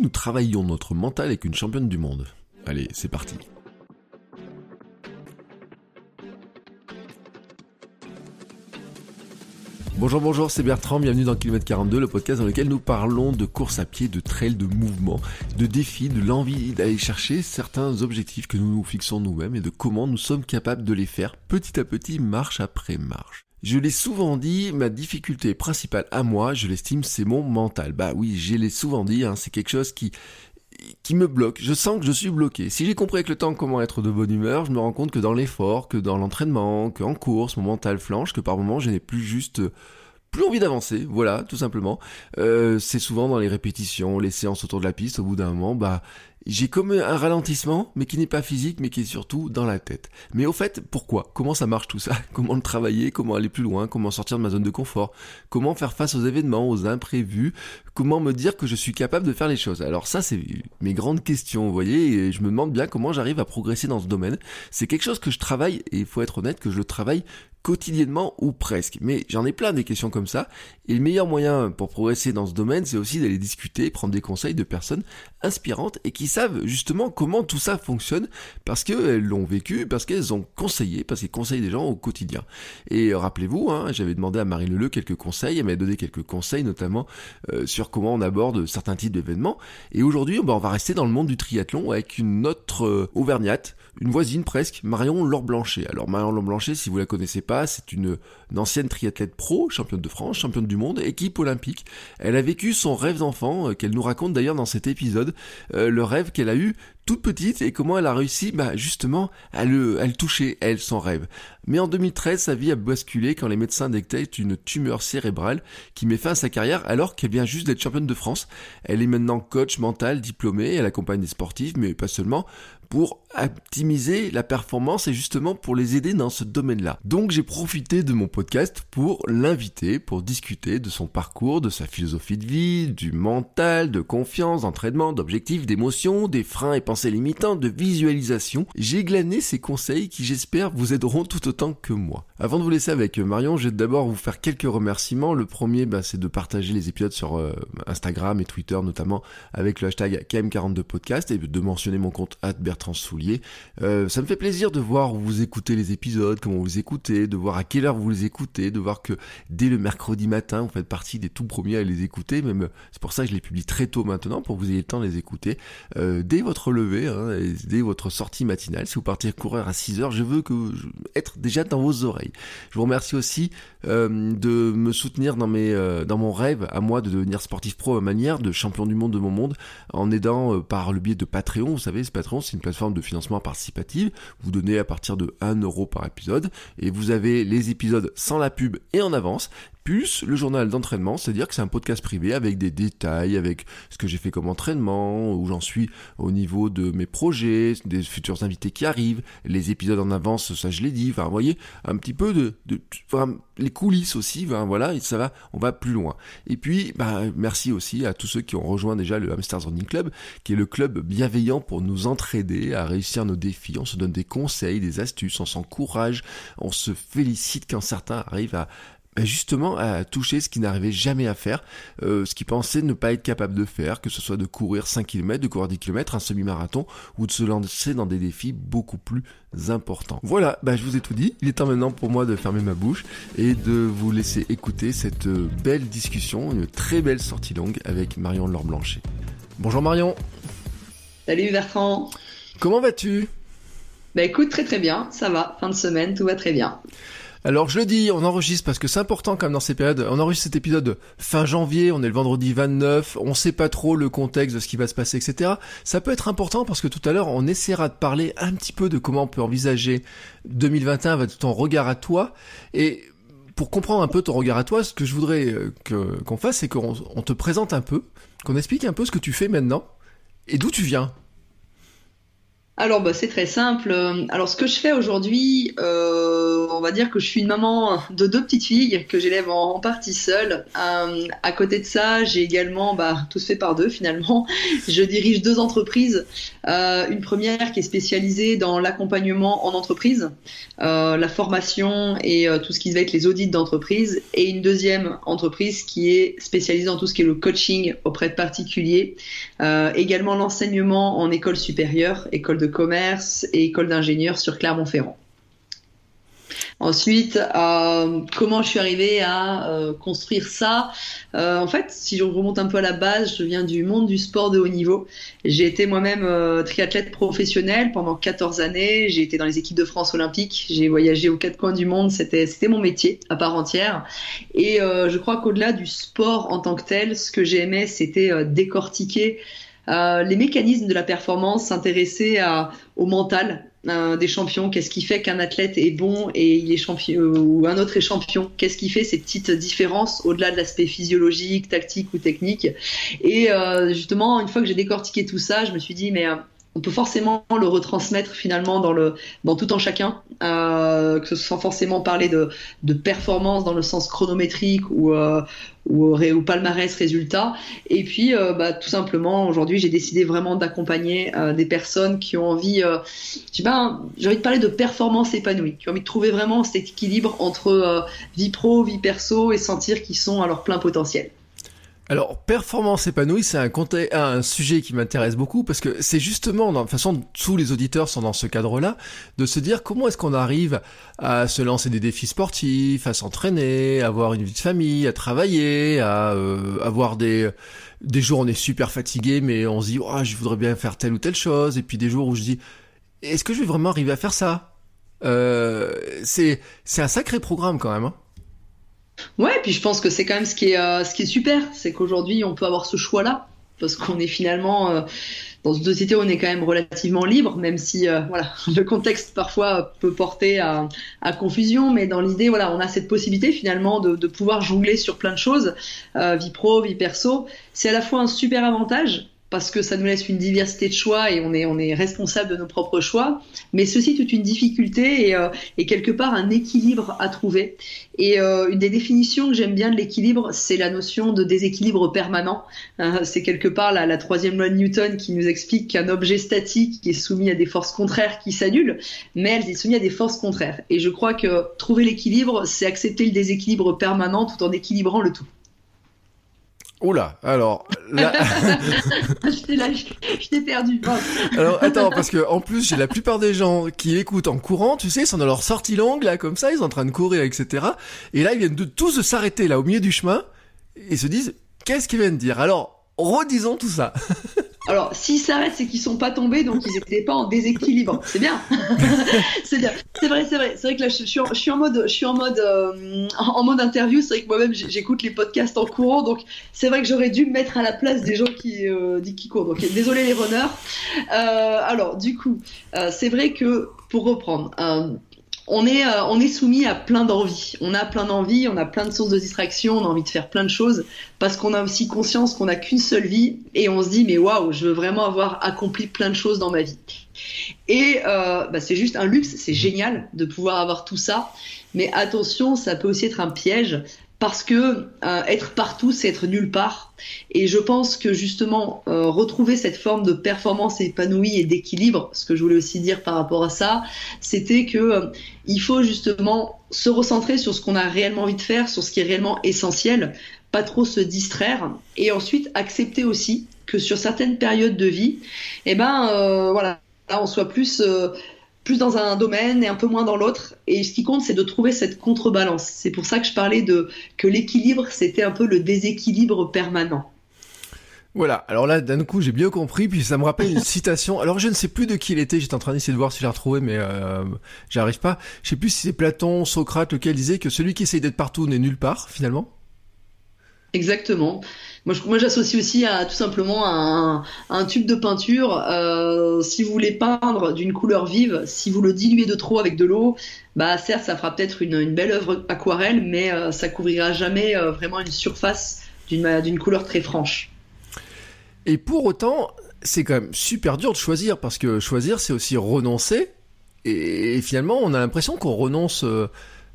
Nous travaillions notre mental avec une championne du monde Allez, c'est parti. Bonjour, bonjour, c'est Bertrand, bienvenue dans Kilomètre 42, le podcast dans lequel nous parlons de course à pied, de trail, de mouvement, de défis, de l'envie d'aller chercher certains objectifs que nous nous fixons nous-mêmes et de comment nous sommes capables de les faire petit à petit, marche après marche. Je l'ai souvent dit, ma difficulté principale à moi, je l'estime, c'est mon mental. Bah oui, je l'ai souvent dit, hein, c'est quelque chose qui qui me bloque. Je sens que je suis bloqué. Si j'ai compris avec le temps comment être de bonne humeur, je me rends compte que dans l'effort, que dans l'entraînement, qu'en course, mon mental flanche, que par moments je n'ai plus juste plus envie d'avancer, voilà, tout simplement. Euh, c'est souvent dans les répétitions, les séances autour de la piste, au bout d'un moment, bah, j'ai comme un ralentissement, mais qui n'est pas physique, mais qui est surtout dans la tête. Mais au fait, pourquoi? Comment ça marche tout ça? Comment le travailler? Comment aller plus loin? Comment sortir de ma zone de confort? Comment faire face aux événements, aux imprévus? Comment me dire que je suis capable de faire les choses? Alors ça, c'est mes grandes questions, vous voyez, et je me demande bien comment j'arrive à progresser dans ce domaine. C'est quelque chose que je travaille, et il faut être honnête que je le travaille quotidiennement ou presque. Mais j'en ai plein des questions comme ça. Et le meilleur moyen pour progresser dans ce domaine, c'est aussi d'aller discuter, prendre des conseils de personnes inspirantes et qui savent justement comment tout ça fonctionne parce qu'elles l'ont vécu, parce qu'elles ont conseillé, parce qu'elles conseillent des gens au quotidien. Et rappelez-vous, hein, j'avais demandé à Marie Leleu quelques conseils, elle m'a donné quelques conseils notamment euh, sur comment on aborde certains types d'événements. Et aujourd'hui, bah, on va rester dans le monde du triathlon avec une autre euh, auvergnate, une voisine presque, Marion Laure Blanchet. Alors Marion Laure Blanchet, si vous la connaissez pas, c'est une, ancienne triathlète pro, championne de France, championne du monde, équipe olympique. Elle a vécu son rêve d'enfant, euh, qu'elle nous raconte d'ailleurs dans cet épisode, euh, le rêve qu'elle a eu toute petite et comment elle a réussi bah, justement à le, à le toucher, elle, son rêve. Mais en 2013, sa vie a basculé quand les médecins détectent une tumeur cérébrale qui met fin à sa carrière alors qu'elle vient juste d'être championne de France. Elle est maintenant coach mental, diplômée, elle accompagne des sportifs, mais pas seulement, pour optimiser la performance et justement pour les aider dans ce domaine-là. Donc j'ai profité de mon podcast pour l'inviter, pour discuter de son parcours, de sa philosophie de vie, du mental, de confiance, d'entraînement, d'objectifs, d'émotions, des freins et pensées limitantes, de visualisation. J'ai glané ces conseils qui j'espère vous aideront tout autant que moi. Avant de vous laisser avec Marion, je vais d'abord vous faire quelques remerciements. Le premier, bah, c'est de partager les épisodes sur euh, Instagram et Twitter notamment avec le hashtag KM42podcast et de mentionner mon compte Bertrand Euh, ça me fait plaisir de voir où vous écoutez les épisodes, comment vous écoutez, de voir à quelle heure vous les écoutez, de voir que dès le mercredi matin, vous faites partie des tout premiers à les écouter. Même c'est pour ça que je les publie très tôt maintenant pour que vous ayez le temps de les écouter euh, dès votre lever, hein, dès votre sortie matinale. Si vous partez courir à 6 heures, je veux que je, être déjà dans vos oreilles. Je vous remercie aussi euh, de me soutenir dans mes dans mon rêve à moi de devenir sportif pro à manière de champion du monde de mon monde en aidant par le biais de Patreon. Vous savez, ce Patreon, c'est une plateforme de financement participatif. Vous donnez à partir de 1 euro par épisode et vous avez les épisodes sans la pub et en avance le journal d'entraînement, c'est-à-dire que c'est un podcast privé avec des détails, avec ce que j'ai fait comme entraînement, où j'en suis au niveau de mes projets, des futurs invités qui arrivent, les épisodes en avance, ça je l'ai dit, enfin vous voyez, un petit peu de, les coulisses aussi, voilà, ça va, on va plus loin. Et puis, bah, merci aussi à tous ceux qui ont rejoint déjà le Hamsters Running Club, qui est le club bienveillant pour nous entraider à réussir nos défis, on se donne des conseils, des astuces, on s'encourage, on se félicite quand certains arrivent à justement à toucher ce qu'ils n'arrivaient jamais à faire, euh, ce qu'ils pensaient ne pas être capable de faire, que ce soit de courir 5 km, de courir 10 km, un semi-marathon, ou de se lancer dans des défis beaucoup plus importants. Voilà, bah, je vous ai tout dit, il est temps maintenant pour moi de fermer ma bouche et de vous laisser écouter cette euh, belle discussion, une très belle sortie longue avec Marion Laure Blanchet. Bonjour Marion Salut Bertrand Comment vas-tu? Bah écoute, très très bien, ça va, fin de semaine, tout va très bien. Alors je le dis, on enregistre parce que c'est important quand même dans ces périodes. On enregistre cet épisode fin janvier, on est le vendredi 29, on sait pas trop le contexte de ce qui va se passer, etc. Ça peut être important parce que tout à l'heure on essaiera de parler un petit peu de comment on peut envisager 2021 avec ton regard à toi? Et pour comprendre un peu ton regard à toi, ce que je voudrais euh, qu'on fasse, c'est qu'on te présente un peu, qu'on explique un peu ce que tu fais maintenant et d'où tu viens. Alors, bah, c'est très simple. Alors, ce que je fais aujourd'hui, euh, on va dire que je suis une maman de deux petites filles que j'élève en, partie seule. Euh, à côté de ça, j'ai également, bah, tout se fait par deux finalement. Je dirige deux entreprises. Euh, une première qui est spécialisée dans l'accompagnement en entreprise, la formation et tout ce qui va être les audits d'entreprise. Et une deuxième entreprise qui est spécialisée dans tout ce qui est le coaching auprès de particuliers. Également l'enseignement en école supérieure, école de commerce et école d'ingénieur sur Clermont-Ferrand. Ensuite, euh, comment je suis arrivée à euh, construire ça? Euh, En fait, si je remonte un peu à la base, je viens du monde du sport de haut niveau. J'ai été moi-même triathlète professionnel pendant 14 années. J'ai été dans les équipes de France olympique. J'ai voyagé aux quatre coins du monde. C'était c'était mon métier à part entière. Et je crois qu'au-delà du sport en tant que tel, ce que j'aimais, c'était décortiquer euh, les mécanismes de la performance, s'intéresser au mental euh, des champions, qu'est-ce qui fait qu'un athlète est bon et il est champion euh, ou un autre est champion, qu'est-ce qui fait ces petites différences au-delà de l'aspect physiologique, tactique ou technique? Et justement, une fois que j'ai décortiqué tout ça, je me suis dit mais on peut forcément le retransmettre finalement dans le dans tout en chacun, euh, que ce soit forcément parler de, de performance dans le sens chronométrique ou euh, ou, ou, palmarès résultat. Et puis euh, bah, tout simplement aujourd'hui j'ai décidé vraiment d'accompagner euh, des personnes qui ont envie, euh, j'ai envie de parler de performance épanouie, qui ont envie de trouver vraiment cet équilibre entre vie pro, vie perso et sentir qu'ils sont à leur plein potentiel. Alors, performance épanouie, c'est un, un sujet qui m'intéresse beaucoup parce que c'est justement, dans, de toute façon, tous les auditeurs sont dans ce cadre-là, de se dire comment est-ce qu'on arrive à se lancer des défis sportifs, à s'entraîner, à avoir une vie de famille, à travailler, à euh, avoir des des jours où on est super fatigué, mais on se dit, oh, je voudrais bien faire telle ou telle chose, et puis des jours où je dis, est-ce que je vais vraiment arriver à faire ça? Euh, C'est c'est un sacré programme quand même. Hein Ouais, puis je pense que c'est quand même ce qui est, euh, ce qui est super, c'est qu'aujourd'hui on peut avoir ce choix-là, parce qu'on est finalement euh, dans une société où on est quand même relativement libre, même si euh, voilà le contexte parfois peut porter à, à confusion, mais dans l'idée voilà on a cette possibilité finalement de, de pouvoir jongler sur plein de choses, vie pro, vie perso. C'est à la fois un super avantage parce que ça nous laisse une diversité de choix et on est, on est responsable de nos propres choix, mais ceci toute une difficulté et, euh, et quelque part un équilibre à trouver. Et euh, une des définitions que j'aime bien de l'équilibre, c'est la notion de déséquilibre permanent. Euh, c'est quelque part la, la, troisième loi de Newton qui nous explique qu'un objet statique qui est soumis à des forces contraires qui s'annulent, mais elle est soumise à des forces contraires. Et je crois que trouver l'équilibre, c'est accepter le déséquilibre permanent tout en équilibrant le tout. Oula, alors là... je t'ai perdu. alors attends, parce que en plus j'ai la plupart des gens qui écoutent en courant, tu sais, ils sont dans leur sortie longue là comme ça, ils sont en train de courir, etc. Et là ils viennent de tous s'arrêter là au milieu du chemin et se disent qu'est-ce qu'ils viennent dire? Alors redisons tout ça. Alors, s'ils s'arrêtent, c'est qu'ils sont pas tombés, donc ils n'étaient pas en déséquilibre. C'est bien. c'est bien. C'est vrai, c'est vrai. C'est vrai que là, je suis, en, mode, je suis en mode, euh, en mode interview. C'est vrai que moi-même, j'écoute les podcasts en courant, donc c'est vrai que j'aurais dû me mettre à la place des gens qui, euh, qui courent. Donc, désolé les runners. Euh, alors, du coup, euh, c'est vrai que pour reprendre on est, euh, on est soumis à plein d'envies. On a plein d'envies, on a plein de sources de distraction, on a envie de faire plein de choses parce qu'on a aussi conscience qu'on n'a qu'une seule vie et on se dit mais waouh, je veux vraiment avoir accompli plein de choses dans ma vie. Et euh, bah, c'est juste un luxe, c'est génial de pouvoir avoir tout ça. Mais attention, ça peut aussi être un piège parce que euh, être partout, c'est être nulle part. Et je pense que justement, euh, retrouver cette forme de performance épanouie et d'équilibre, ce que je voulais aussi dire par rapport à ça, c'était que euh, il faut justement se recentrer sur ce qu'on a réellement envie de faire, sur ce qui est réellement essentiel, pas trop se distraire, et ensuite accepter aussi que sur certaines périodes de vie, eh ben voilà, là, on soit plus plus dans un domaine et un peu moins dans l'autre. Et ce qui compte, c'est de trouver cette contrebalance. C'est pour ça que je parlais de que l'équilibre, c'était un peu le déséquilibre permanent. Voilà, alors là d'un coup j'ai bien compris, puis ça me rappelle une citation, alors je ne sais plus de qui il était, j'étais en train d'essayer de voir si j'ai retrouvé mais euh, j'arrive pas, je sais plus si c'est Platon, Socrate, lequel disait que celui qui essaye d'être partout n'est nulle part finalement. Exactement. Moi, j'associe aussi à tout simplement un, un tube de peinture. Euh, si vous voulez peindre d'une couleur vive, si vous le diluez de trop avec de l'eau, bah certes, ça fera peut-être une, belle œuvre aquarelle, mais euh, ça couvrira jamais euh, vraiment une surface d'une couleur très franche. Et pour autant, c'est quand même super dur de choisir parce que choisir, c'est aussi renoncer. Et, finalement, on a l'impression qu'on renonce, euh,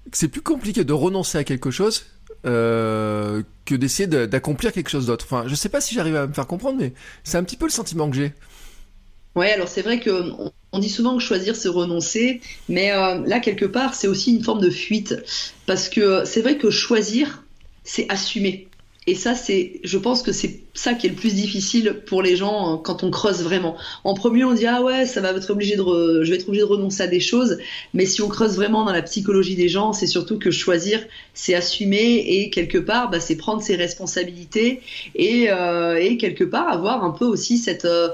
que c'est plus compliqué de renoncer à quelque chose euh, que d'essayer d'accomplir quelque chose d'autre. Enfin, je sais pas si j'arrive à me faire comprendre, mais c'est un petit peu le sentiment que j'ai. Ouais, alors c'est vrai que on dit souvent que choisir c'est renoncer, mais euh, là quelque part c'est aussi une forme de fuite parce que c'est vrai que choisir c'est assumer. Et ça, c'est, je pense que c'est ça qui est le plus difficile pour les gens euh, quand on creuse vraiment. En premier, on dit ah ouais, ça va être obligé de, je vais être obligé de renoncer à des choses. Mais si on creuse vraiment dans la psychologie des gens, c'est surtout que choisir, c'est assumer et quelque part, bah, c'est prendre ses responsabilités et, euh, quelque part avoir un peu aussi cette euh,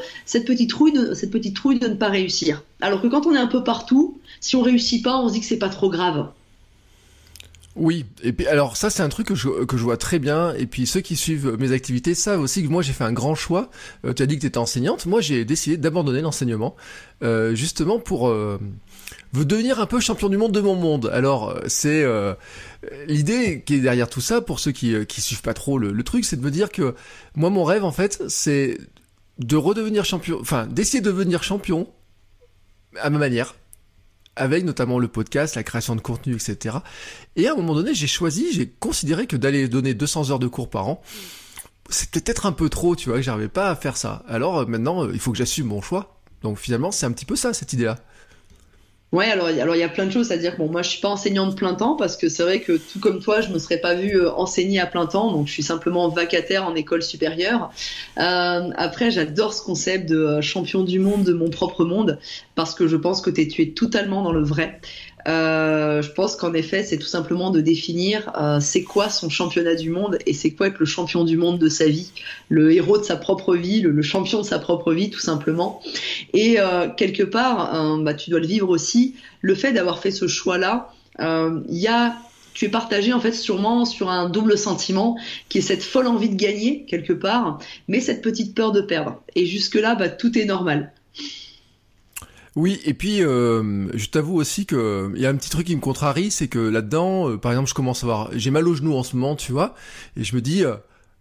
petite trouille de cette petite trouille de ne pas réussir. Alors que quand on est un peu partout, si on réussit pas, on se dit que c'est pas trop grave. Oui, et puis alors ça c'est un truc que je, que je vois très bien, et puis ceux qui suivent mes activités savent aussi que moi j'ai fait un grand choix, euh, tu as dit que tu étais enseignante, moi j'ai décidé d'abandonner l'enseignement, euh, justement pour euh, devenir un peu champion du monde de mon monde. Alors euh, c'est euh, l'idée qui est derrière tout ça, pour ceux qui, qui suivent pas trop le, le truc, c'est de me dire que moi mon rêve en fait c'est de redevenir champion, enfin d'essayer de devenir champion à ma manière, avec notamment le podcast, la création de contenu, etc. Et à un moment donné, j'ai choisi, j'ai considéré que d'aller donner 200 heures de cours par an, c'était peut-être un peu trop, tu vois, que j'arrivais pas à faire ça. Alors euh, maintenant, euh, il faut que j'assume mon choix. Donc finalement, c'est un petit peu ça, cette idée-là. Ouais, alors il y a plein de choses à dire. Bon, moi je suis pas enseignante plein temps parce que c'est vrai que tout comme toi, je me serais pas vue euh, enseigner à plein temps, donc je suis simplement vacataire en école supérieure. Euh, après, j'adore ce concept de euh, champion du monde de mon propre monde parce que je pense que es, tu es totalement dans le vrai. Euh, je pense qu'en effet, c'est tout simplement de définir euh, c'est quoi son championnat du monde et c'est quoi être le champion du monde de sa vie, le héros de sa propre vie, le, champion de sa propre vie, tout simplement. Et euh, quelque part, bah, tu dois le vivre aussi. Le fait d'avoir fait ce choix-là, il y a tu es partagé en fait sûrement sur un double sentiment qui est cette folle envie de gagner quelque part, mais cette petite peur de perdre. Et jusque là, bah, tout est normal. Oui, et puis euh, je t'avoue aussi que il y a un petit truc qui me contrarie, c'est que là-dedans, euh, par exemple, je commence à avoir, j'ai mal au genou en ce moment, tu vois, et je me dis, euh,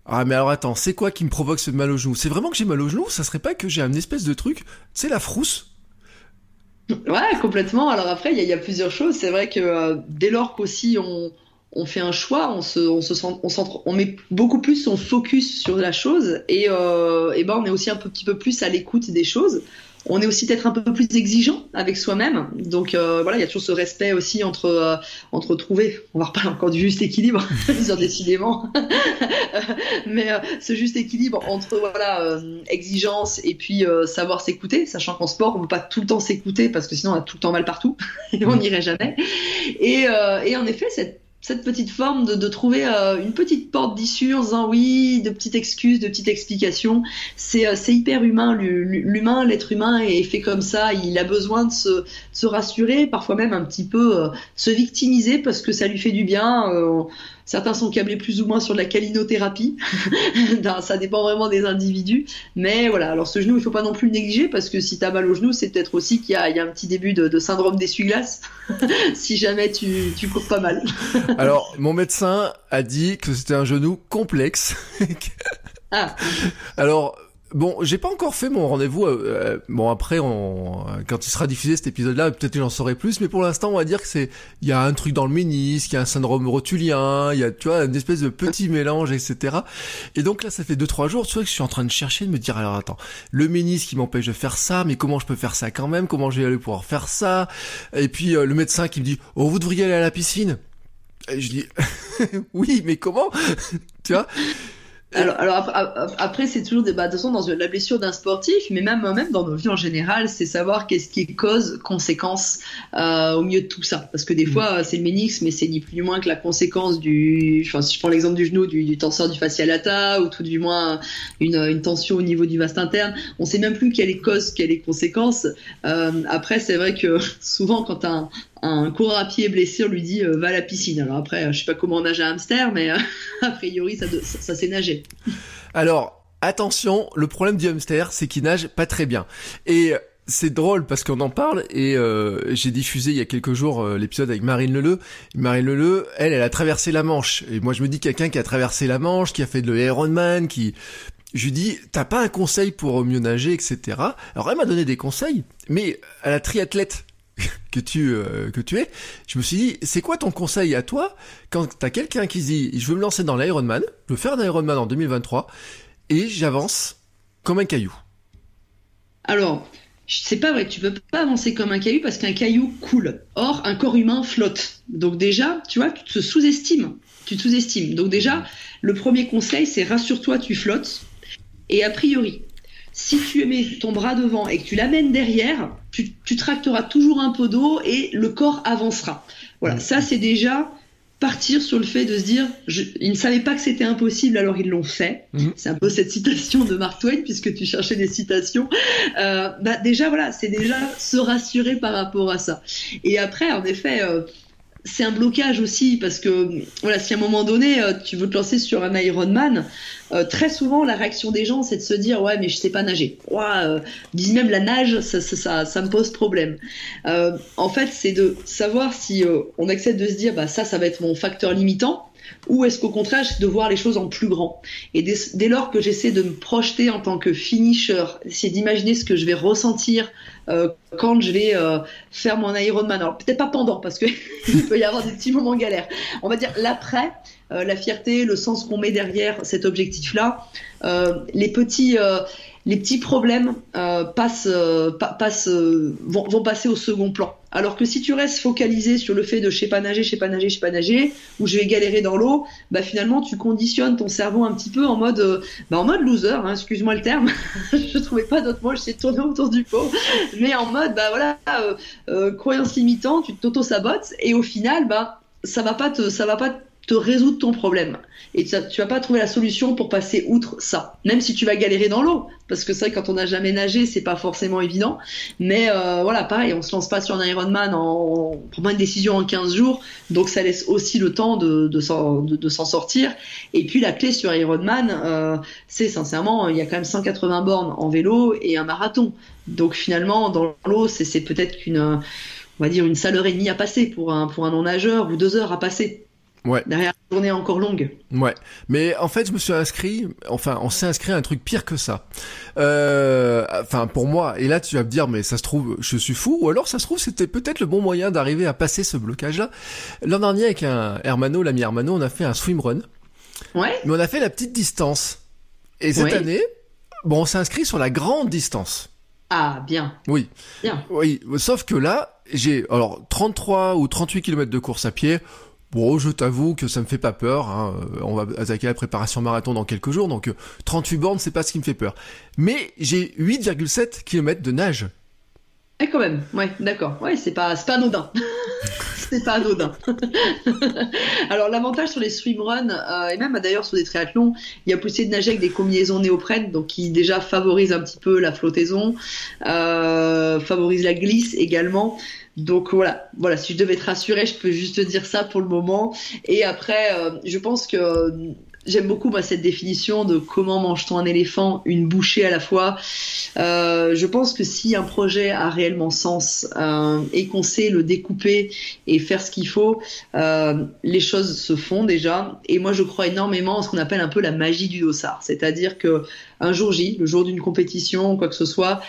ah mais alors attends, c'est quoi qui me provoque ce mal au genou C'est vraiment que j'ai mal au genou Ça serait pas que j'ai un espèce de truc, tu sais, la frousse? Ouais, complètement. Alors après, il y, a plusieurs choses. C'est vrai que dès lors qu'aussi on, on fait un choix, on se, on se sent, on, on met beaucoup plus son focus sur la chose et, et ben on est aussi un petit peu plus à l'écoute des choses on est aussi peut-être un peu plus exigeant avec soi-même. Donc euh, voilà, il y a toujours ce respect aussi entre euh, entre trouver, on va reparler encore du juste équilibre, décidément, mais euh, ce juste équilibre entre voilà exigence et puis savoir s'écouter, sachant qu'en sport on peut pas tout le temps s'écouter parce que sinon on a tout le temps mal partout et on mm. n'irait jamais. Et, et en effet cette cette petite forme de, de trouver euh, une petite porte d'issue en disant oui, de petites excuses, de petites explications. C'est euh, hyper humain. L'humain, l'être humain est fait comme ça. Il a besoin de se, se rassurer, parfois même un petit peu euh, se victimiser parce que ça lui fait du bien. Certains sont câblés plus ou moins sur de la calinothérapie. ça dépend vraiment des individus. Mais voilà, alors ce genou, il faut pas non plus le négliger parce que si tu as mal au genou, c'est peut-être aussi qu'il y, y, a un petit début de, de syndrome d'essuie-glace si jamais tu, tu cours pas mal. alors, mon médecin a dit que c'était un genou complexe. ah. Alors, Bon, j'ai pas encore fait mon rendez-vous. Euh, euh, bon, après, on, quand il sera diffusé cet épisode-là, peut-être que j'en saurai plus. Mais pour l'instant, on va dire que c'est, il y a un truc dans le ménisque, il y a un syndrome rotulien, il y a, tu vois, une espèce de petit mélange, etc. Et donc là, ça fait deux trois jours, tu vois, que je suis en train de chercher, de me dire, alors attends, le ménisque qui m'empêche de faire ça, mais comment je peux faire ça quand même? Comment je vais aller pouvoir faire ça? Et puis euh, le médecin qui me dit, oh, vous devriez aller à la piscine. Et je dis, oui, mais comment? Tu vois? Alors, alors après, c'est toujours des bah, de dans la blessure d'un sportif, mais même même dans nos vies en général, c'est savoir qu'est-ce qui est cause conséquence euh, au milieu de tout ça. Parce que des mm. fois, c'est le ménix, mais c'est ni plus ni moins que la conséquence du. Enfin, si je prends l'exemple du genou, du, du tenseur du fascia lata, ou tout du moins une, une tension au niveau du vaste interne. On sait même plus quelle est cause, quelle est conséquence. Euh, après, c'est vrai que souvent, quand un, un coureur à pied blessé, on lui dit va à la piscine. Alors après, je sais pas comment nage un hamster, mais a priori, ça, ça, s'est nagé. Alors, attention, le problème du hamster, c'est qu'il nage pas très bien. Et c'est drôle parce qu'on en parle et euh, j'ai diffusé il y a quelques jours euh, l'épisode avec Marine Leleu. Marine Leleu, elle, elle a traversé la Manche. Et moi, je me dis quelqu'un qui a traversé la Manche, qui a fait de l'Ironman, qui... Je lui dis, t'as pas un conseil pour mieux nager, etc. Alors elle m'a donné des conseils, mais à la triathlète que tu euh, que tu es, je me suis dit, c'est quoi ton conseil à toi quand t'as quelqu'un qui dit, je veux me lancer dans l'Ironman, je veux faire un Ironman en 2023, et j'avance comme un caillou. Alors, c'est pas vrai, tu peux pas avancer comme un caillou parce qu'un caillou coule. Or, un corps humain flotte. Donc déjà, tu vois, tu te sous-estimes. Tu te sous-estimes. Donc déjà, le premier conseil, c'est rassure-toi, tu flottes. Et a priori, si tu mets ton bras devant et que tu l'amènes derrière, tu, tu, tracteras toujours un peu d'eau et le corps avancera. Voilà, ça c'est déjà partir sur le fait de se dire, je, ils ne savaient pas que c'était impossible, alors ils l'ont fait. Mhm. C'est un peu cette citation de Mark Twain, puisque tu cherchais des citations. Euh, bah déjà, voilà, c'est déjà se rassurer par rapport à ça. Et après, en effet, euh, c'est un blocage aussi parce que voilà, si à un moment donné euh, tu veux te lancer sur un Ironman, euh, très souvent la réaction des gens c'est de se dire ouais mais je sais pas nager. Ouais, euh, dis même la nage ça, ça, ça, me pose problème. En fait c'est de savoir si on accepte de se dire bah ça ça va être mon facteur limitant ou est-ce qu'au contraire, c'est de voir les choses en plus grand Et dès, dès lors que j'essaie de me projeter en tant que finisher, c'est d'imaginer ce que je vais ressentir euh, quand je vais euh, faire mon Ironman. Alors peut-être pas pendant, parce que il peut y avoir des petits moments galères. On va dire l'après, euh, la fierté, le sens qu'on met derrière cet objectif-là, les petits les petits problèmes passent, passent vont, passer au second plan. Alors que si tu restes focalisé sur le fait de je sais pas nager, je sais pas nager, je sais pas nager, ou je vais galérer dans l'eau, bah finalement tu conditionnes ton cerveau un petit peu en mode, bah en mode loser, hein, excuse-moi le terme, je trouvais pas d'autre mot, j'essaie de tourner autour du pot, mais en mode bah voilà, croyance limitante, tu t'auto sabotes et au final bah ça va pas te, ça va pas te résoudre ton problème. Et tu, vas pas trouver la solution pour passer outre ça. Même si tu vas galérer dans l'eau. Parce que vrai, quand on n'a jamais nagé, c'est pas forcément évident. Mais euh, voilà, pareil, on se lance pas sur un Ironman en, on prend une décision en 15 jours. Donc ça laisse aussi le temps de, s'en sortir. Et puis la clé sur Ironman, euh, c'est sincèrement, il y a quand même 180 bornes en vélo et un marathon. Donc finalement, dans l'eau, c'est peut-être qu'une, on va dire, une sale heure et demie à passer pour un, pour un non-nageur ou deux heures à passer. Ouais. Derrière la journée encore longue. Ouais. Mais en fait, je me suis inscrit, enfin, on s'est inscrit à un truc pire que ça. Euh, enfin, pour moi, et là, tu vas me dire, mais ça se trouve, je suis fou, ou alors ça se trouve, c'était peut-être le bon moyen d'arriver à passer ce blocage-là. L'an dernier, avec un Hermano, l'ami Hermano, on a fait un swimrun. Ouais. Mais on a fait la petite distance. Et cette Ouais. année, bon, on s'est inscrit sur la grande distance. Ah, bien. Oui. Bien. Oui. Sauf que là, j'ai, alors, 33 ou 38 km de course à pied. Bon, je t'avoue que ça me fait pas peur. Hein. Euh, On va attaquer la préparation marathon dans quelques jours, donc euh, 38 bornes, c'est pas ce qui me fait peur. Mais j'ai 8,7 km de nage. Ouais, quand même. Ouais, d'accord. Ouais, c'est pas, pas anodin. c'est pas anodin. Alors, l'avantage sur les swimruns, euh, et même d'ailleurs sur des triathlons, il y a possibilité de nager avec des combinaisons néoprène, donc qui déjà favorisent un petit peu la flottaison, euh, favorise la glisse également. Donc voilà, voilà, si je devais te rassurer, je peux juste te dire ça pour le moment. Et après, euh, je pense que j'aime beaucoup cette définition de comment mange-t-on un éléphant, une bouchée à la fois. Euh, je pense que si un projet a réellement sens euh, et qu'on sait le découper et faire ce qu'il faut, euh, les choses se font déjà. Et moi, je crois énormément en ce qu'on appelle un peu la magie du dossard, c'est-à-dire que un jour J, le jour d'une compétition, quoi que ce soit,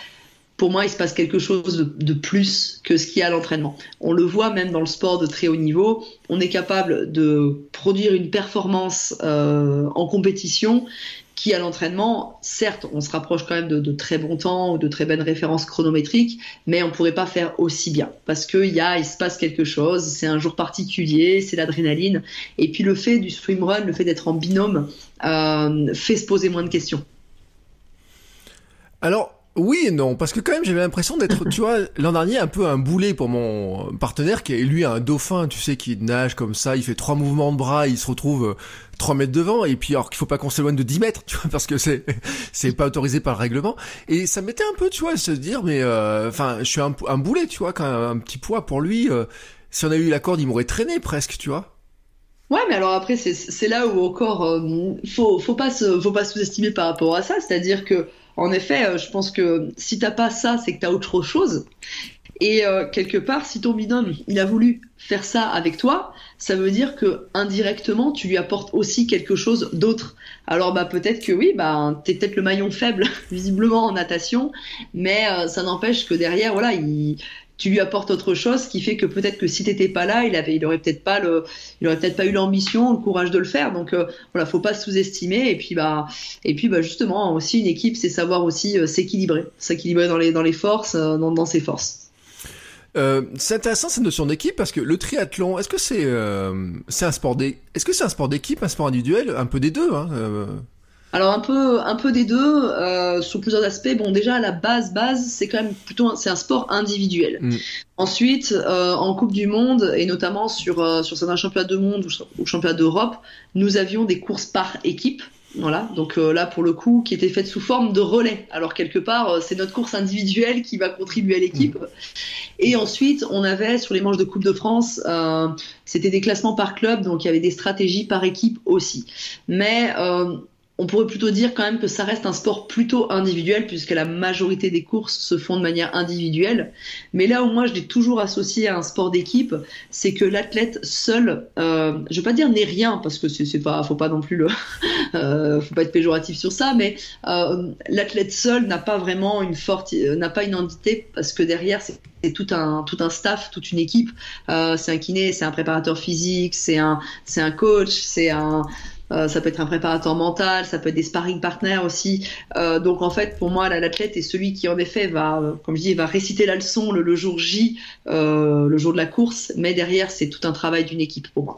pour moi, il se passe quelque chose de, plus que ce qu'il y a à l'entraînement. On le voit même dans le sport de très haut niveau. On est capable de produire une performance euh, en compétition qui, à l'entraînement, certes, on se rapproche quand même de, de, très bons temps ou de très bonnes références chronométriques, mais on pourrait pas faire aussi bien parce qu'il y a, il se passe quelque chose. C'est un jour particulier, c'est l'adrénaline. Et puis le fait du swimrun, le fait d'être en binôme, euh, fait se poser moins de questions. Alors, oui et non, parce que quand même j'avais l'impression d'être, tu vois, l'an dernier un peu un boulet pour mon partenaire qui est lui un dauphin, tu sais, qui nage comme ça, il fait trois mouvements de bras, il se retrouve euh, 3 mètres devant, et puis alors qu'il faut pas qu'on s'éloigne de 10 mètres, tu vois, parce que c'est c'est pas autorisé par le règlement. Et ça m'était un peu, tu vois, se dire, mais enfin, je suis un, un boulet, tu vois, quand même, un petit poids pour lui. euh, si on a eu la corde, il m'aurait traîné presque, tu vois. Ouais, mais alors après, c'est là où encore, euh, faut, faut pas faut pas sous-estimer par rapport à ça. C'est-à-dire que, en effet, euh, je pense que si t'as pas ça, c'est que t'as autre chose. Et euh, quelque part, si ton binôme, il a voulu faire ça avec toi, ça veut dire que indirectement, tu lui apportes aussi quelque chose d'autre. Alors bah peut-être que oui, bah t'es peut-être le maillon faible visiblement en natation, mais ça n'empêche que derrière, voilà, il, tu lui apportes autre chose, qui fait que peut-être que si t'étais pas là, il avait, il aurait peut-être pas le, il aurait peut-être pas eu l'ambition, le courage de le faire. Donc euh, voilà, faut pas sous-estimer. Et puis bah, et puis bah justement aussi une équipe, c'est savoir aussi euh, s'équilibrer, s'équilibrer dans les dans les forces, euh, dans, dans ses forces. Euh, c'est intéressant cette notion d'équipe parce que le triathlon, est-ce que c'est c'est un sport est-ce que c'est un sport d'équipe, un sport individuel, un peu des deux hein, alors un peu, un peu des deux euh, sur plusieurs aspects. Bon, déjà la base, base, c'est quand même plutôt c'est un sport individuel. Mm. Ensuite, euh, en Coupe du Monde et notamment sur euh, sur certains championnats de monde ou, championnats d'Europe, nous avions des courses par équipe. Voilà, donc euh, là pour le coup, qui était faite sous forme de relais. Alors quelque part, euh, c'est notre course individuelle qui va contribuer à l'équipe. Mm. Et ensuite, on avait sur les manches de Coupe de France, euh, c'était des classements par club, donc il y avait des stratégies par équipe aussi. Mais on pourrait plutôt dire quand même que ça reste un sport plutôt individuel puisque la majorité des courses se font de manière individuelle. Mais là où moi je l'ai toujours associé à un sport d'équipe, c'est que l'athlète seul, euh, je vais pas dire n'est rien parce que c'est pas, faut pas non plus le, euh, faut pas être péjoratif sur ça, mais euh, l'athlète seul n'a pas vraiment une forte, euh, n'a pas une entité parce que derrière c'est tout un tout un staff, toute une équipe. Euh, c'est un kiné, c'est un préparateur physique, c'est un c'est un coach, c'est un euh, ça peut être un préparateur mental, ça peut être des sparring partners aussi. Euh, donc en fait, pour moi, l'athlète est celui qui en effet va, euh, comme je dis, va réciter la leçon le, jour J, le jour de la course, mais derrière, c'est tout un travail d'une équipe pour moi.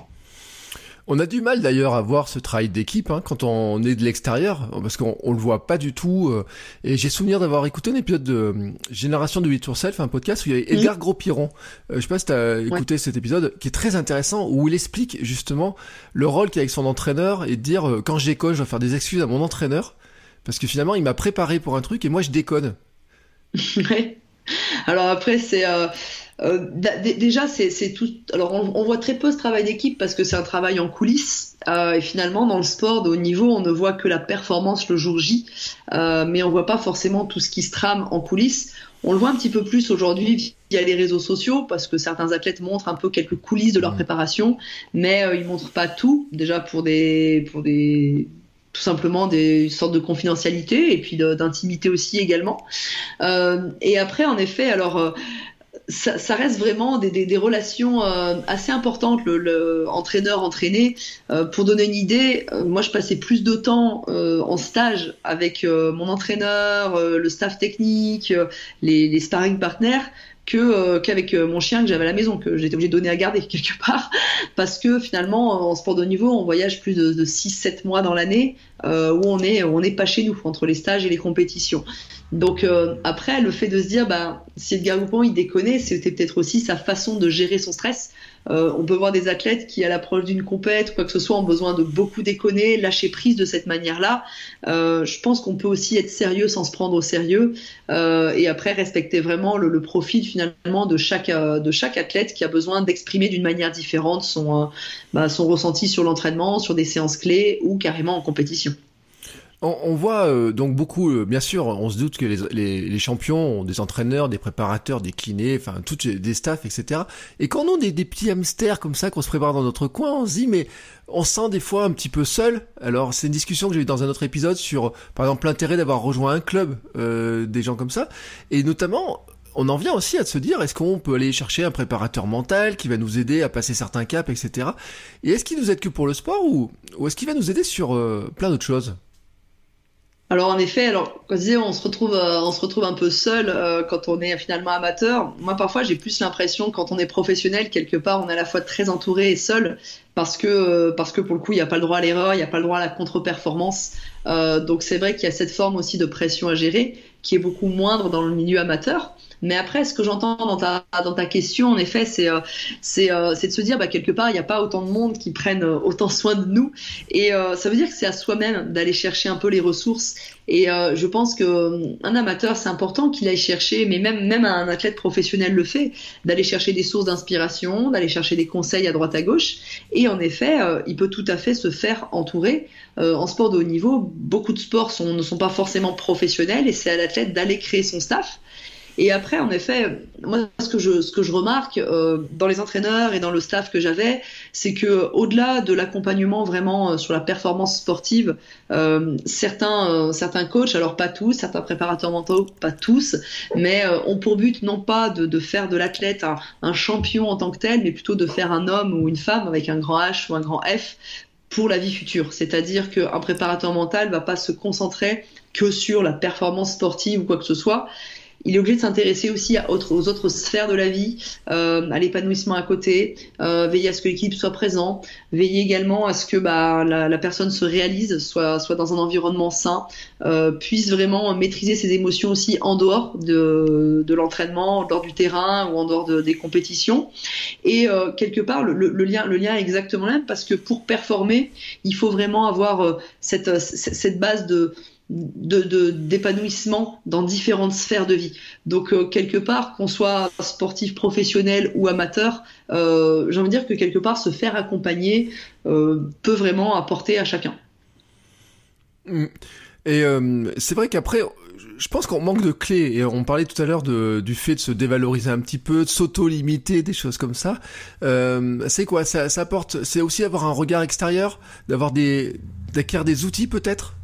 On a du mal d'ailleurs à voir ce travail d'équipe hein, quand on est de l'extérieur, parce qu'on le voit pas du tout. Euh, et j'ai souvenir d'avoir écouté un épisode de euh, Génération de 8 Self, un podcast où il y avait Edgar Gros-Piron. Euh, je sais pas si tu as écouté cet épisode, qui est très intéressant, où il explique justement le rôle qu'il a avec son entraîneur et de dire quand je déconne, je dois faire des excuses à mon entraîneur, parce que finalement il m'a préparé pour un truc et moi je déconne. ouais. Alors après c'est euh, déjà, c'est tout. Alors, on, voit très peu ce travail d'équipe parce que c'est un travail en coulisses. Euh, et finalement, dans le sport de haut niveau, on ne voit que la performance le jour J, euh, mais on voit pas forcément tout ce qui se trame en coulisses. On le voit un petit peu plus aujourd'hui via les réseaux sociaux parce que certains athlètes montrent un peu quelques coulisses de leur mmh. préparation, mais ils montrent pas tout. Déjà pour des pour des tout simplement des sortes de confidentialité et puis d'intimité aussi également. Euh, et après, en effet, alors ça, reste vraiment des, relations euh, assez importantes, le, entraîneur-entraîné. Euh, pour donner une idée, euh, moi je passais plus de temps en stage avec mon entraîneur, le staff technique, les, les sparring partners que qu'avec mon chien que j'avais à la maison que j'étais obligé de donner à garder quelque part parce que finalement en sport de niveau on voyage plus de, de 6 7 mois dans l'année euh, où on est on n'est pas chez nous entre les stages et les compétitions donc euh, après, le fait de se dire, bah, si Edgar Goupon il déconne, c'était peut-être aussi sa façon de gérer son stress. Euh, on peut voir des athlètes qui, à l'approche d'une compète, quoi que ce soit, ont besoin de beaucoup déconner, lâcher prise de cette manière-là. Euh, je pense qu'on peut aussi être sérieux sans se prendre au sérieux et après respecter vraiment le, profil finalement de chaque de chaque athlète qui a besoin d'exprimer d'une manière différente son bah, son ressenti sur l'entraînement, sur des séances clés ou carrément en compétition. On, voit euh, donc beaucoup, euh, bien sûr, on se doute que les, champions ont des entraîneurs, des préparateurs, des kinés, enfin, toutes des staffs, etc. Et quand on a des, petits hamsters comme ça qu'on se prépare dans notre coin, on se dit, mais on se sent des fois un petit peu seul. Alors, c'est une discussion que j'ai eu dans un autre épisode sur, par exemple, l'intérêt d'avoir rejoint un club, euh, des gens comme ça. Et notamment, on en vient aussi à se dire, est-ce qu'on peut aller chercher un préparateur mental qui va nous aider à passer certains caps, etc. Et est-ce qu'il nous aide que pour le sport ou, ou est-ce qu'il va nous aider sur plein d'autres choses? Alors en effet, alors quand je disais on se retrouve, euh, on se retrouve un peu seul euh, quand on est finalement amateur. Moi parfois j'ai plus l'impression quand on est professionnel quelque part on est à la fois très entouré et seul parce que euh, parce que pour le coup il n'y a pas le droit à l'erreur, il n'y a pas le droit à la contre-performance. donc c'est vrai qu'il y a cette forme aussi de pression à gérer qui est beaucoup moindre dans le milieu amateur. Mais après, ce que j'entends dans ta, dans ta question, en effet, c'est euh, euh, de se dire, bah, quelque part, il n'y a pas autant de monde qui prennent euh, autant soin de nous. Et ça veut dire que c'est à soi-même d'aller chercher un peu les ressources Et euh, je pense que euh, un amateur, c'est important qu'il aille chercher, mais même même un athlète professionnel le fait, d'aller chercher des sources d'inspiration, d'aller chercher des conseils à droite à gauche. Et en effet, euh, il peut tout à fait se faire entourer. en sport de haut niveau, beaucoup de sports ne sont pas forcément professionnels, et c'est à l'athlète d'aller créer son staff. Et après, en effet, moi, ce que je, ce que je remarque euh, dans les entraîneurs et dans le staff que j'avais, c'est que au-delà de l'accompagnement vraiment euh, sur la performance sportive, euh, certains, euh, certains coachs, alors pas tous, certains préparateurs mentaux, pas tous, mais euh, ont pour but non pas de, de faire de l'athlète un, un champion en tant que tel, mais plutôt de faire un homme ou une femme avec un grand H ou un grand F pour la vie future. C'est-à-dire qu'un préparateur mental va pas se concentrer que sur la performance sportive ou quoi que ce soit il est obligé de s'intéresser aussi aux autres sphères de la vie, euh, à l'épanouissement à côté, euh, veiller à ce que l'équipe soit présent, veiller également à ce que bah, la, la, personne se réalise, soit, soit dans un environnement sain, euh, puisse vraiment maîtriser ses émotions aussi en dehors de, de l'entraînement, en dehors du terrain ou en dehors de, des compétitions. Et euh, quelque part, le, le, lien, le lien est exactement le même parce que pour performer, il faut vraiment avoir euh, cette, cette base de de d'épanouissement dans différentes sphères de vie. Donc euh, quelque part, qu'on soit sportif professionnel ou amateur, euh, j'ai envie de dire que quelque part se faire accompagner euh, peut vraiment apporter à chacun. Mmh. Et c'est vrai qu'après, je pense qu'on manque de clés. Et on parlait tout à l'heure du fait de se dévaloriser un petit peu, de s'auto-limiter, des choses comme ça. C'est quoi? Ça, ça apporte C'est aussi avoir un regard extérieur, d'avoir des d'acquérir des outils peut-être?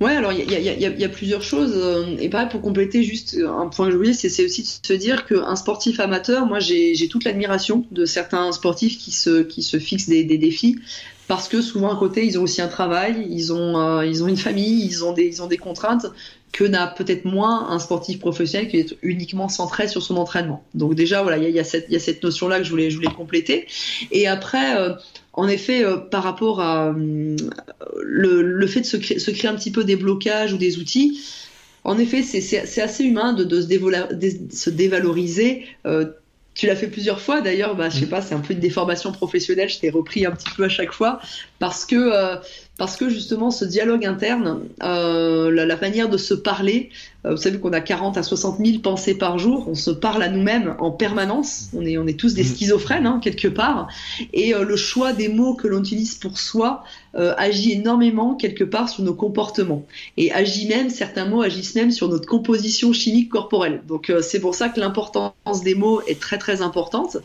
Ouais, alors il y, y, y, y a, plusieurs choses. euh, Et pareil, pour compléter juste un point que je voulais, c'est aussi de se dire qu'un sportif amateur, moi j'ai toute l'admiration de certains sportifs qui se, qui se fixent des, des, défis. Parce que souvent à côté, ils ont aussi un travail, ils ont, euh, ils ont une famille, ils ont des, ils ont des contraintes que n'a peut-être moins un sportif professionnel qui est uniquement centré sur son entraînement. Donc déjà, voilà, il y, y, a cette, y a cette notion-là que je voulais, je voulais compléter. Et après, euh, en effet, euh, par rapport à euh, le, le, fait de se créer, se créer, un petit peu des blocages ou des outils, en effet, c'est assez humain de, de, se, de se, dévaloriser. Euh, tu l'as fait plusieurs fois d'ailleurs, bah, je sais pas, c'est un peu une déformation professionnelle, je t'ai repris un petit peu à chaque fois, parce que, parce que justement ce dialogue interne, euh, la, la, manière de se parler, euh, vous savez qu'on a 40 à 60 000 pensées par jour, on se parle à nous-mêmes en permanence, on est, on est tous des schizophrènes hein, quelque part, et euh, le choix des mots que l'on utilise pour soi agit énormément quelque part sur nos comportements, et agit même, certains mots agissent même sur notre composition chimique corporelle. Donc c'est pour ça que l'importance des mots est très très importante,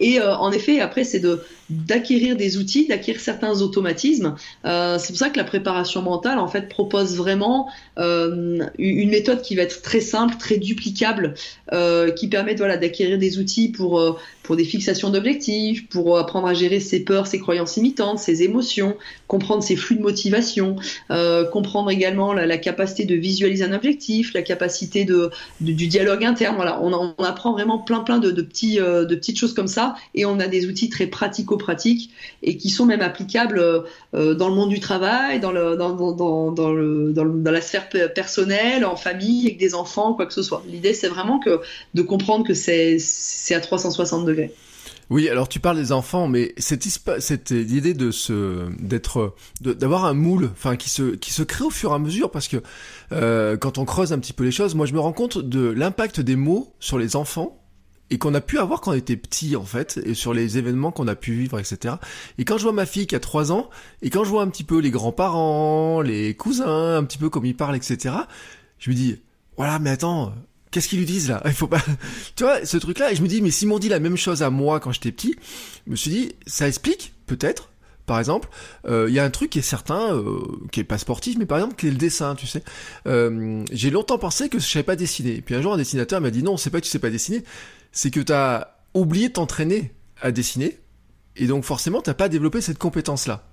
et en effet après c'est de d'acquérir des outils, d'acquérir certains automatismes. Euh, c'est pour ça que la préparation mentale en fait propose vraiment euh, une méthode qui va être très simple, très duplicable, euh, qui permet voilà d'acquérir des outils pour euh, pour des fixations d'objectifs, pour apprendre à gérer ses peurs, ses croyances imitantes, ses émotions, comprendre ses flux de motivation, euh, comprendre également la, capacité de visualiser un objectif, la capacité de, du dialogue interne. Voilà, on, apprend vraiment plein plein de, petits euh, de petites choses comme ça, et on a des outils très pratico-pratiques et qui sont même applicables euh, dans le monde du travail, dans le dans, dans, le, dans, la sphère personnelle, en famille, avec des enfants, quoi que ce soit. L'idée c'est vraiment que de comprendre que c'est à 360 degrés. Oui, alors tu parles des enfants, mais cette, cette idée de d'être d'avoir un moule, enfin qui se qui se crée au fur et à mesure, parce que euh, quand on creuse un petit peu les choses, moi je me rends compte de l'impact des mots sur les enfants et qu'on a pu avoir quand on était petit en fait, et sur les événements qu'on a pu vivre, etc. Et quand je vois ma fille qui a 3 ans, et quand je vois un petit peu les grands-parents, les cousins, un petit peu comme ils parlent, etc., je me dis, voilà, mais attends, qu'est-ce qu'ils lui disent là? Il faut pas, tu vois, ce truc-là. Et je me dis, mais s'ils m'ont dit la même chose à moi quand j'étais petit, je me suis dit, ça explique peut-être. Par exemple, il euh, y a un truc qui est certain, euh, qui est pas sportif, mais par exemple, qui est le dessin, tu sais. Euh, j'ai longtemps pensé que je savais pas dessiner. Puis un jour, un dessinateur m'a dit, non, c'est pas que tu sais pas dessiner, c'est que tu as oublié de t'entraîner à dessiner, et donc forcément, t'as pas développé cette compétence-là.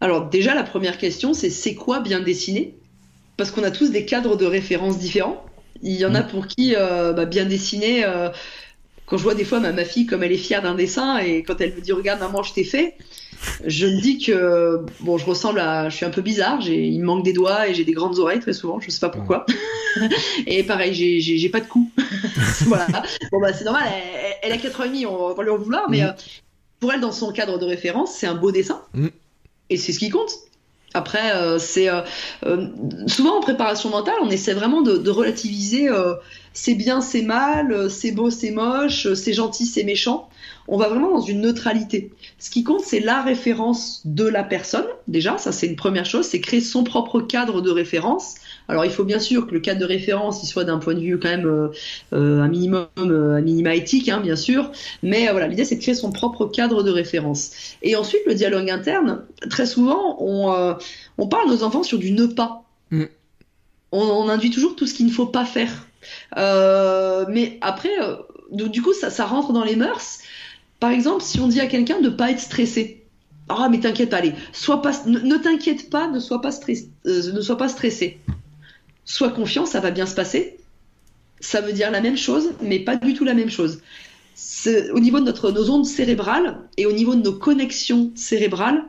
Alors déjà, la première question, c'est c'est quoi bien dessiner? Parce qu'on a tous des cadres de référence différents. Il y en a pour qui euh, bah, bien dessiner. Euh, quand je vois des fois ma, ma fille comme elle est fière d'un dessin et quand elle me dit regarde maman je t'ai fait, je me dis que bon je ressemble à, je suis un peu bizarre, il me manque des doigts et j'ai des grandes oreilles très souvent, je sais pas pourquoi. et pareil j'ai, pas de cou. voilà. Bon bah c'est normal, elle, elle a 4 ans et demi, on va lui en vouloir, mais euh, pour elle dans son cadre de référence c'est un beau dessin mm. et c'est ce qui compte. Après, euh, c'est euh, euh, souvent en préparation mentale, on essaie vraiment de, de relativiser c'est bien, c'est mal, c'est beau, c'est moche, c'est gentil, c'est méchant. On va vraiment dans une neutralité. Ce qui compte, c'est la référence de la personne. Déjà, ça c'est une première chose, c'est créer son propre cadre de référence. Alors il faut bien sûr que le cadre de référence il soit d'un point de vue quand même euh, euh un minimum, euh, un minima éthique, hein, bien sûr. Mais voilà, l'idée c'est de créer son propre cadre de référence. Et ensuite le dialogue interne. Très souvent, on, on parle nos enfants sur du ne pas. Mm. On, on, induit toujours tout ce qu'il ne faut pas faire. mais après, du coup, ça, ça rentre dans les mœurs. Par exemple, si on dit à quelqu'un de pas être stressé. Ah, oh, mais t'inquiète pas, allez, sois pas, ne, ne t'inquiète pas, ne sois pas, stress, ne sois pas stressé sois confiant, ça va bien se passer. Ça veut dire la même chose, mais pas du tout la même chose. Au niveau de nos ondes cérébrales et au niveau de nos connexions cérébrales,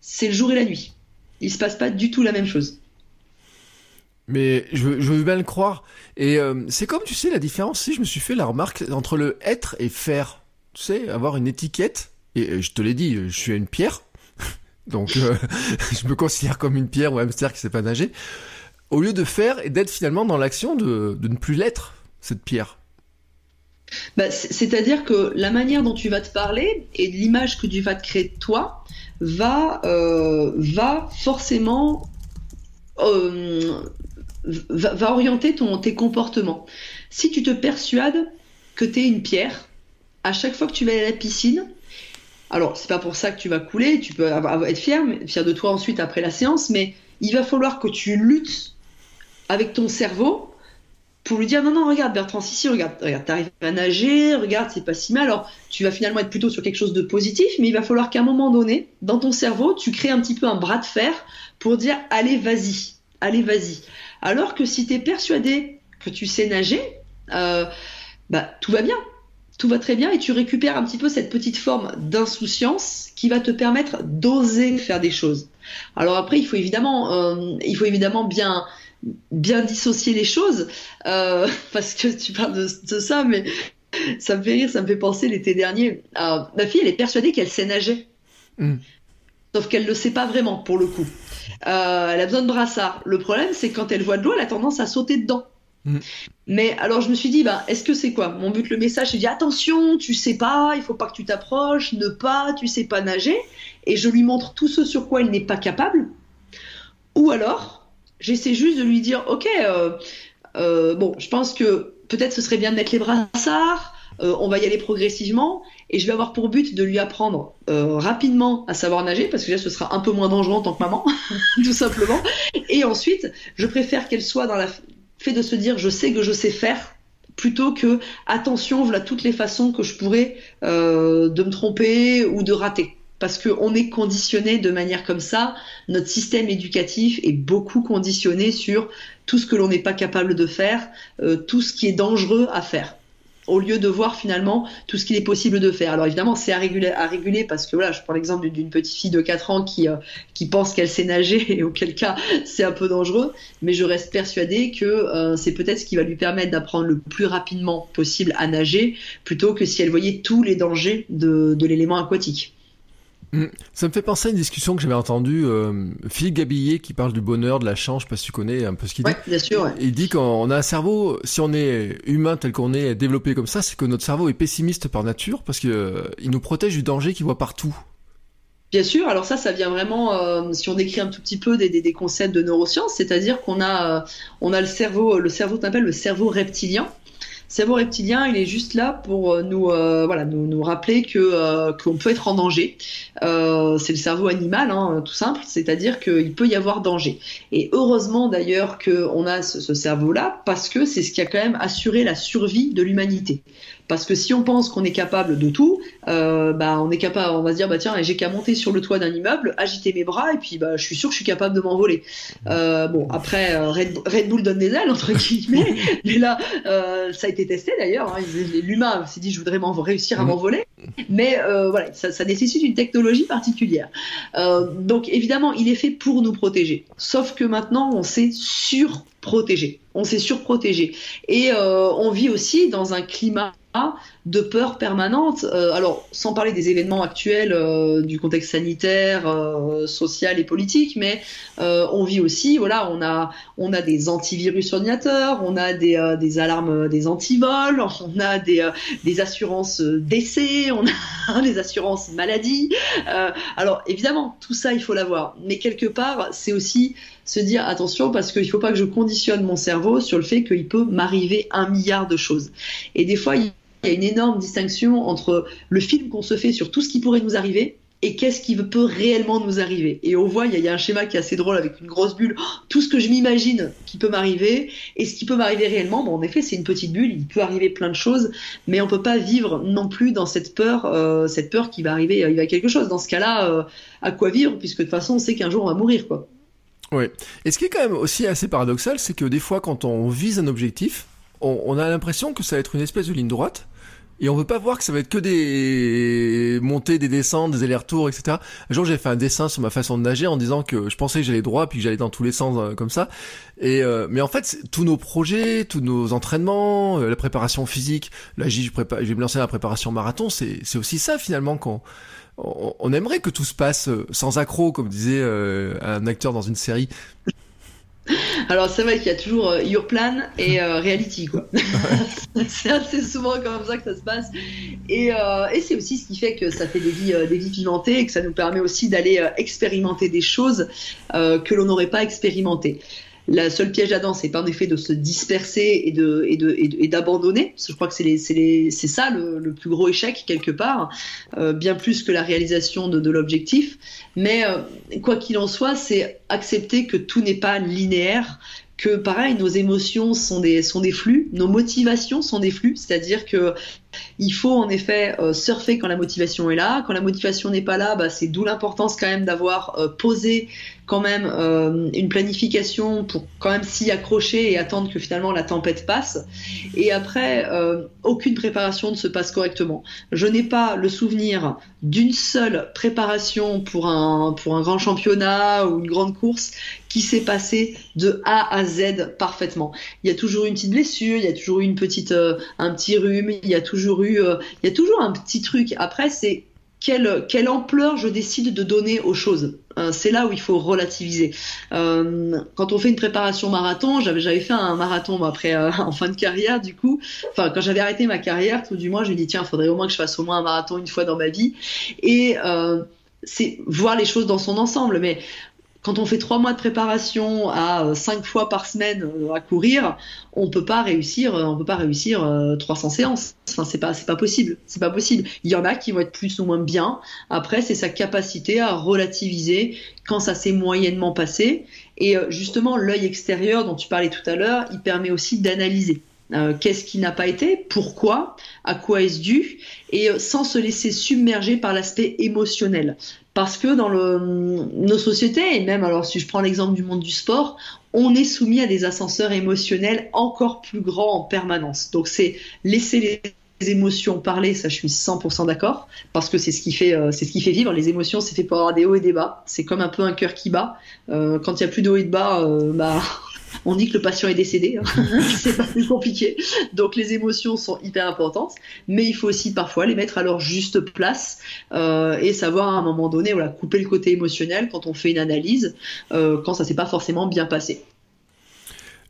c'est le jour et la nuit. Il se passe pas du tout la même chose. Mais je, veux bien le croire. Et euh, c'est comme, tu sais, la différence, si je me suis fait la remarque entre le être et faire. Tu sais, avoir une étiquette. Et je te l'ai dit, je suis une pierre. Donc, euh, je me considère comme une pierre ou un hamster qui sait pas nager au lieu de faire et d'être finalement dans l'action de, ne plus l'être, cette pierre. Bah, C'est-à-dire que la manière dont tu vas te parler et l'image que tu vas te créer de toi va, euh, va forcément euh, va, orienter ton, tes comportements. Si tu te persuades que tu es une pierre, à chaque fois que tu vas à la piscine, alors c'est pas pour ça que tu vas couler, tu peux être fier, fier de toi ensuite après la séance, mais il va falloir que tu luttes avec ton cerveau pour lui dire non non regarde Bertrand si si regarde regarde t'arrives à nager regarde c'est pas si mal. Alors tu vas finalement être plutôt sur quelque chose de positif mais il va falloir qu'à un moment donné dans ton cerveau tu crées un petit peu un bras de fer pour dire allez vas-y allez vas-y. Alors que si tu es persuadé que tu sais nager euh, bah tout va bien. Tout va très bien et tu récupères un petit peu cette petite forme d'insouciance qui va te permettre d'oser faire des choses. Alors après, il faut évidemment, euh, il faut évidemment bien bien dissocier les choses, euh, parce que tu parles de, ça, mais ça me fait rire, ça me fait penser l'été dernier. ma fille, elle est persuadée qu'elle sait nager. Mm. Sauf qu'elle ne le sait pas vraiment, pour le coup. Euh, elle a besoin de brassard. Le problème, c'est quand elle voit de l'eau, elle a tendance à sauter dedans. Mm. Mais alors je me suis dit, bah, est-ce que c'est quoi? Mon but, le message, c'est dit attention, tu sais pas, il faut pas que tu t'approches, ne pas, tu sais pas nager. Et je lui montre tout ce sur quoi elle n'est pas capable. Ou alors, J'essaie juste de lui dire, ok, euh, euh, bon, je pense que peut-être ce serait bien de mettre les brassards, euh, on va y aller progressivement, et je vais avoir pour but de lui apprendre rapidement à savoir nager, parce que là, ce sera un peu moins dangereux en tant que maman, tout simplement. Et ensuite, je préfère qu'elle soit dans la fait de se dire, je sais que je sais faire, plutôt que attention, voilà toutes les façons que je pourrais de me tromper ou de rater parce qu'on est conditionné de manière comme ça. Notre système éducatif est beaucoup conditionné sur tout ce que l'on n'est pas capable de faire, euh, tout ce qui est dangereux à faire au lieu de voir finalement tout ce qu'il est possible de faire. Alors évidemment, c'est à réguler, parce que voilà, je prends l'exemple d'une petite fille de 4 ans qui, euh, qui pense qu'elle sait nager et auquel cas c'est un peu dangereux, mais je reste persuadée que euh, c'est peut-être ce qui va lui permettre d'apprendre le plus rapidement possible à nager plutôt que si elle voyait tous les dangers de, de l'élément aquatique. Mm. Ça me fait penser à une discussion que j'avais entendue, euh, Philippe Gabillet qui parle du bonheur, de la chance, je sais pas si tu connais un peu ce qu'il dit. bien sûr. Il dit qu'on a un cerveau, si on est humain tel qu'on est développé comme ça, c'est que notre cerveau est pessimiste par nature parce qu'il euh, nous protège du danger qu'il voit partout. Bien sûr, alors ça, ça vient vraiment, euh, si on décrit un tout petit peu des, des, concepts de neurosciences, c'est-à-dire qu'on a, on a le cerveau, le cerveau qu'on appelle le cerveau reptilien, cerveau reptilien, il est juste là pour euh, nous, euh, voilà, nous, nous, rappeler que euh, qu'on peut être en danger. c'est le cerveau animal, hein, tout simple, c'est-à-dire qu'il peut y avoir danger. Et heureusement d'ailleurs qu'on a ce, ce cerveau-là, parce que c'est ce qui a quand même assuré la survie de l'humanité. Parce que si on pense qu'on est capable de tout, euh, bah on est capable, on va se dire bah tiens j'ai qu'à monter sur le toit d'un immeuble, agiter mes bras et puis bah je suis sûr que je suis capable de m'envoler. Euh, bon après euh, Red, Bull donne des ailes entre guillemets, mais là euh, ça a été testé d'ailleurs. Hein, L'humain s'est dit je voudrais réussir à mmh. m'envoler, mais voilà ça, ça, nécessite une technologie particulière. donc évidemment il est fait pour nous protéger. Sauf que maintenant on s'est surprotégé on s'est surprotégé. Et on vit aussi dans un climat de peur permanente. Euh, alors, sans parler des événements actuels euh, du contexte sanitaire, social et politique, mais on vit aussi, voilà, on a, on a des antivirus ordinateurs, on a des, alarmes des antivols, on a des, assurances décès, on a des assurances maladie. alors, évidemment, tout ça, il faut l'avoir. Mais quelque part, c'est aussi se dire attention parce qu'il ne faut pas que je conditionne mon cerveau sur le fait qu'il peut m'arriver un milliard de choses. Et des fois, il y a une énorme distinction entre le film qu'on se fait sur tout ce qui pourrait nous arriver et qu'est-ce qui peut réellement nous arriver. Et on voit, il y, a un schéma qui est assez drôle avec une grosse bulle, tout ce que je m'imagine qui peut m'arriver, et ce qui peut m'arriver réellement, bon, en effet, c'est une petite bulle, il peut arriver plein de choses, mais on peut pas vivre non plus dans cette peur, euh, cette peur qui va arriver, il va quelque chose. Dans ce cas-là, euh, à quoi vivre, puisque de toute façon, on sait qu'un jour on va mourir, quoi. Oui. Et ce qui est quand même aussi assez paradoxal, c'est que des fois, quand on vise un objectif, on, a l'impression que ça va être une espèce de ligne droite. Et on veut pas voir que ça va être que des montées, des descentes, des allers-retours, etc. Un jour, j'ai fait un dessin sur ma façon de nager en disant que je pensais que j'allais droit, puis que j'allais dans tous les sens euh, comme ça. Et euh, mais en fait, tous nos projets, tous nos entraînements, euh, la préparation physique, là, je, je vais me lancer dans la préparation marathon, c'est c'est aussi ça finalement qu'on on, aimerait que tout se passe euh, sans accroc, comme disait un acteur dans une série. Alors c'est vrai qu'il y a toujours euh, Your Plan et Reality quoi. c'est assez souvent comme ça que ça se passe et, c'est aussi ce qui fait que ça fait des vies des vies pimentées et que ça nous permet aussi d'aller expérimenter des choses que l'on n'aurait pas expérimentées. La seule piège à dents, c'est pas en effet de se disperser et de et de et d'abandonner. Je crois que c'est c'est ça le, plus gros échec quelque part, euh, bien plus que la réalisation de, de l'objectif. Mais euh, quoi qu'il en soit, c'est accepter que tout n'est pas linéaire, que pareil, nos émotions sont des, sont des flux, nos motivations sont des flux, c'est-à-dire que il faut en effet euh, surfer quand la motivation est là. Quand la motivation n'est pas là, bah, c'est d'où l'importance quand même d'avoir posé quand même euh, une planification pour quand même s'y accrocher et attendre que finalement la tempête passe. Et après, euh, aucune préparation ne se passe correctement. Je n'ai pas le souvenir d'une seule préparation pour un, grand championnat ou une grande course qui s'est passée de A à Z parfaitement. Il y a toujours une petite blessure, il y a toujours une petite, euh, un petit rhume, il y a toujours eu, il y a toujours un petit truc. Après, c'est quelle, quelle ampleur je décide de donner aux choses. Euh, c'est là où il faut relativiser. Euh, quand on fait une préparation marathon, j'avais fait un marathon après euh, en fin de carrière du coup. Enfin quand j'avais arrêté ma carrière, tout du moins je me dis tiens, il faudrait au moins que je fasse au moins un marathon une fois dans ma vie et c'est voir les choses dans son ensemble. Mais quand on fait trois mois de préparation à euh, cinq fois par semaine euh, à courir, on peut pas réussir, euh, on peut pas réussir 300 séances. Enfin, c'est pas, c'est pas possible. C'est pas possible. Il y en a qui vont être plus ou moins bien. Après, c'est sa capacité à relativiser quand ça s'est moyennement passé. Et justement, l'œil extérieur dont tu parlais tout à l'heure, il permet aussi d'analyser. Qu'est-ce qui n'a pas été, pourquoi, à quoi est-ce dû, et sans se laisser submerger par l'aspect émotionnel parce que dans le, nos sociétés, et même alors si je prends l'exemple du monde du sport, on est soumis à des ascenseurs émotionnels encore plus grands en permanence. Donc c'est laisser les émotions parler, ça je suis 100% d'accord, parce que c'est ce qui fait, euh, c'est ce qui fait vivre. Les émotions, c'est fait pour avoir des hauts et des bas. C'est comme un peu un cœur qui bat. Euh, quand il y a plus de hauts et de bas, euh, bah on dit que le patient est décédé, hein. c'est pas plus compliqué. Donc les émotions sont hyper importantes, mais il faut aussi parfois les mettre à leur juste place euh, et savoir à un moment donné, voilà, couper le côté émotionnel quand on fait une analyse, euh, quand ça s'est pas forcément bien passé.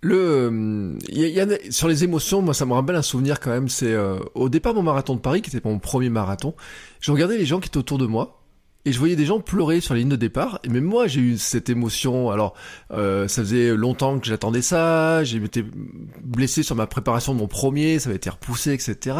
Le, y a, sur les émotions, moi ça me rappelle un souvenir quand même. C'est euh, au départ mon marathon de Paris, qui était mon premier marathon. Je regardais les gens qui étaient autour de moi et je voyais des gens pleurer sur la ligne de départ. Et même moi, j'ai eu cette émotion. Alors, euh, ça faisait longtemps que j'attendais ça. J'ai été blessé sur ma préparation de mon premier. Ça avait été repoussé, etc.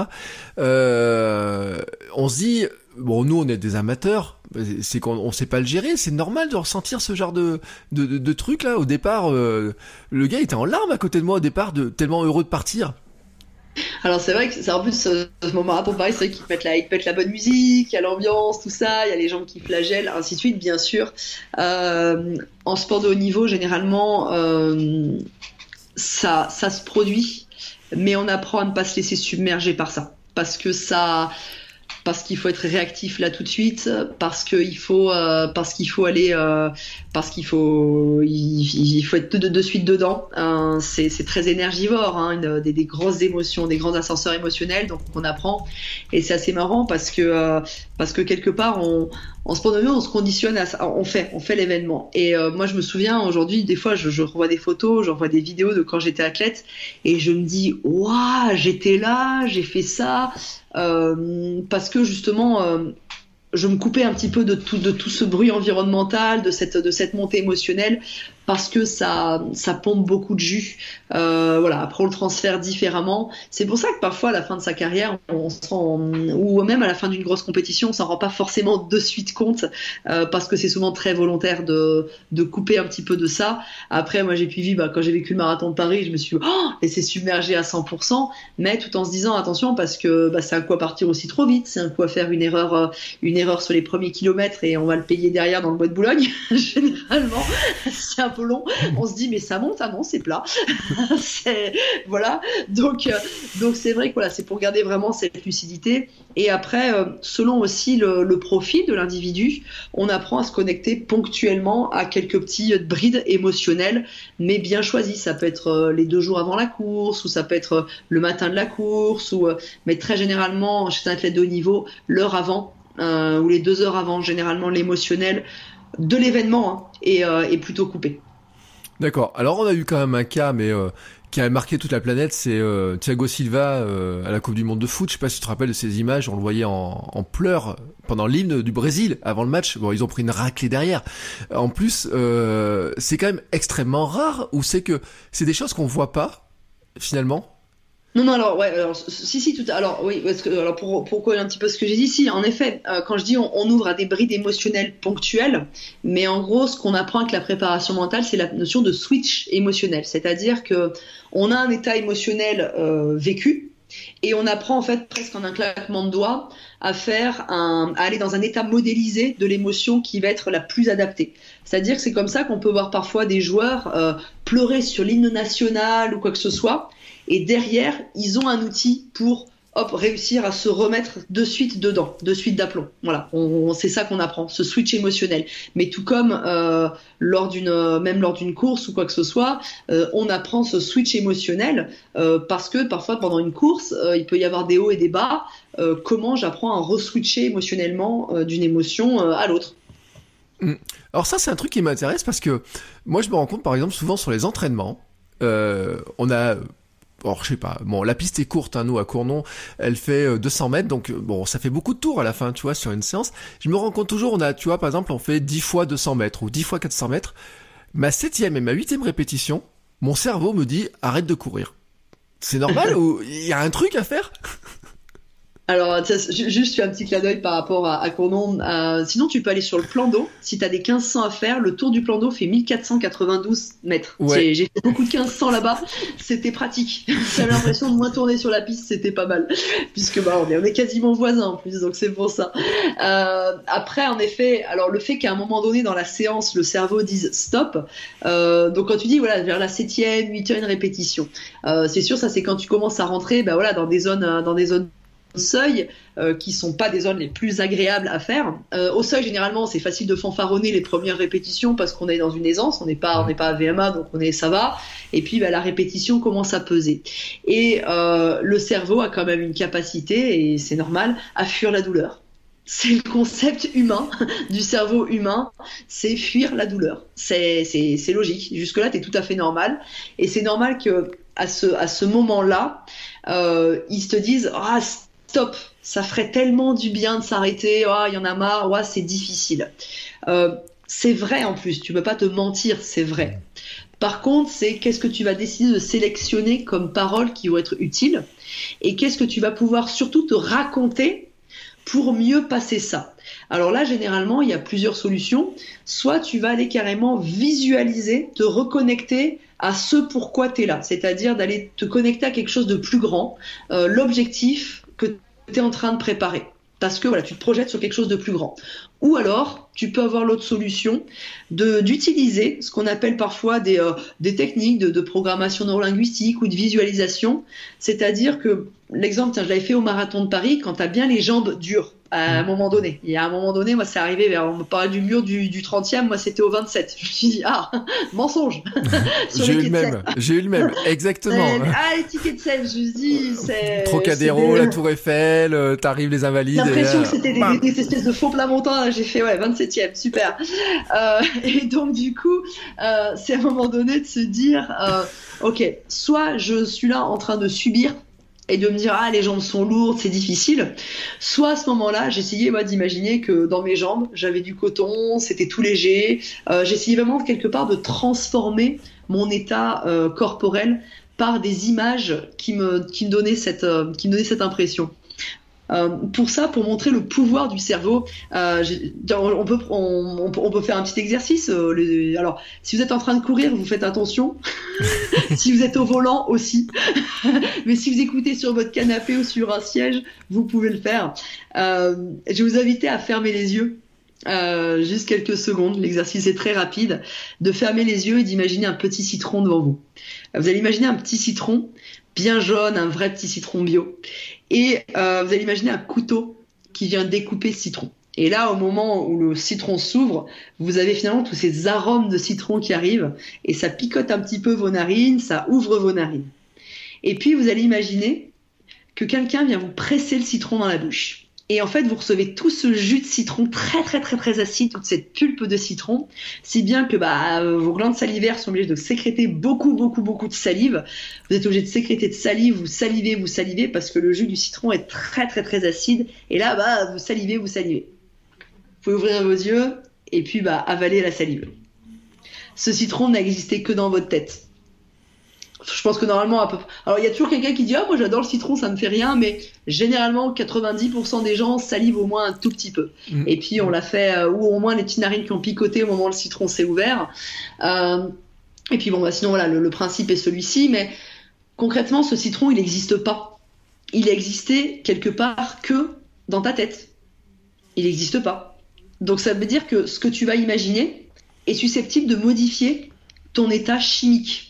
Euh, on se dit, bon, nous, on est des amateurs. C'est qu'on on sait pas le gérer. C'est normal de ressentir ce genre de de, de, truc là. Au départ, euh, le gars était en larmes à côté de moi au départ, de tellement heureux de partir. Alors c'est vrai que c'est en plus ce, moment marathon Paris, c'est vrai qu'ils mettent la, ils mettent la bonne musique, il y a l'ambiance, tout ça, il y a les gens qui flagellent, ainsi de suite, bien sûr. Euh, en sport de haut niveau, généralement, euh, ça, ça se produit, mais on apprend à ne pas se laisser submerger par ça, parce que ça, parce qu'il faut être réactif là tout de suite, parce qu'il faut, euh, parce qu'il faut aller, parce qu'il faut, il, faut être de, de, suite dedans. Euh, c'est très énergivore, hein, des, grosses émotions, des grands ascenseurs émotionnels, donc on apprend. Et c'est assez marrant parce que, parce que quelque part, on, en sport de on se conditionne à ça, on fait, on fait l'événement. Et moi, je me souviens aujourd'hui, des fois, je, revois des photos, je revois des vidéos de quand j'étais athlète, et je me dis, waouh, j'étais là, j'ai fait ça. Euh, parce que justement, euh, je me coupais un petit peu de tout, ce bruit environnemental, de cette montée émotionnelle parce que ça, ça pompe beaucoup de jus. Euh, voilà, après on le transfère différemment. C'est pour ça que parfois à la fin de sa carrière, on se rend, ou même à la fin d'une grosse compétition, on s'en rend pas forcément de suite compte euh, parce que c'est souvent très volontaire de, de couper un petit peu de ça. Après, moi j'ai pu vivre bah, quand j'ai vécu le marathon de Paris, je me suis oh, laissé submerger à 100%, mais tout en se disant attention parce que bah, c'est un coup à partir aussi trop vite, c'est un coup à faire une erreur, euh, une erreur sur les premiers kilomètres et on va le payer derrière dans le bois de Boulogne. Généralement, long. On se dit mais ça monte, ah non c'est plat. voilà. Donc euh, donc c'est vrai que voilà c'est pour garder vraiment cette lucidité. Et après euh, selon aussi le, profil de l'individu, on apprend à se connecter ponctuellement à quelques petits brides émotionnels, mais bien choisis. Ça peut être euh, les deux jours avant la course ou ça peut être le matin de la course ou mais très généralement chez un athlète de haut niveau l'heure avant ou les deux heures avant, généralement l'émotionnel de l'événement hein, est, plutôt coupé. D'accord. Alors on a eu quand même un cas, mais euh, qui a marqué toute la planète, c'est euh, Thiago Silva euh, à la Coupe du Monde de foot. Je sais pas si tu te rappelles de ces images, on le voyait en, pleurs pendant l'hymne du Brésil avant le match. Bon, ils ont pris une raclée derrière. En plus, c'est quand même extrêmement rare, ou c'est que c'est des choses qu'on voit pas finalement? Non, non, alors, ouais, alors, si, si, tout Alors, oui, parce que, alors, pour, pour un petit peu ce que j'ai dit, si, en effet, euh, quand je dis on, ouvre à des brides émotionnelles ponctuelles, mais en gros, ce qu'on apprend avec la préparation mentale, c'est la notion de switch émotionnel. C'est-à-dire que on a un état émotionnel euh, vécu, et on apprend en fait presque en un claquement de doigts à faire un, à aller dans un état modélisé de l'émotion qui va être la plus adaptée. C'est-à-dire que c'est comme ça qu'on peut voir parfois des joueurs euh, pleurer sur l'hymne national ou quoi que ce soit, et derrière, ils ont un outil pour hop, réussir à se remettre de suite dedans, de suite d'aplomb. Voilà, c'est ça qu'on apprend, ce switch émotionnel. Mais tout comme euh, lors d'une, même lors d'une course ou quoi que ce soit, euh, on apprend ce switch émotionnel euh, parce que parfois pendant une course, il peut y avoir des hauts et des bas. comment j'apprends à re-switcher émotionnellement d'une émotion à l'autre? Mmh. Alors ça, c'est un truc qui m'intéresse parce que moi, je me rends compte, par exemple, souvent sur les entraînements, on a Or, je sais pas. Bon, la piste est courte, hein, nous à Cournon, elle fait 200 euh, mètres, donc euh, bon, ça fait beaucoup de tours à la fin, tu vois, sur une séance. Je me rends compte toujours, on a, tu vois, par exemple, on fait 10 fois 200 mètres ou 10 fois 400 mètres. Ma septième et ma huitième répétition, mon cerveau me dit arrête de courir. C'est normal ou il y a un truc à faire? Alors, juste un petit clin d'œil par rapport à, à Cournon. Euh, sinon, tu peux aller sur le plan d'eau. Si tu as des 1500 à faire, le tour du plan d'eau fait 1492 mètres. J'ai fait beaucoup de 1500 là-bas. C'était pratique. J'avais l'impression de moins tourner sur la piste. C'était pas mal. Puisque bah, on, est, on est quasiment voisins en plus, donc c'est pour ça. Euh, après, en effet, alors le fait qu'à un moment donné dans la séance, le cerveau dise stop. Euh, donc quand tu dis voilà vers la septième, huitième répétition, euh, c'est sûr ça c'est quand tu commences à rentrer, bah voilà dans des zones, dans des zones seuil euh, qui sont pas des zones les plus agréables à faire. Euh, au seuil, généralement, c'est facile de fanfaronner les premières répétitions parce qu'on est dans une aisance, on n'est pas, on n'est pas à VMA, donc on est, ça va. Et puis, bah, la répétition commence à peser. Et euh, le cerveau a quand même une capacité, et c'est normal, à fuir la douleur. C'est le concept humain du cerveau humain, c'est fuir la douleur. C'est logique. Jusque-là, tu es tout à fait normal. Et c'est normal que à ce, à ce moment-là, euh, ils se disent ah, stop, ça ferait tellement du bien de s'arrêter, oh, il y en a marre, c'est difficile. Euh, c'est vrai en plus, tu peux pas te mentir, c'est vrai. Par contre, c'est qu'est-ce que tu vas décider de sélectionner comme paroles qui vont être utiles et qu'est-ce que tu vas pouvoir surtout te raconter pour mieux passer ça. Alors là, généralement, il y a plusieurs solutions. Soit tu vas aller carrément visualiser, te reconnecter à ce pourquoi tu es là, c'est-à-dire d'aller te connecter à quelque chose de plus grand. Euh, l'objectif que tu es en train de préparer. Parce que voilà, tu te projettes sur quelque chose de plus grand. Ou alors, tu peux avoir l'autre solution d'utiliser ce qu'on appelle parfois des, euh, des techniques de, de, programmation neurolinguistique ou de visualisation. C'est-à-dire que, l'exemple, je l'avais fait au marathon de Paris, quand tu as bien les jambes dures, à un Mm. moment donné. Et à un moment donné, moi, c'est arrivé on me parlait du mur du, du 30e, moi, c'était au 27. Je me suis dit, ah, mensonge. J'ai eu le même, j'ai eu le même, exactement. Euh, ah, les tickets de scène, je me suis dit, c'est. Trocadéro, des- la Tour Eiffel, euh, t'arrives les Invalides. L'impression que c'était des, bam. des- des espèces de faux plamontins. J'ai fait, ouais, 27e, super. Euh, et donc, du coup, euh, c'est à un moment donné de se dire, euh, ok, soit je suis là en train de subir et de me dire, ah, les jambes sont lourdes, c'est difficile. Soit à ce moment-là, j'essayais, moi, d'imaginer que dans mes jambes, j'avais du coton, c'était tout léger. Euh, j'essayais vraiment, quelque part, de transformer mon état euh, corporel par des images qui me, qui me donnaient cette, euh, qui me donnaient cette impression. Euh, pour ça, pour montrer le pouvoir du cerveau, euh, on, peut, faire un petit exercice. euh, alors, si vous êtes en train de courir, vous faites attention. si vous êtes au volant aussi. Mais si vous écoutez sur votre canapé ou sur un siège, vous pouvez le faire. Je vais vous inviter à fermer les yeux. juste quelques secondes, l'exercice est très rapide, de fermer les yeux et d'imaginer un petit citron devant vous. Vous allez imaginer un petit citron bien jaune, un vrai petit citron bio. Et euh, vous allez imaginer un couteau qui vient découper ce citron. Et là, au moment où le citron s'ouvre, vous avez finalement tous ces arômes de citron qui arrivent et ça picote un petit peu vos narines, ça ouvre vos narines. Et puis, vous allez imaginer que quelqu'un vient vous presser le citron dans la bouche. Et en fait, vous recevez tout ce jus de citron très très très très acide, toute cette pulpe de citron, si bien que bah, vos glandes salivaires sont obligées de sécréter beaucoup beaucoup beaucoup de salive. Vous êtes obligé de sécréter de salive, vous salivez, vous salivez parce que le jus du citron est très très très acide. Et là, bah, vous salivez, vous salivez. Vous pouvez ouvrir vos yeux et puis bah, avaler la salive. Ce citron n'existait que dans votre tête. Je pense que normalement, à peu... alors il y a toujours quelqu'un qui dit ah moi j'adore le citron, ça me fait rien, mais généralement 90% des gens salivent au moins un tout petit peu. Mm. Et puis on l'a fait euh, ou au moins les petites narines qui ont picoté au moment où le citron s'est ouvert. Euh, et puis bon, bah, sinon voilà, le, le principe est celui-ci, mais concrètement ce citron il n'existe pas. Il existait quelque part que dans ta tête. Il n'existe pas. Donc ça veut dire que ce que tu vas imaginer est susceptible de modifier ton état chimique.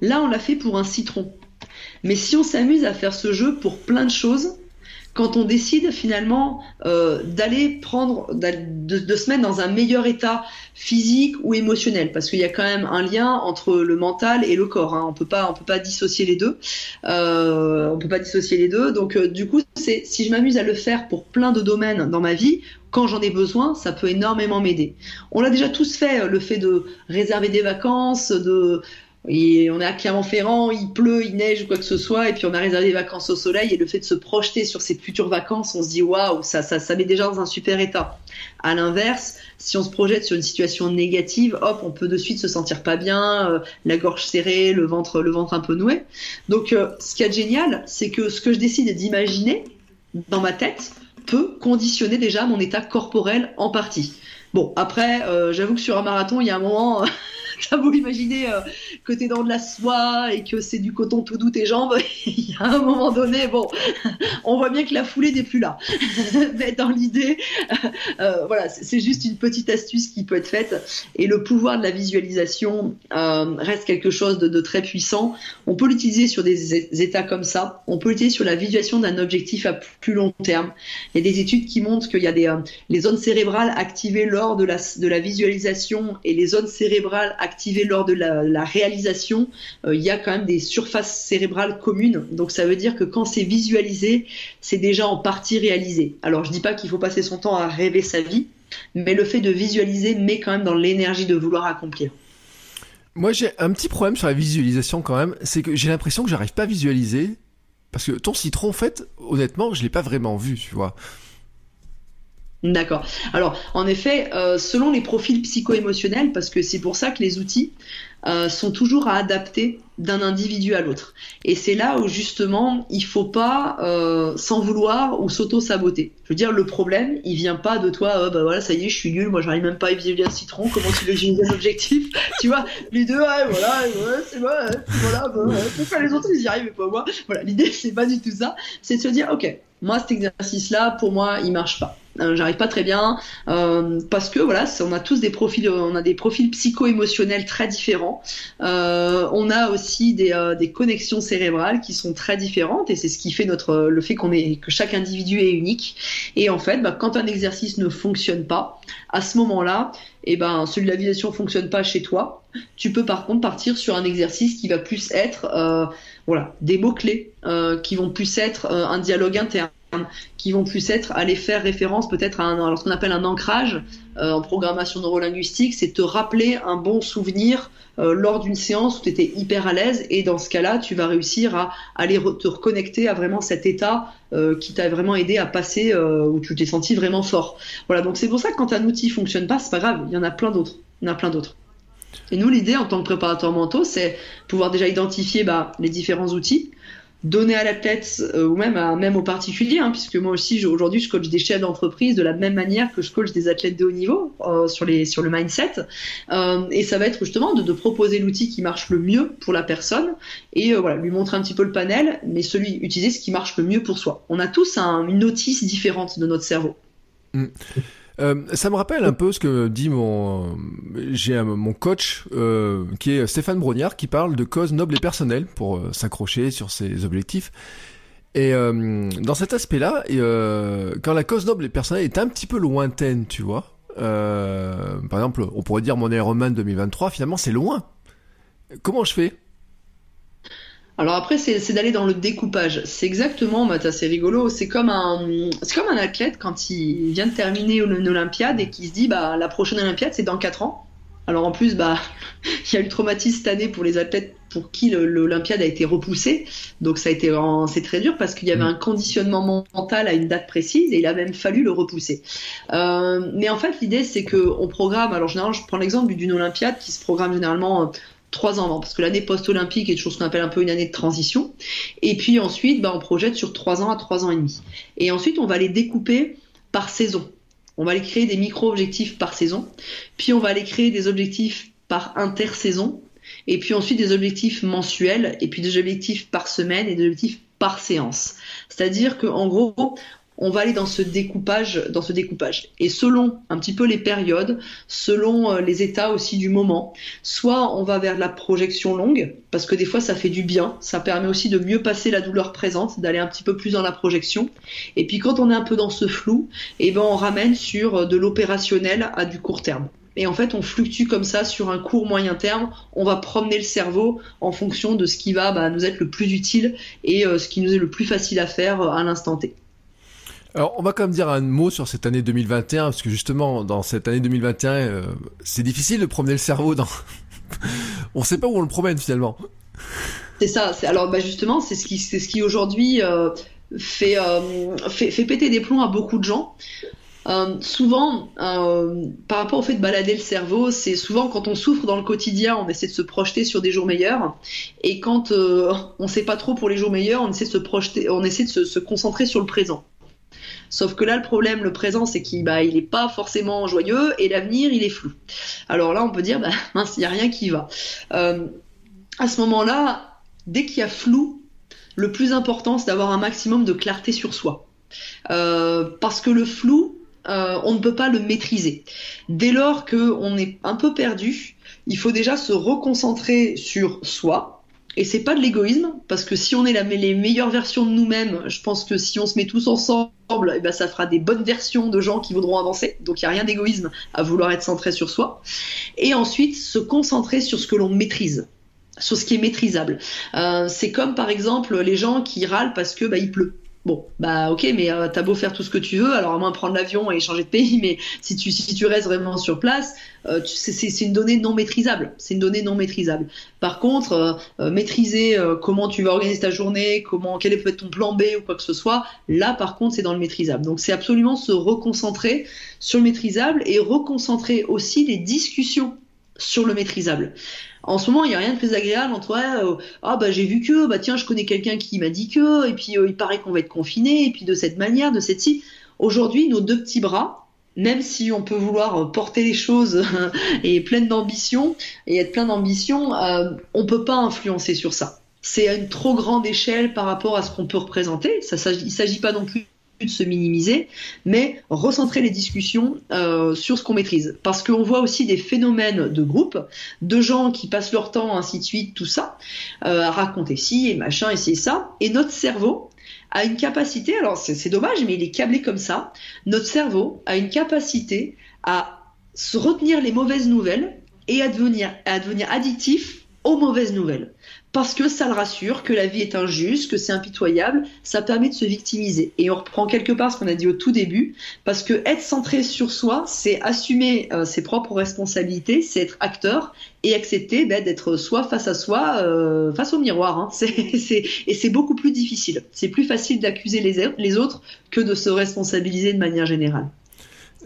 Là, on l'a fait pour un citron. Mais si on s'amuse à faire ce jeu pour plein de choses, quand on décide finalement euh, d'aller prendre, de, se mettre dans un meilleur état physique ou émotionnel, parce qu'il y a quand même un lien entre le mental et le corps. Hein. On peut pas, on peut pas dissocier les deux. Euh, on peut pas dissocier les deux. Donc euh, du coup, c'est si je m'amuse à le faire pour plein de domaines dans ma vie, quand j'en ai besoin, ça peut énormément m'aider. On l'a déjà tous fait, le fait de réserver des vacances, de on est à Clermont-Ferrand, il pleut, il neige ou quoi que ce soit, et puis on a réservé des vacances au soleil, et le fait de se projeter sur ces futures vacances, on se dit waouh, ça, ça, ça met déjà dans un super état. À l'inverse, si on se projette sur une situation négative, hop, on peut de suite se sentir pas bien, euh, la gorge serrée, le ventre, le ventre un peu noué. Donc, euh, ce qui est génial, c'est que ce que je décide d'imaginer dans ma tête peut conditionner déjà mon état corporel en partie. Bon, après, euh, j'avoue que sur un marathon, il y a un moment, t'as beau imaginer euh, que t'es dans de la soie et que c'est du coton tout doux tes jambes, il y a un moment donné, bon, on voit bien que la foulée n'est plus là. Mais dans l'idée, euh, voilà, c'est juste une petite astuce qui peut être faite. Et le pouvoir de la visualisation euh, reste quelque chose de, très puissant. On peut l'utiliser sur des états comme ça. On peut l'utiliser sur la visualisation d'un objectif à plus long terme. Il y a des études qui montrent qu'il y a des, euh, les zones cérébrales activées lors de la, de la visualisation et les zones cérébrales activées lors de la, la réalisation. Euh, il y a quand même des surfaces cérébrales communes. Donc ça veut dire que quand c'est visualisé, c'est déjà en partie réalisé. Alors je dis pas qu'il faut passer son temps à rêver sa vie, mais le fait de visualiser met quand même dans l'énergie de vouloir accomplir. Moi, j'ai un petit problème sur la visualisation quand même, c'est que j'ai l'impression que j'arrive pas à visualiser. Parce que ton citron, en fait, honnêtement, je l'ai pas vraiment vu, tu vois. D'accord. Alors, en effet, euh, selon les profils psycho-émotionnels, parce que c'est pour ça que les outils euh, sont toujours à adapter d'un individu à l'autre. Et c'est là où justement, il faut pas euh, s'en vouloir ou s'auto-saboter. Je veux dire, le problème, il vient pas de toi, oh, bah voilà, ça y est, je suis nul, moi j'arrive même pas à visualiser un citron, comment tu veux que j'ai objectif Tu vois, deux, ouais, voilà, ouais, c'est moi, ouais, voilà, bah, ouais, pourquoi les autres ils y arrivent et pas moi Voilà, l'idée c'est pas du tout ça, c'est de se dire, ok, moi cet exercice-là, pour moi, il marche pas. J'arrive pas très bien parce que voilà, on a tous des profils, on a des profils psycho-émotionnels très différents. on a aussi des, des connexions cérébrales qui sont très différentes et c'est ce qui fait notre le fait qu'on est que chaque individu est unique. Et en fait, bah, quand un exercice ne fonctionne pas, à ce moment-là, et eh ben celui de la vision fonctionne pas chez toi, tu peux par contre partir sur un exercice qui va plus être euh, voilà des mots clés, euh, qui vont plus être euh, un dialogue interne, qui vont plus être aller faire référence peut-être à, ce qu'on appelle un ancrage en programmation neurolinguistique, c'est te rappeler un bon souvenir lors d'une séance où tu étais hyper à l'aise et dans ce cas-là, tu vas réussir à aller te reconnecter à vraiment cet état qui t'a vraiment aidé à passer où tu t'es senti vraiment fort. Voilà, donc c'est pour ça que quand un outil fonctionne pas, c'est pas grave, il y en a plein d'autres. Il y en a plein d'autres. Et nous, l'idée en tant que préparateur mentaux, c'est pouvoir déjà identifier bah, les différents outils, donner à l'athlète euh, ou même, à, même aux particuliers, hein, puisque moi aussi aujourd'hui je coach des chefs d'entreprise de la même manière que je coach des athlètes de haut niveau euh, sur, les, sur le mindset. Euh, et ça va être justement de, de proposer l'outil qui marche le mieux pour la personne et voilà, lui montrer un petit peu le panel, mais celui utiliser ce qui marche le mieux pour soi. On a tous une notice différente de notre cerveau. Mm. Euh, ça me rappelle un peu ce que dit mon j'ai mon coach euh, qui est Stéphane Brognard qui parle de causes nobles et personnelles pour euh, s'accrocher sur ses objectifs. Et dans cet aspect-là, quand la cause noble et personnelle est un petit peu lointaine, tu vois, par exemple, on pourrait dire mon Ironman 2023, finalement c'est loin. Comment je fais? Alors après, c'est d'aller dans le découpage. C'est exactement, bah, c'est rigolo. C'est comme un, c'est comme un athlète quand il vient de terminer une Olympiade et qui se dit, bah la prochaine Olympiade c'est dans 4 ans. Alors en plus, bah il y a eu le traumatisme cette année pour les athlètes pour qui l'Olympiade a été repoussée. Donc ça a été, c'est très dur parce qu'il y avait mm. un conditionnement mental à une date précise et il a même fallu le repousser. Euh, mais en fait, l'idée c'est que on programme. Alors généralement, je prends l'exemple d'une Olympiade qui se programme généralement trois ans avant, parce que l'année post-olympique est quelque chose qu'on appelle un peu une année de transition. Et puis ensuite, bah, on projette sur trois ans à trois ans et demi. Et ensuite, on va les découper par saison. On va les créer des micro-objectifs par saison. Puis on va les créer des objectifs par intersaison. Et puis ensuite des objectifs mensuels. Et puis des objectifs par semaine et des objectifs par séance. C'est-à-dire qu'en gros, on va aller dans ce découpage, dans ce découpage. Et selon un petit peu les périodes, selon euh, les états aussi du moment, soit on va vers la projection longue, parce que des fois ça fait du bien, ça permet aussi de mieux passer la douleur présente, d'aller un petit peu plus dans la projection. Et puis quand on est un peu dans ce flou, eh ben on ramène sur euh, de l'opérationnel à du court terme. Et en fait, on fluctue comme ça sur un court moyen terme. On va promener le cerveau en fonction de ce qui va bah, nous être le plus utile et euh, ce qui nous est le plus facile à faire à l'instant T. Alors, on va quand même dire un mot sur cette année 2021, parce que justement, dans cette année 2021, euh, c'est difficile de promener le cerveau dans... on sait pas où on le promène finalement. C'est ça. Alors, bah justement, c'est ce qui, c'est ce qui aujourd'hui euh, fait, euh, fait, péter des plombs à beaucoup de gens. souvent, par rapport au fait de balader le cerveau, c'est souvent quand on souffre dans le quotidien, on essaie de se projeter sur des jours meilleurs, et quand on sait pas trop pour les jours meilleurs, on essaie de se projeter, on essaie de se concentrer sur le présent. Sauf que là, le problème, le présent, c'est qu'il bah, il pas forcément joyeux et l'avenir, il est flou. Alors là, on peut dire, bah, mince, il n'y a rien qui va. Euh, à ce moment-là, dès qu'il y a flou, le plus important, c'est d'avoir un maximum de clarté sur soi. Euh, parce que le flou, euh, on ne peut pas le maîtriser. Dès lors qu'on est un peu perdu, il faut déjà se reconcentrer sur soi, et c'est pas de l'égoïsme, parce que si on est la, les meilleures versions de nous-mêmes, je pense que si on se met tous ensemble, eh ben ça fera des bonnes versions de gens qui voudront avancer. Donc il n'y a rien d'égoïsme à vouloir être centré sur soi. Et ensuite, se concentrer sur ce que l'on maîtrise sur ce qui est maîtrisable. Euh, c'est comme par exemple les gens qui râlent parce que bah, pleut. Bon, bah ok, mais euh, t'as beau faire tout ce que tu veux, alors à moins prendre l'avion et changer de pays, mais si tu, restes vraiment sur place, euh, c'est une donnée non maîtrisable. C'est une donnée non maîtrisable. Par contre, euh, maîtriser comment tu vas organiser ta journée, comment quel est peut-être ton plan B ou quoi que ce soit, là par contre c'est dans le maîtrisable. Donc c'est absolument se reconcentrer sur le maîtrisable et reconcentrer aussi les discussions sur le maîtrisable. En ce moment, il n'y a rien de plus agréable entre euh, ah bah j'ai vu que bah tiens je connais quelqu'un qui m'a dit que et puis euh, il paraît qu'on va être confiné et puis de cette manière, de cette ci. Aujourd'hui, nos deux petits bras, même si on peut vouloir porter les choses et pleine d'ambition et être plein d'ambition, euh, on peut pas influencer sur ça. C'est à une trop grande échelle par rapport à ce qu'on peut représenter. Ça, il s'agit pas non plus de se minimiser, mais recentrer les discussions euh, sur ce qu'on maîtrise. Parce qu'on voit aussi des phénomènes de groupe, de gens qui passent leur temps, ainsi de suite, tout ça, euh, à raconter ci et machin et c'est ça, et notre cerveau a une capacité, alors c'est dommage, mais il est câblé comme ça, notre cerveau a une capacité à se retenir les mauvaises nouvelles et à devenir, à devenir addictif aux mauvaises nouvelles parce que ça le rassure, que la vie est injuste, que c'est impitoyable, ça permet de se victimiser. Et on reprend quelque part ce qu'on a dit au tout début, parce que être centré sur soi, c'est assumer euh, ses propres responsabilités, c'est être acteur et accepter ben, d'être soi face à soi, euh, face au miroir. Hein. et c'est beaucoup plus difficile. C'est plus facile d'accuser les, les autres que de se responsabiliser de manière générale.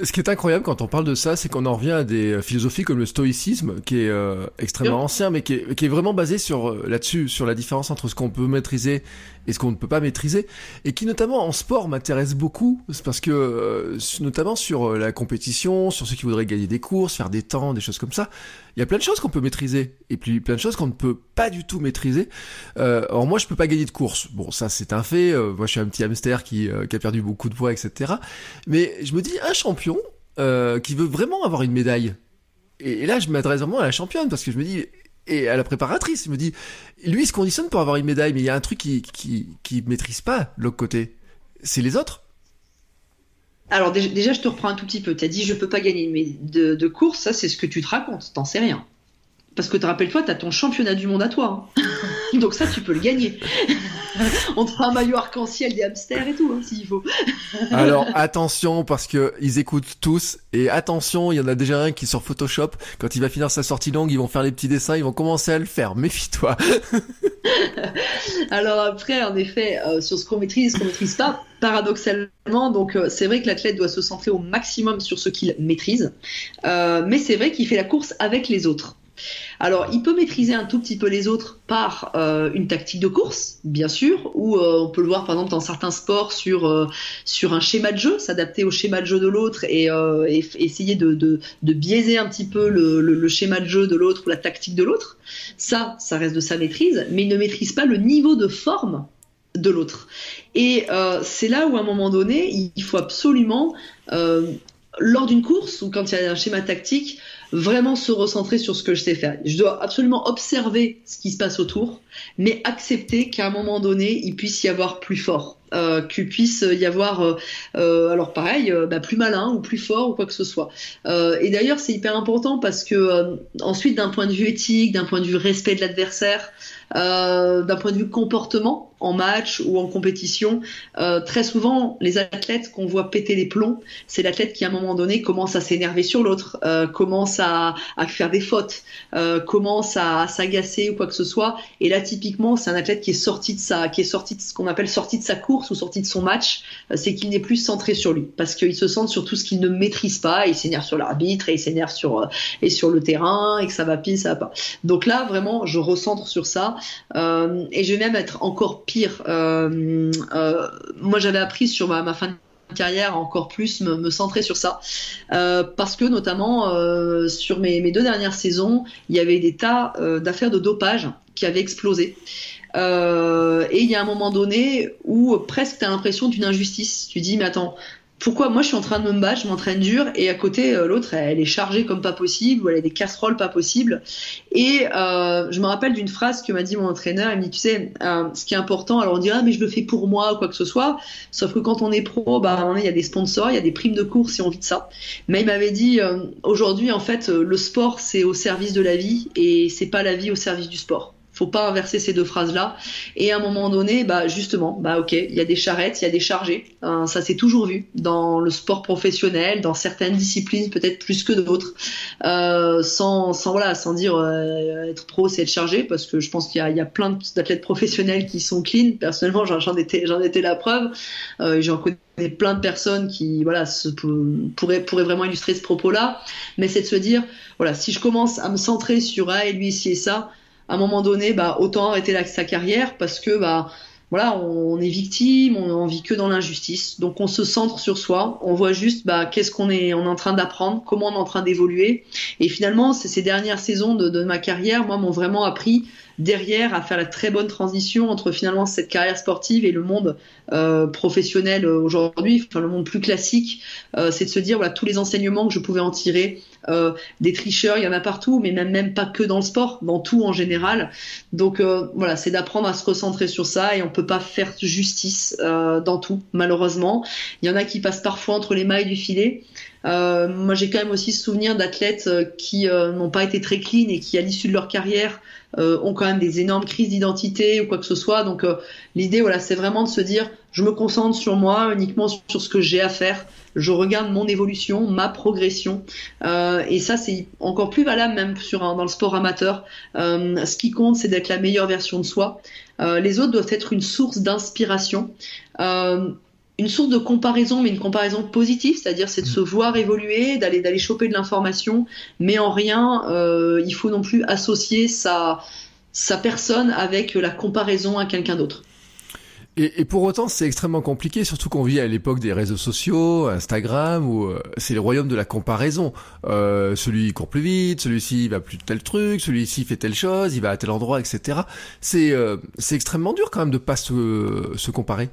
Ce qui est incroyable quand on parle de ça, c'est qu'on en revient à des philosophies comme le stoïcisme, qui est euh, extrêmement ancien, mais qui est, qui est, vraiment basé sur euh, là-dessus, sur la différence entre ce qu'on peut maîtriser et ce qu'on ne peut pas maîtriser, et qui notamment en sport m'intéresse beaucoup, parce que euh, notamment sur la compétition, sur ceux qui voudraient gagner des courses, faire des temps, des choses comme ça, il y a plein de choses qu'on peut maîtriser et puis plein de choses qu'on ne peut pas du tout maîtriser. Euh, alors moi je peux pas gagner de course, bon ça c'est un fait. Euh, moi je suis un petit hamster qui, euh, qui a perdu beaucoup de poids etc. Mais je me dis un champion euh, qui veut vraiment avoir une médaille. Et, là je m'adresse vraiment à la championne parce que je me dis et à la préparatrice, je me dis lui il se conditionne pour avoir une médaille, mais il y a un truc qui qui qui maîtrise pas l'autre côté. C'est les autres. Alors déjà, je te reprends un tout petit peu. Tu as dit je peux pas gagner de course, ça c'est ce que tu te racontes, t'en sais rien. Parce que te rappelles-toi, tu as ton championnat du monde à toi. Hein. Donc ça, tu peux le gagner. On te fera un maillot arc-en-ciel des hamsters et tout, hein, s'il faut. Alors attention, parce que ils écoutent tous. Et attention, il y en a déjà un qui sur Photoshop, quand il va finir sa sortie longue, ils vont faire les petits dessins, ils vont commencer à le faire. Méfie-toi. Alors après, en effet, euh, sur ce qu'on maîtrise, ce qu'on maîtrise pas, paradoxalement, donc euh, c'est vrai que l'athlète doit se centrer au maximum sur ce qu'il maîtrise, euh, mais c'est vrai qu'il fait la course avec les autres. Alors, il peut maîtriser un tout petit peu les autres par euh, une tactique de course, bien sûr, ou euh, on peut le voir par exemple dans certains sports sur, euh, sur un schéma de jeu, s'adapter au schéma de jeu de l'autre et, essayer de, de, biaiser un petit peu le, le schéma de jeu de l'autre ou la tactique de l'autre. Ça, ça reste de sa maîtrise, mais il ne maîtrise pas le niveau de forme de l'autre. Et c'est là où à un moment donné, il faut absolument, lors d'une course ou quand il y a un schéma tactique, vraiment se recentrer sur ce que je sais faire. Je dois absolument observer ce qui se passe autour, mais accepter qu'à un moment donné, il puisse y avoir plus fort. Euh, qu'il puisse y avoir, euh, euh, alors pareil, euh, bah, plus malin ou plus fort ou quoi que ce soit. Euh, et d'ailleurs, c'est hyper important parce que ensuite, d'un point de vue éthique, d'un point de vue respect de l'adversaire, d'un point de vue comportement, en match ou en compétition, euh, très souvent, les athlètes qu'on voit péter les plombs, c'est l'athlète qui à un moment donné commence à s'énerver sur l'autre, euh, commence à, faire des fautes, euh, commence à, s'agacer ou quoi que ce soit. Et là, typiquement, c'est un athlète qui est sorti de sa, qui est sorti de ce qu'on appelle sorti de sa course ou sorti de son match, c'est qu'il n'est plus centré sur lui, parce qu'il se sent sur tout ce qu'il ne maîtrise pas, et il s'énerve sur l'arbitre, et il s'énerve sur et sur le terrain, et que ça va pire, ça va pas. Donc là, vraiment, je recentre sur ça, et je vais même être encore pire. Euh, euh, moi, j'avais appris sur ma, fin de carrière encore plus me, centrer sur ça. Euh, parce que notamment sur mes, deux dernières saisons il y avait des tas d'affaires de dopage qui avaient explosé. Et il y a un moment donné où presque tu as l'impression d'une injustice. Tu dis mais attends pourquoi moi je suis en train de me battre, je m'entraîne dur et à côté euh, l'autre elle est chargée comme pas possible ou elle a des casseroles pas possible. Et euh, je me rappelle d'une phrase que m'a dit mon entraîneur, il me dit tu sais euh, ce qui est important, alors on dit ah mais je le fais pour moi ou quoi que ce soit, sauf que quand on est pro, bah il y a des sponsors, il y a des primes de cours si on vit de ça. Mais il m'avait dit aujourd'hui en fait le sport c'est au service de la vie et c'est pas la vie au service du sport faut pas inverser ces deux phrases là et à un moment donné bah justement bah ok il y a des charrettes il y a des chargés. Hein, ça s'est toujours vu dans le sport professionnel dans certaines disciplines peut-être plus que d'autres. Euh, sans sans voilà sans dire euh, être pro c'est être chargé parce que je pense qu'il y y a plein d'athlètes professionnels qui sont clean. Personnellement j'en étais j'en étais la preuve. Euh, j'en connais plein de personnes qui voilà se, pourraient pourraient vraiment illustrer ce propos là mais c'est de se dire voilà si je commence à me centrer sur ah et lui ici et ça à un moment donné, bah, autant arrêter sa carrière parce que bah, voilà, on, est victime, on, vit que dans l'injustice. Donc on se centre sur soi, on voit juste bah, qu'est-ce qu'on est, on est en train d'apprendre, comment on est en train d'évoluer. Et finalement, ces dernières saisons de, ma carrière, moi, m'ont vraiment appris derrière à faire la très bonne transition entre finalement cette carrière sportive et le monde euh, professionnel aujourd'hui, enfin le monde plus classique, euh, c'est de se dire voilà tous les enseignements que je pouvais en tirer, euh, des tricheurs, il y en a partout, mais même même pas que dans le sport, dans tout en général. Donc euh, voilà, c'est d'apprendre à se recentrer sur ça et on peut pas faire justice euh, dans tout, malheureusement. Il y en a qui passent parfois entre les mailles du filet. Euh, moi, j'ai quand même aussi souvenir d'athlètes euh, qui euh, n'ont pas été très clean et qui, à l'issue de leur carrière, ont quand même des énormes crises d'identité ou quoi que ce soit. Donc, l'idée, voilà, c'est vraiment de se dire, je me concentre sur moi, uniquement sur ce que j'ai à faire. Je regarde mon évolution, ma progression, et ça, c'est encore plus valable même sur dans le sport amateur. ce qui compte, c'est d'être la meilleure version de soi. les autres doivent être une source d'inspiration une source de comparaison, mais une comparaison positive, c'est-à-dire c'est de se voir évoluer, d'aller d'aller choper de l'information, mais en rien euh, il faut non plus associer sa sa personne avec la comparaison à quelqu'un d'autre. Et, pour autant, c'est extrêmement compliqué, surtout qu'on vit à l'époque des réseaux sociaux, Instagram, où euh, c'est le royaume de la comparaison. Euh, celui court plus vite, celui-ci va plus tel truc, celui-ci fait telle chose, il va à tel endroit, etc. C'est euh, c'est extrêmement dur quand même de pas se, se comparer.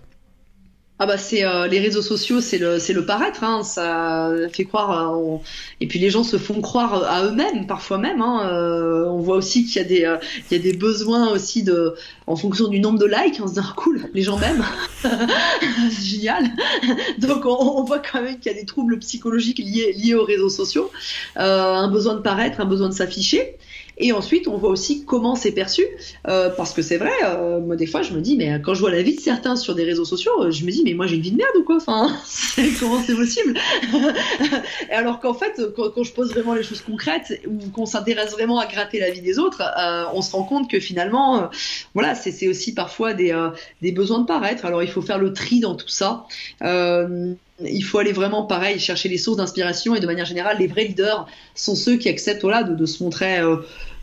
Ah bah c'est euh, les réseaux sociaux, c'est le c'est le paraître, hein, ça fait croire euh, et puis les gens se font croire à eux-mêmes parfois même. Hein, euh, on voit aussi qu'il y a des il y a des besoins aussi de en fonction du nombre de likes, on se dit ah, cool, les gens m'aiment, c'est génial. Donc on, on, voit quand même qu'il y a des troubles psychologiques liés liés aux réseaux sociaux, un besoin de paraître, un besoin de s'afficher. Et ensuite, on voit aussi comment c'est perçu, euh, parce que c'est vrai, euh, moi des fois je me dis, mais quand je vois la vie de certains sur des réseaux sociaux, euh, je me dis, mais moi j'ai une vie de merde ou quoi? Enfin, comment c'est possible? Et alors qu'en fait, quand, je pose vraiment les choses concrètes ou qu'on s'intéresse vraiment à gratter la vie des autres, on se rend compte que finalement, voilà, c'est aussi parfois des, des besoins de paraître. Alors il faut faire le tri dans tout ça. Il faut aller vraiment pareil chercher les sources d'inspiration et de manière générale les vrais leaders sont ceux qui acceptent voilà de, de se montrer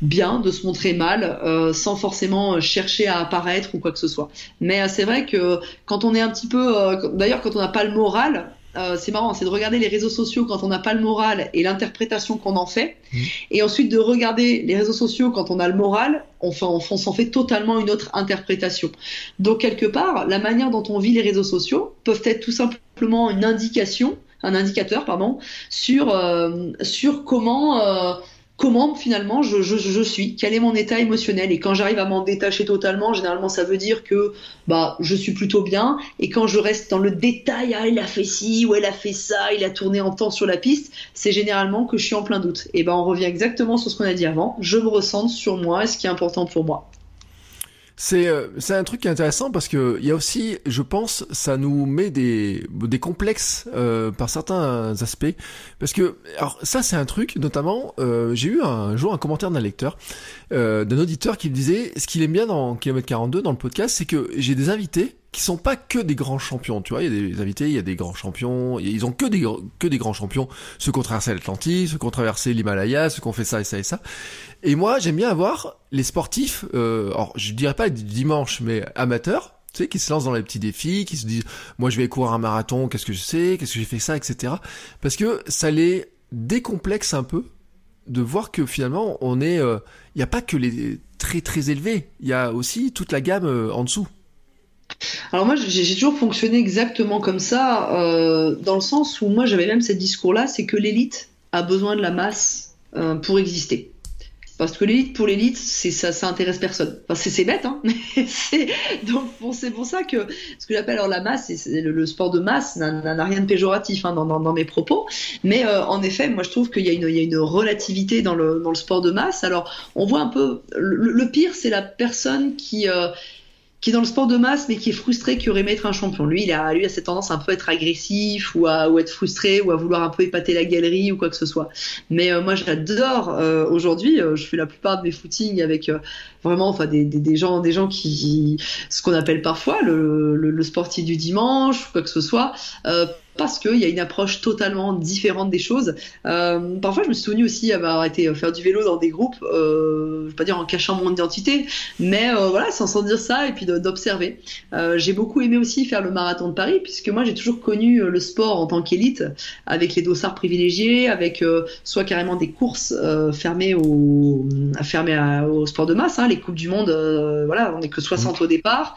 bien, de se montrer mal, euh, sans forcément chercher à apparaître ou quoi que ce soit. Mais euh, c'est vrai que quand on est un petit peu, euh, d'ailleurs quand on n'a pas le moral, c'est marrant, c'est de regarder les réseaux sociaux quand on n'a pas le moral et l'interprétation qu'on en fait, mmh. et ensuite de regarder les réseaux sociaux quand on a le moral, on, on s'en fait totalement une autre interprétation. Donc quelque part, la manière dont on vit les réseaux sociaux peuvent être tout simplement une indication, un indicateur, pardon, sur sur comment comment finalement je, je, suis, quel est mon état émotionnel. Et quand j'arrive à m'en détacher totalement, généralement ça veut dire que bah je suis plutôt bien. Et quand je reste dans le détail, ah il a fait ci ou elle a fait ça, il a tourné en temps sur la piste, c'est généralement que je suis en plein doute. Et ben on revient exactement sur ce qu'on a dit avant. Je me ressens sur moi et ce qui est important pour moi. C'est euh, c'est un truc intéressant parce que il y a aussi, je pense, ça nous met des des complexes euh, par certains aspects. Parce que alors ça c'est un truc notamment euh, j'ai eu un jour un commentaire d'un lecteur euh, d'un auditeur qui me disait ce qu'il aime bien dans kilomètre 42 dans le podcast c'est que j'ai des invités qui sont pas que des grands champions, tu vois, il y a des invités, il y a des grands champions, ils ont que des que des grands champions, ceux qui ont traversé l'Atlantique, ceux qui ont traversé l'Himalaya, ceux qui ont fait ça et ça et ça. Et moi, j'aime bien avoir les sportifs, euh, alors je dirais pas dimanche, mais amateurs, tu sais, qui se lancent dans les petits défis, qui se disent, moi je vais courir un marathon, qu'est-ce que je sais, qu'est-ce que j'ai fait ça, etc. Parce que ça les décomplexe un peu de voir que finalement on est, euh, il n'y a pas que les très très élevés, il y a aussi toute la gamme euh, en dessous. Alors moi, j'ai toujours fonctionné exactement comme ça, euh, dans le sens où moi j'avais même ce discours-là, c'est que l'élite a besoin de la masse pour exister. Parce que l'élite pour l'élite, c'est ça, ça intéresse personne. C'est bête, hein. donc bon, c'est pour ça que ce que j'appelle alors la masse, c'est le, sport de masse n'a rien de péjoratif hein, dans, mes propos. Mais euh, en effet, moi je trouve qu'il y, y, a une relativité dans le, dans le sport de masse. Alors on voit un peu le, le pire, c'est la personne qui euh, qui est dans le sport de masse mais qui est frustré, qui aurait aimé être un champion. Lui, il a, lui, a cette tendance un peu à être agressif ou à ou être frustré ou à vouloir un peu épater la galerie ou quoi que ce soit. Mais euh, moi, j'adore euh, aujourd'hui. Euh, je fais la plupart de mes footings avec vraiment, enfin, des, des, gens, des gens qui, ce qu'on appelle parfois le, le, le, sportif du dimanche ou quoi que ce soit parce qu'il y a une approche totalement différente des choses. Euh, parfois, je me suis souvenu aussi avoir été faire du vélo dans des groupes, euh, je vais pas dire en cachant mon identité, mais euh, voilà, sans s'en dire ça et puis d'observer. Euh, j'ai beaucoup aimé aussi faire le marathon de Paris, puisque moi j'ai toujours connu le sport en tant qu'élite, avec les dossards privilégiés, avec soit carrément des courses fermées au, fermées au sport de masse, hein, les coupes du monde, voilà, on n'est que 60 au départ.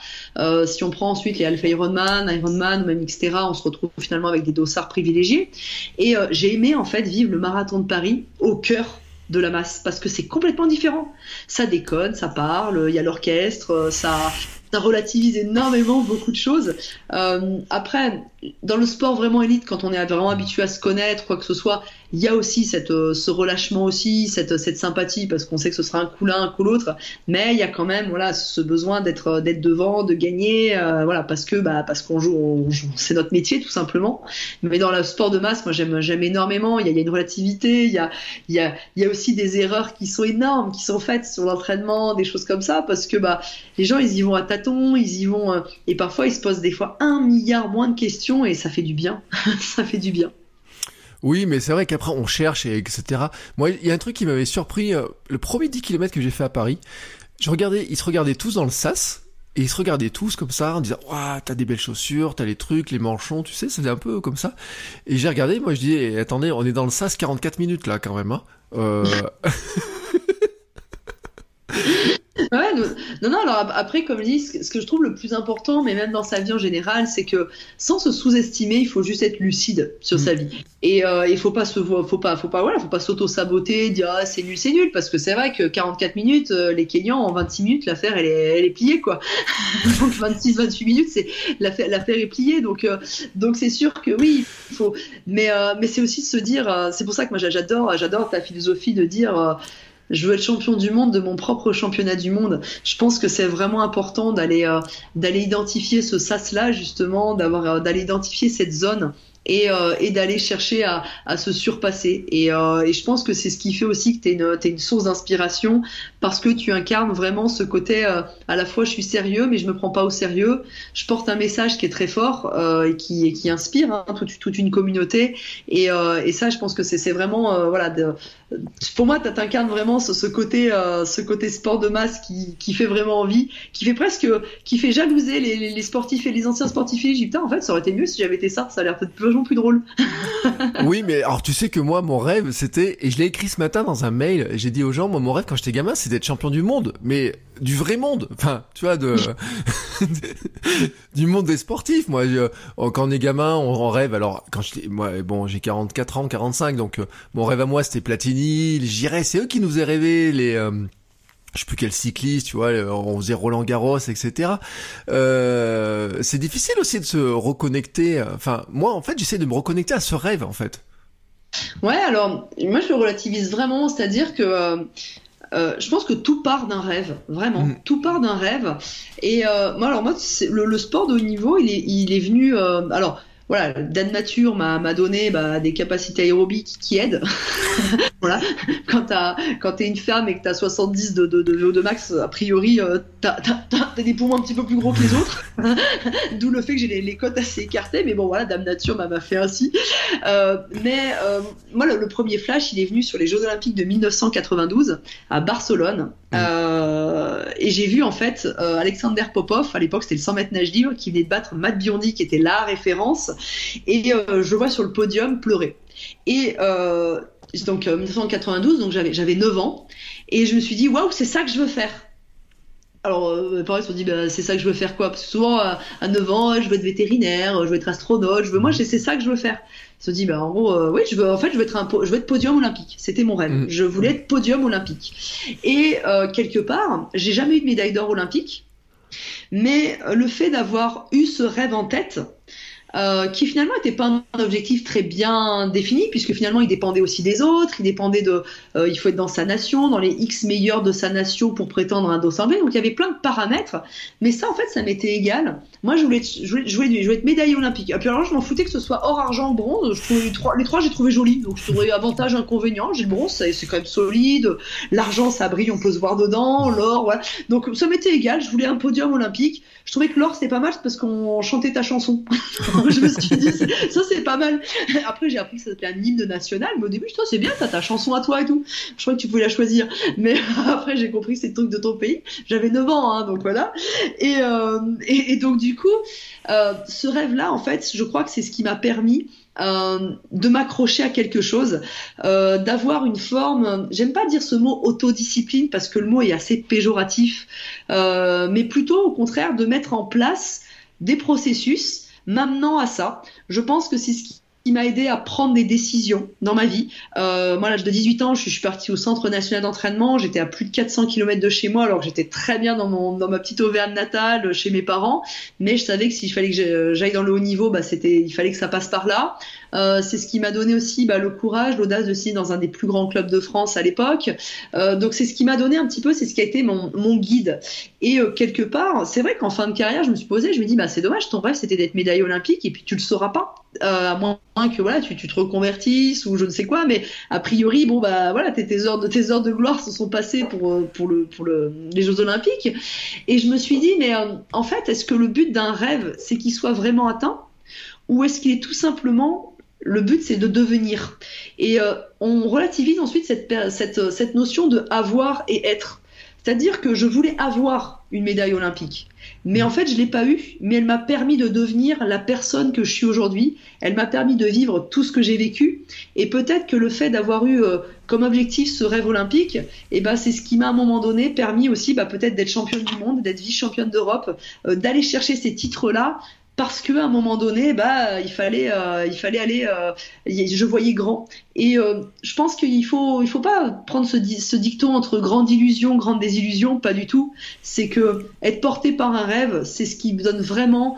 si on prend ensuite les Alpha Ironman, Ironman, même etc., on se retrouve finalement avec des dossards privilégiés. Et j'ai aimé en fait vivre le marathon de Paris au cœur de la masse parce que c'est complètement différent. Ça déconne, ça parle, il y a l'orchestre, ça, ça relativise énormément beaucoup de choses. Euh, après, dans le sport vraiment élite, quand on est vraiment habitué à se connaître, quoi que ce soit, il y a aussi cette, euh, ce relâchement aussi, cette, cette sympathie, parce qu'on sait que ce sera un coup l'un, un coup l'autre, mais il y a quand même voilà ce besoin d'être euh, devant, de gagner, euh, voilà parce que bah parce qu'on joue, c'est notre métier tout simplement. Mais dans le sport de masse, moi j'aime j'aime énormément. Il y, a, il y a une relativité, il y a il y a il y a aussi des erreurs qui sont énormes, qui sont faites sur l'entraînement, des choses comme ça, parce que bah les gens ils y vont à tâtons, ils y vont et parfois ils se posent des fois un milliard moins de questions et ça fait du bien, ça fait du bien. Oui, mais c'est vrai qu'après on cherche et etc. Moi, il y a un truc qui m'avait surpris. Euh, le premier 10 km que j'ai fait à Paris, je regardais, ils se regardaient tous dans le sas. Et ils se regardaient tous comme ça en disant Waouh, t'as des belles chaussures, t'as les trucs, les manchons, tu sais, c'était un peu comme ça. Et j'ai regardé, moi je dis eh, Attendez, on est dans le sas 44 minutes là quand même. Hein. Euh... Ouais, non, non, alors après, comme je dis, ce que je trouve le plus important, mais même dans sa vie en général, c'est que sans se sous-estimer, il faut juste être lucide sur sa mm. vie. Et euh, il faut pas se faut pas, faut pas, voilà, faut pas s'auto-saboter, dire ah, c'est nul, c'est nul, parce que c'est vrai que 44 minutes, euh, les Kenyans, en 26 minutes, l'affaire, elle est, elle est pliée, quoi. donc 26, 28 minutes, c'est l'affaire, l'affaire est pliée, donc, euh, donc c'est sûr que oui, il faut, mais, mais c'est aussi de se dire, c'est pour ça que moi j'adore, j'adore ta philosophie de dire, je veux être champion du monde de mon propre championnat du monde. Je pense que c'est vraiment important d'aller euh, d'aller identifier ce sas là justement, d'avoir euh, d'aller identifier cette zone et, euh, d'aller chercher à, se surpasser. Et, je pense que c'est ce qui fait aussi que tu es une, une source d'inspiration parce que tu incarnes vraiment ce côté euh, à la fois je suis sérieux mais je me prends pas au sérieux. Je porte un message qui est très fort euh, et, qui, qui inspire hein, toute, toute, une communauté. Et, et ça, je pense que c'est vraiment voilà. Pour moi, tu incarnes vraiment ce, ce côté, ce côté sport de masse qui, qui fait vraiment envie, qui fait presque, qui fait jalouser les, les, sportifs et les anciens sportifs. Putain, en fait, ça aurait été mieux si j'avais été ça. Ça a l'air peut-être plus drôle. oui, mais alors tu sais que moi, mon rêve, c'était, et je l'ai écrit ce matin dans un mail, j'ai dit aux gens, moi, mon rêve quand j'étais gamin, c'était d'être champion du monde, mais du vrai monde, enfin, tu vois, de du monde des sportifs. Moi, quand on est gamin, on, rêve. Alors, quand j'étais, moi, bon, j'ai 44 ans, 45, donc euh, mon rêve à moi, c'était Platini, J'irais, c'est eux qui nous faisaient rêver les euh, je sais plus quel cycliste, tu vois, on faisait Roland Garros, etc. Euh, c'est difficile aussi de se reconnecter. Enfin, moi, en fait, j'essaie de me reconnecter à ce rêve, en fait. Ouais, alors, moi, je le relativise vraiment, c'est-à-dire que euh, euh, je pense que tout part d'un rêve, vraiment. Mm. Tout part d'un rêve. Et moi, alors moi, le, le, sport de haut niveau, il est, il est venu. alors, voilà, Dan Nature m'a donné bah, des capacités aérobiques qui aident. voilà, quand quand t'es une femme et que t'as 70 de, de, de VO2 max, a priori, euh, t'as as, des poumons un petit peu plus gros que les autres. D'où le fait que j'ai les, les, côtes assez écartées. Mais bon, voilà, Dame Nature m'a fait ainsi. Euh, mais euh, moi, le, premier flash, il est venu sur les Jeux Olympiques de 1992 à Barcelone. Mmh. Euh, et j'ai vu en fait Alexander Popov, à l'époque c'était le 100 mètres nage libre, qui venait de battre Matt Biondi, qui était la référence. Et je vois sur le podium pleurer. Et euh, donc 1992, donc j'avais j'avais 9 ans, et je me suis dit waouh, c'est ça que je veux faire. Alors, mes parents se sont dit, bah, c'est ça que je veux faire quoi? Parce que souvent, à, 9 ans, je veux être vétérinaire, je veux être astronaute, je veux, moi, c'est ça que je veux faire. Ils se sont dit, bah, en gros, oui, je veux, en fait, je veux être un, je veux être podium olympique. C'était mon rêve. Mm. Je voulais être podium olympique. Et quelque part, j'ai jamais eu de médaille d'or olympique, mais le fait d'avoir eu ce rêve en tête, euh, qui finalement n'était pas un objectif très bien défini, puisque finalement il dépendait aussi des autres, il dépendait de, euh, il faut être dans sa nation, dans les X meilleurs de sa nation pour prétendre un dos donc il y avait plein de paramètres, mais ça en fait ça m'était égal. Moi je voulais, je voulais, je voulais, être médaillé olympique, et puis alors je m'en foutais que ce soit or, argent, bronze, je trouvais les trois, les trois j'ai trouvé joli, donc je trouvais avantage, inconvénient, j'ai le bronze, c'est quand même solide, l'argent ça brille, on peut se voir dedans, l'or, voilà, donc ça m'était égal, je voulais un podium olympique, je trouvais que l'or c'était pas mal parce qu'on chantait ta chanson. je me suis dit, ça c'est pas mal. Après, j'ai appris que ça s'appelait un hymne national, mais au début, toi, c'est bien, t'as ta chanson à toi et tout. Je crois que tu pouvais la choisir. Mais après, j'ai compris que c'est le truc de ton pays. J'avais 9 ans, hein, donc voilà. Et, euh, donc, du coup, euh, ce rêve-là, en fait, je crois que c'est ce qui m'a permis euh, de m'accrocher à quelque chose, d'avoir une forme, j'aime pas dire ce mot autodiscipline parce que le mot est assez péjoratif, mais plutôt au contraire de mettre en place des processus m'amenant à ça. Je pense que c'est ce qui m'a aidé à prendre des décisions dans ma vie. Euh, moi, à l'âge de 18 ans, je suis, partie au Centre national d'entraînement. J'étais à plus de 400 km de chez moi, alors que j'étais très bien dans, mon, dans ma petite Auvergne natale, chez mes parents. Mais je savais que s'il fallait que j'aille dans le haut niveau, bah, c'était, il fallait que ça passe par là. Euh, c'est ce qui m'a donné aussi bah, le courage, l'audace de signer dans un des plus grands clubs de France à l'époque. Euh, donc c'est ce qui m'a donné un petit peu, c'est ce qui a été mon, guide. Et euh, quelque part, c'est vrai qu'en fin de carrière, je me suis posée, je me dis, bah c'est dommage, ton rêve c'était d'être médaille olympique et puis tu le sauras pas, à moins que voilà, tu, te reconvertisses ou je ne sais quoi. Mais a priori, bon bah voilà, tes, heures de tes de gloire se sont passées pour pour le pour le les Jeux olympiques. Et je me suis dit, mais en fait, est-ce que le but d'un rêve, c'est qu'il soit vraiment atteint? Ou est-ce qu'il est tout simplement le but, c'est de devenir. Et euh, on relativise ensuite cette, cette, cette notion de avoir et être. C'est-à-dire que je voulais avoir une médaille olympique. Mais en fait, je l'ai pas eu, mais elle m'a permis de devenir la personne que je suis aujourd'hui. Elle m'a permis de vivre tout ce que j'ai vécu. Et peut-être que le fait d'avoir eu euh, comme objectif ce rêve olympique, eh ben, c'est ce qui m'a à un moment donné permis aussi bah, peut-être d'être championne du monde, d'être vice-championne d'Europe, euh, d'aller chercher ces titres-là parce qu'à un moment donné, bah, il fallait, euh, il fallait aller. Euh, je voyais grand. Et euh, je pense qu'il faut, il faut pas prendre ce, ce dicton entre grande illusion, grande désillusion, pas du tout. C'est que être porté par un rêve, c'est ce qui donne vraiment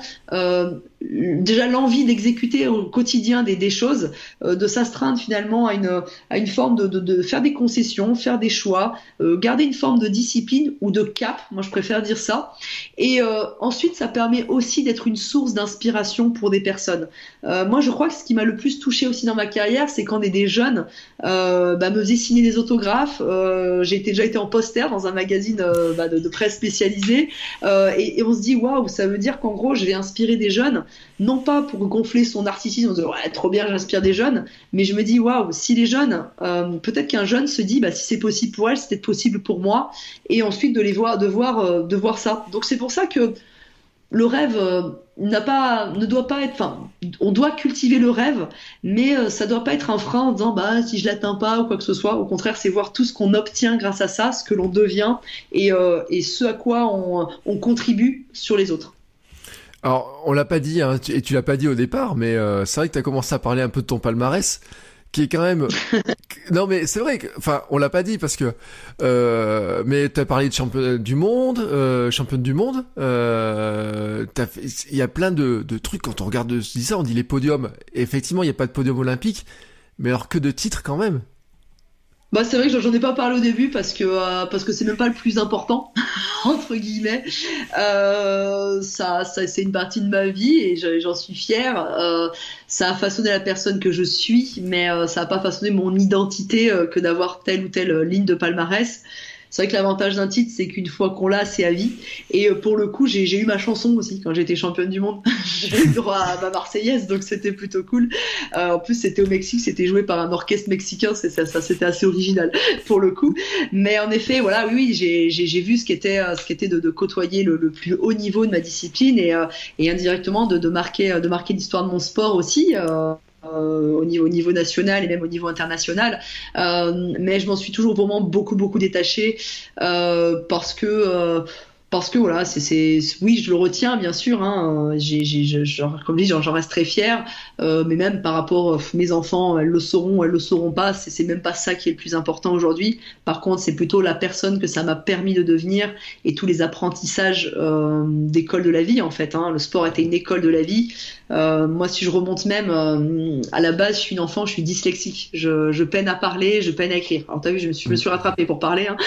déjà l'envie d'exécuter au quotidien des, des choses, euh, de s'astreindre finalement à une, à une forme de, de, faire des concessions, faire des choix, euh, garder une forme de discipline ou de cap, moi je préfère dire ça. Et euh, ensuite, ça permet aussi d'être une source d'inspiration pour des personnes. moi, je crois que ce qui m'a le plus touché aussi dans ma carrière, c'est quand des, des jeunes bah, me faisaient signer des autographes. J'ai déjà été en poster dans un magazine bah, de, presse spécialisée, et, et on se dit waouh, ça veut dire qu'en gros, je vais inspirer des jeunes non pas pour gonfler son narcissisme trop bien, j'inspire des jeunes, mais je me dis waouh, si les jeunes, euh, peut-être qu'un jeune se dit bah si c'est possible pour elle, c'est peut-être possible pour moi, et ensuite de les voir, de voir, euh, de voir ça. Donc c'est pour ça que le rêve euh, n'a pas, ne doit pas enfin, on doit cultiver le rêve, mais ça doit pas être un frein en disant bah si je l'atteins pas ou quoi que ce soit. Au contraire, c'est voir tout ce qu'on obtient grâce à ça, ce que l'on devient et, et ce à quoi on, on contribue sur les autres. Alors, on l'a pas dit, hein, et tu l'as pas dit au départ, mais euh, c'est vrai que tu as commencé à parler un peu de ton palmarès, qui est quand même... non, mais c'est vrai que... Enfin, on l'a pas dit parce que... Euh, mais tu as parlé de champion du monde, euh, championne du monde. Euh, Il y a plein de, de, trucs, quand on regarde ça, on dit les podiums. Et effectivement, il n'y a pas de podium olympique, mais alors que de titres quand même. Bah c'est vrai que j'en ai pas parlé au début parce que euh, parce que c'est même pas le plus important entre guillemets. Euh, ça, ça c'est une partie de ma vie et j'en suis fière. Euh, ça a façonné la personne que je suis, mais euh, ça a pas façonné mon identité euh, que d'avoir telle ou telle ligne de palmarès. C'est vrai que l'avantage d'un titre, c'est qu'une fois qu'on l'a, c'est à vie. Et euh, pour le coup, j'ai eu ma chanson aussi quand j'étais championne du monde. j'ai eu droit à ma Marseillaise, donc c'était plutôt cool. Euh, en plus, c'était au Mexique, c'était joué par un orchestre mexicain, ça, c'était assez original pour le coup. Mais en effet, voilà, oui, oui j'ai vu ce qu'était euh, ce qu'était de, de, côtoyer le, le, plus haut niveau de ma discipline et, euh, et indirectement de, de marquer de marquer l'histoire de mon sport aussi. Euh, euh, au, niveau, au niveau national et même au niveau international. Euh, mais je m'en suis toujours vraiment beaucoup, beaucoup détachée euh, parce que parce que voilà, c'est, oui, je le retiens bien sûr. Hein, j'ai, j'ai, genre, comme je dis, j'en reste très fier. Euh, mais même par rapport, euh, mes enfants, elles le sauront, elles le sauront pas. C'est, même pas ça qui est le plus important aujourd'hui. Par contre, c'est plutôt la personne que ça m'a permis de devenir et tous les apprentissages euh, d'école de la vie en fait. Hein. Le sport était une école de la vie. Euh, moi, si je remonte même euh, à la base, je suis une enfant, je suis dyslexique. Je, je peine à parler, je peine à écrire. Alors t'as vu, je me suis, je me suis rattrapée pour parler. Hein.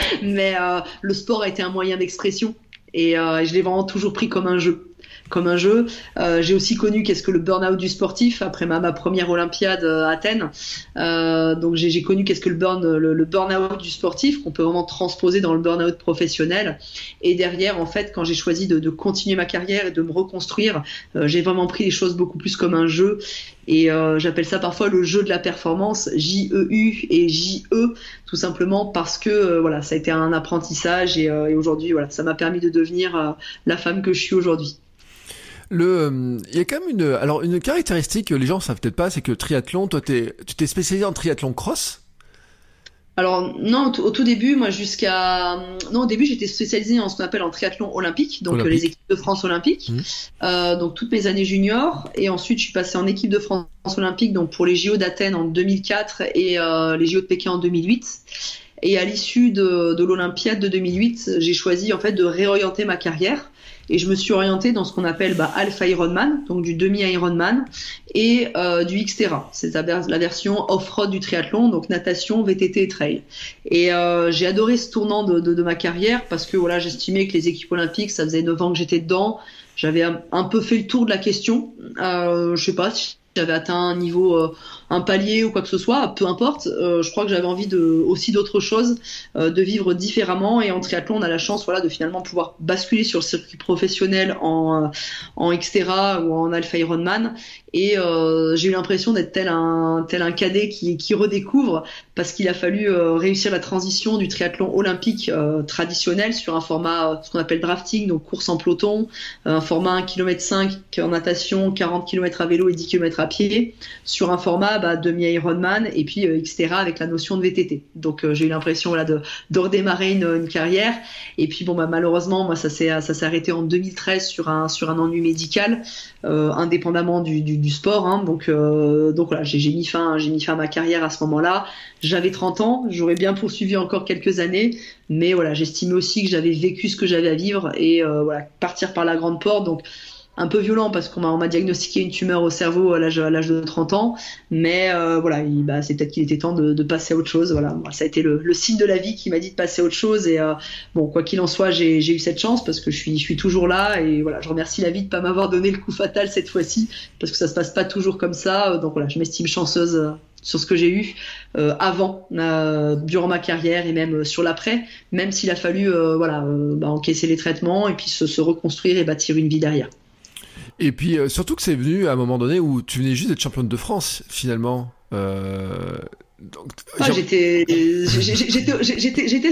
mais le sport a été un moyen expression et euh, je l'ai vraiment toujours pris comme un jeu. Comme un jeu. Euh, j'ai aussi connu qu'est-ce que le burn-out du sportif après ma, première Olympiade à Athènes. Euh, donc j'ai connu qu'est-ce que le burn le, le burn-out du sportif qu'on peut vraiment transposer dans le burn-out professionnel. Et derrière, en fait, quand j'ai choisi de, continuer ma carrière et de me reconstruire, euh, j'ai vraiment pris les choses beaucoup plus comme un jeu. Et euh, j'appelle ça parfois le jeu de la performance, J-E-U et J-E, tout simplement parce que euh, voilà, ça a été un apprentissage et, et aujourd'hui, voilà, ça m'a permis de devenir la femme que je suis aujourd'hui. Le, il y a quand même une, alors une caractéristique que les gens savent peut-être pas, c'est que triathlon, toi, t'es, tu t'es spécialisé en triathlon cross? Alors non, au tout début, moi jusqu'à non au début j'étais spécialisée en ce qu'on appelle en triathlon olympique, donc Olympique. les équipes de France olympiques, mmh. euh, donc toutes mes années juniors, et ensuite je suis passée en équipe de France olympique, donc pour les JO d'Athènes en 2004 et euh, les JO de Pékin en 2008. Et à l'issue de, de l'Olympiade de 2008, j'ai choisi en fait de réorienter ma carrière et je me suis orientée dans ce qu'on appelle bah, Alpha Ironman, donc du demi Ironman et euh, du Xterra, c'est la, version off-road du triathlon, donc natation, VTT et trail. Et euh, j'ai adoré ce tournant de, de, de, ma carrière parce que voilà, j'estimais que les équipes olympiques, ça faisait 9 ans que j'étais dedans, j'avais un, un, peu fait le tour de la question. Euh, je sais pas si j'avais atteint un niveau, euh, un palier ou quoi que ce soit, peu importe. Euh, je crois que j'avais envie aussi d'autres choses, euh, de vivre différemment. Et en triathlon, on a la chance, voilà, de finalement pouvoir basculer sur le circuit professionnel en en Xterra ou en Alpha Ironman. Et euh, j'ai eu l'impression d'être tel un tel un cadet qui qui redécouvre parce qu'il a fallu euh, réussir la transition du triathlon olympique traditionnel sur un format ce qu'on appelle drafting, donc course en peloton, un format 1 km 5 en natation, 40 km à vélo et 10 km à pied, sur un format bah, demi-Ironman et puis euh, etc. avec la notion de VTT. Donc euh, j'ai eu l'impression voilà, de, redémarrer une, carrière. Et puis bon bah malheureusement moi ça s'est ça s'est arrêté en 2013 sur un sur un ennui médical, euh, indépendamment du, du, du sport. Hein. Donc euh, donc voilà j'ai mis fin j'ai mis fin à ma carrière à ce moment-là. J'avais 30 ans, j'aurais bien poursuivi encore quelques années, mais voilà j'estimais aussi que j'avais vécu ce que j'avais à vivre et voilà partir par la grande porte. Donc un peu violent parce qu'on m'a diagnostiqué une tumeur au cerveau à l'âge de 30 ans. Mais euh, voilà il, bah, c'est peut-être qu'il était temps de, de, passer à autre chose. Voilà ça a été le, le, signe de la vie qui m'a dit de passer à autre chose. Et euh, bon quoi qu'il en soit j'ai eu cette chance parce que je suis je suis toujours là. Et voilà je remercie la vie de pas m'avoir donné le coup fatal cette fois-ci parce que ça se passe pas toujours comme ça. Donc voilà je m'estime chanceuse euh, sur ce que j'ai eu euh, avant, euh, durant ma carrière et même sur l'après, même s'il a fallu euh, voilà bah, encaisser les traitements et puis se, se, reconstruire et bâtir une vie derrière. Et puis euh, surtout que c'est venu à un moment donné où tu venais juste d'être championne de France finalement. Euh, donc, ah, j'étais,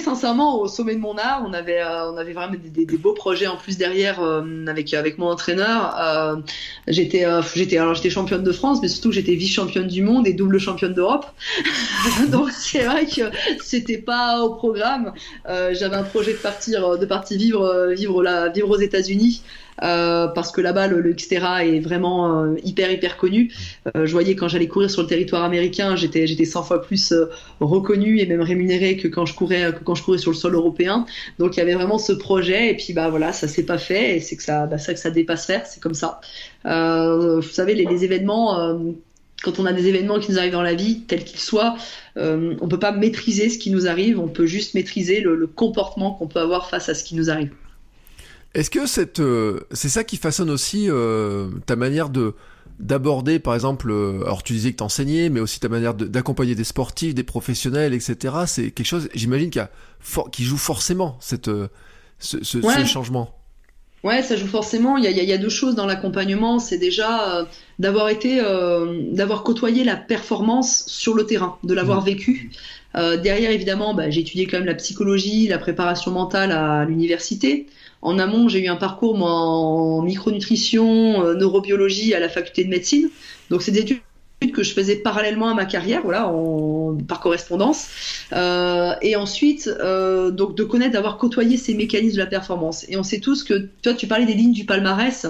sincèrement au sommet de mon art. On avait, euh, on avait vraiment des, des, des, beaux projets en plus derrière euh, avec avec mon entraîneur. Euh, j'étais, j'étais, alors j'étais championne de France, mais surtout j'étais vice championne du monde et double championne d'Europe. Donc c'est vrai que c'était pas au programme. j'avais un projet de partir, de partir vivre, vivre là, vivre aux États-Unis. Euh, parce que là-bas le, le Xterra est vraiment euh, hyper hyper connu. Euh, je voyais quand j'allais courir sur le territoire américain, j'étais j'étais 100 fois plus euh, reconnu et même rémunéré que quand je courais que quand je courais sur le sol européen. Donc il y avait vraiment ce projet et puis bah voilà ça s'est pas fait et c'est que ça bah, ça que ça dépasse faire, c'est comme ça. vous savez les, les événements quand on a des événements qui nous arrivent dans la vie, tels qu'ils soient, euh, on peut pas maîtriser ce qui nous arrive, on peut juste maîtriser le, le comportement qu'on peut avoir face à ce qui nous arrive. Est-ce que euh, c'est ça qui façonne aussi euh, ta manière de d'aborder, par exemple, euh, alors tu disais que t'enseignais, mais aussi ta manière d'accompagner des sportifs, des professionnels, etc. C'est quelque chose, j'imagine, qui, joue forcément cette, ce, ce, ouais. ce, changement. Ouais, ça joue forcément. Il y a, il y a deux choses dans l'accompagnement. C'est déjà euh, d'avoir été, euh, d'avoir côtoyé la performance sur le terrain, de l'avoir mmh. vécu. Euh, derrière, évidemment, bah, j'ai étudié quand même la psychologie, la préparation mentale à l'université. En amont, j'ai eu un parcours en micronutrition, euh, neurobiologie à la faculté de médecine. Donc, c'est des études que je faisais parallèlement à ma carrière, voilà, par correspondance. Euh, et ensuite, euh, donc de connaître, d'avoir côtoyé ces mécanismes de la performance. Et on sait tous que, toi, tu parlais des lignes du palmarès.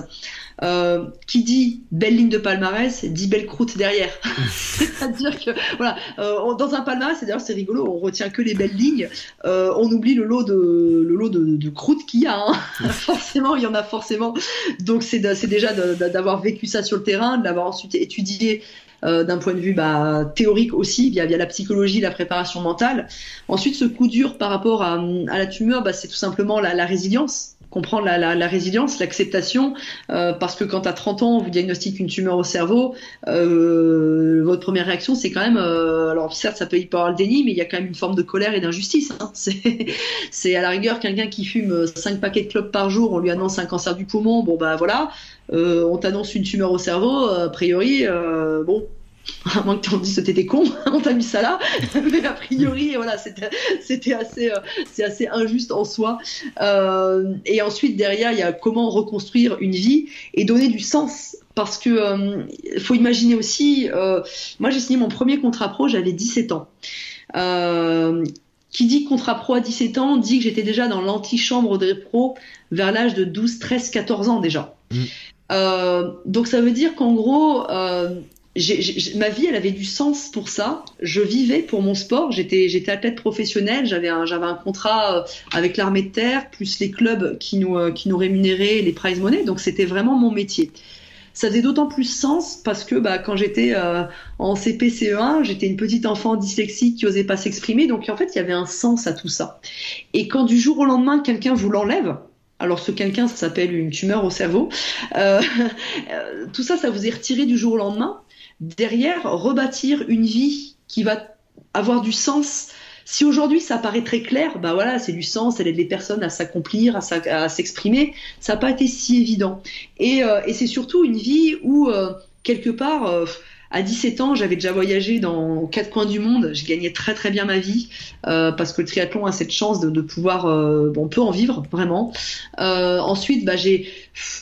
Euh, qui dit belle ligne de palmarès dit belle croûte derrière. C'est-à-dire que voilà, euh, dans un palmarès, c'est d'ailleurs c'est rigolo, on retient que les belles lignes, euh, on oublie le lot de le lot de, de croûte qu'il y a. Hein. forcément, il y en a forcément. Donc c'est déjà d'avoir vécu ça sur le terrain, de l'avoir ensuite étudié euh, d'un point de vue bah, théorique aussi, via, via la psychologie, la préparation mentale. Ensuite, ce coup dur par rapport à, à la tumeur, bah, c'est tout simplement la, la résilience comprendre la, la, la résilience, l'acceptation, euh, parce que quand à 30 ans on vous diagnostique une tumeur au cerveau, euh, votre première réaction c'est quand même, euh, alors certes ça peut y avoir le déni, mais il y a quand même une forme de colère et d'injustice. Hein. C'est à la rigueur quelqu'un qui fume 5 paquets de clopes par jour, on lui annonce un cancer du poumon, bon bah voilà, euh, on t'annonce une tumeur au cerveau, a priori, euh, bon, à moins que tu en dises que t'étais con, on t'a mis ça là, mais a priori, voilà, c'était assez, euh, c'est assez injuste en soi. Euh, et ensuite, derrière, il y a comment reconstruire une vie et donner du sens. Parce que euh, faut imaginer aussi, moi j'ai signé mon premier contrat pro, j'avais 17 ans. Qui dit contrat pro à 17 ans dit que j'étais déjà dans l'antichambre des pros vers l'âge de 12, 13, 14 ans déjà. Mmh. donc ça veut dire qu'en gros, ma vie, elle avait du sens pour ça. Je vivais pour mon sport. J'étais, athlète professionnel. J'avais un, contrat euh, avec l'armée de terre, plus les clubs qui nous, euh, qui nous rémunéraient les prize money. Donc c'était vraiment mon métier. Ça faisait d'autant plus sens parce que bah, quand j'étais euh, en CP-CE1, j'étais une petite enfant dyslexique qui osait pas s'exprimer. Donc en fait, il y avait un sens à tout ça. Et quand du jour au lendemain, quelqu'un vous l'enlève, alors ce quelqu'un, ça s'appelle une tumeur au cerveau. Tout ça, ça vous est retiré du jour au lendemain derrière rebâtir une vie qui va avoir du sens. Si aujourd'hui ça paraît très clair, bah voilà, c'est du sens, elle aide les personnes à s'accomplir, à s'exprimer, ça n'a pas été si évident. Et, euh, et c'est surtout une vie où, euh, quelque part, euh, à 17 ans, j'avais déjà voyagé dans quatre coins du monde. Je gagnais très très bien ma vie euh, parce que le triathlon a cette chance de, pouvoir, euh, on peut en vivre vraiment. Euh, ensuite, bah, j'ai,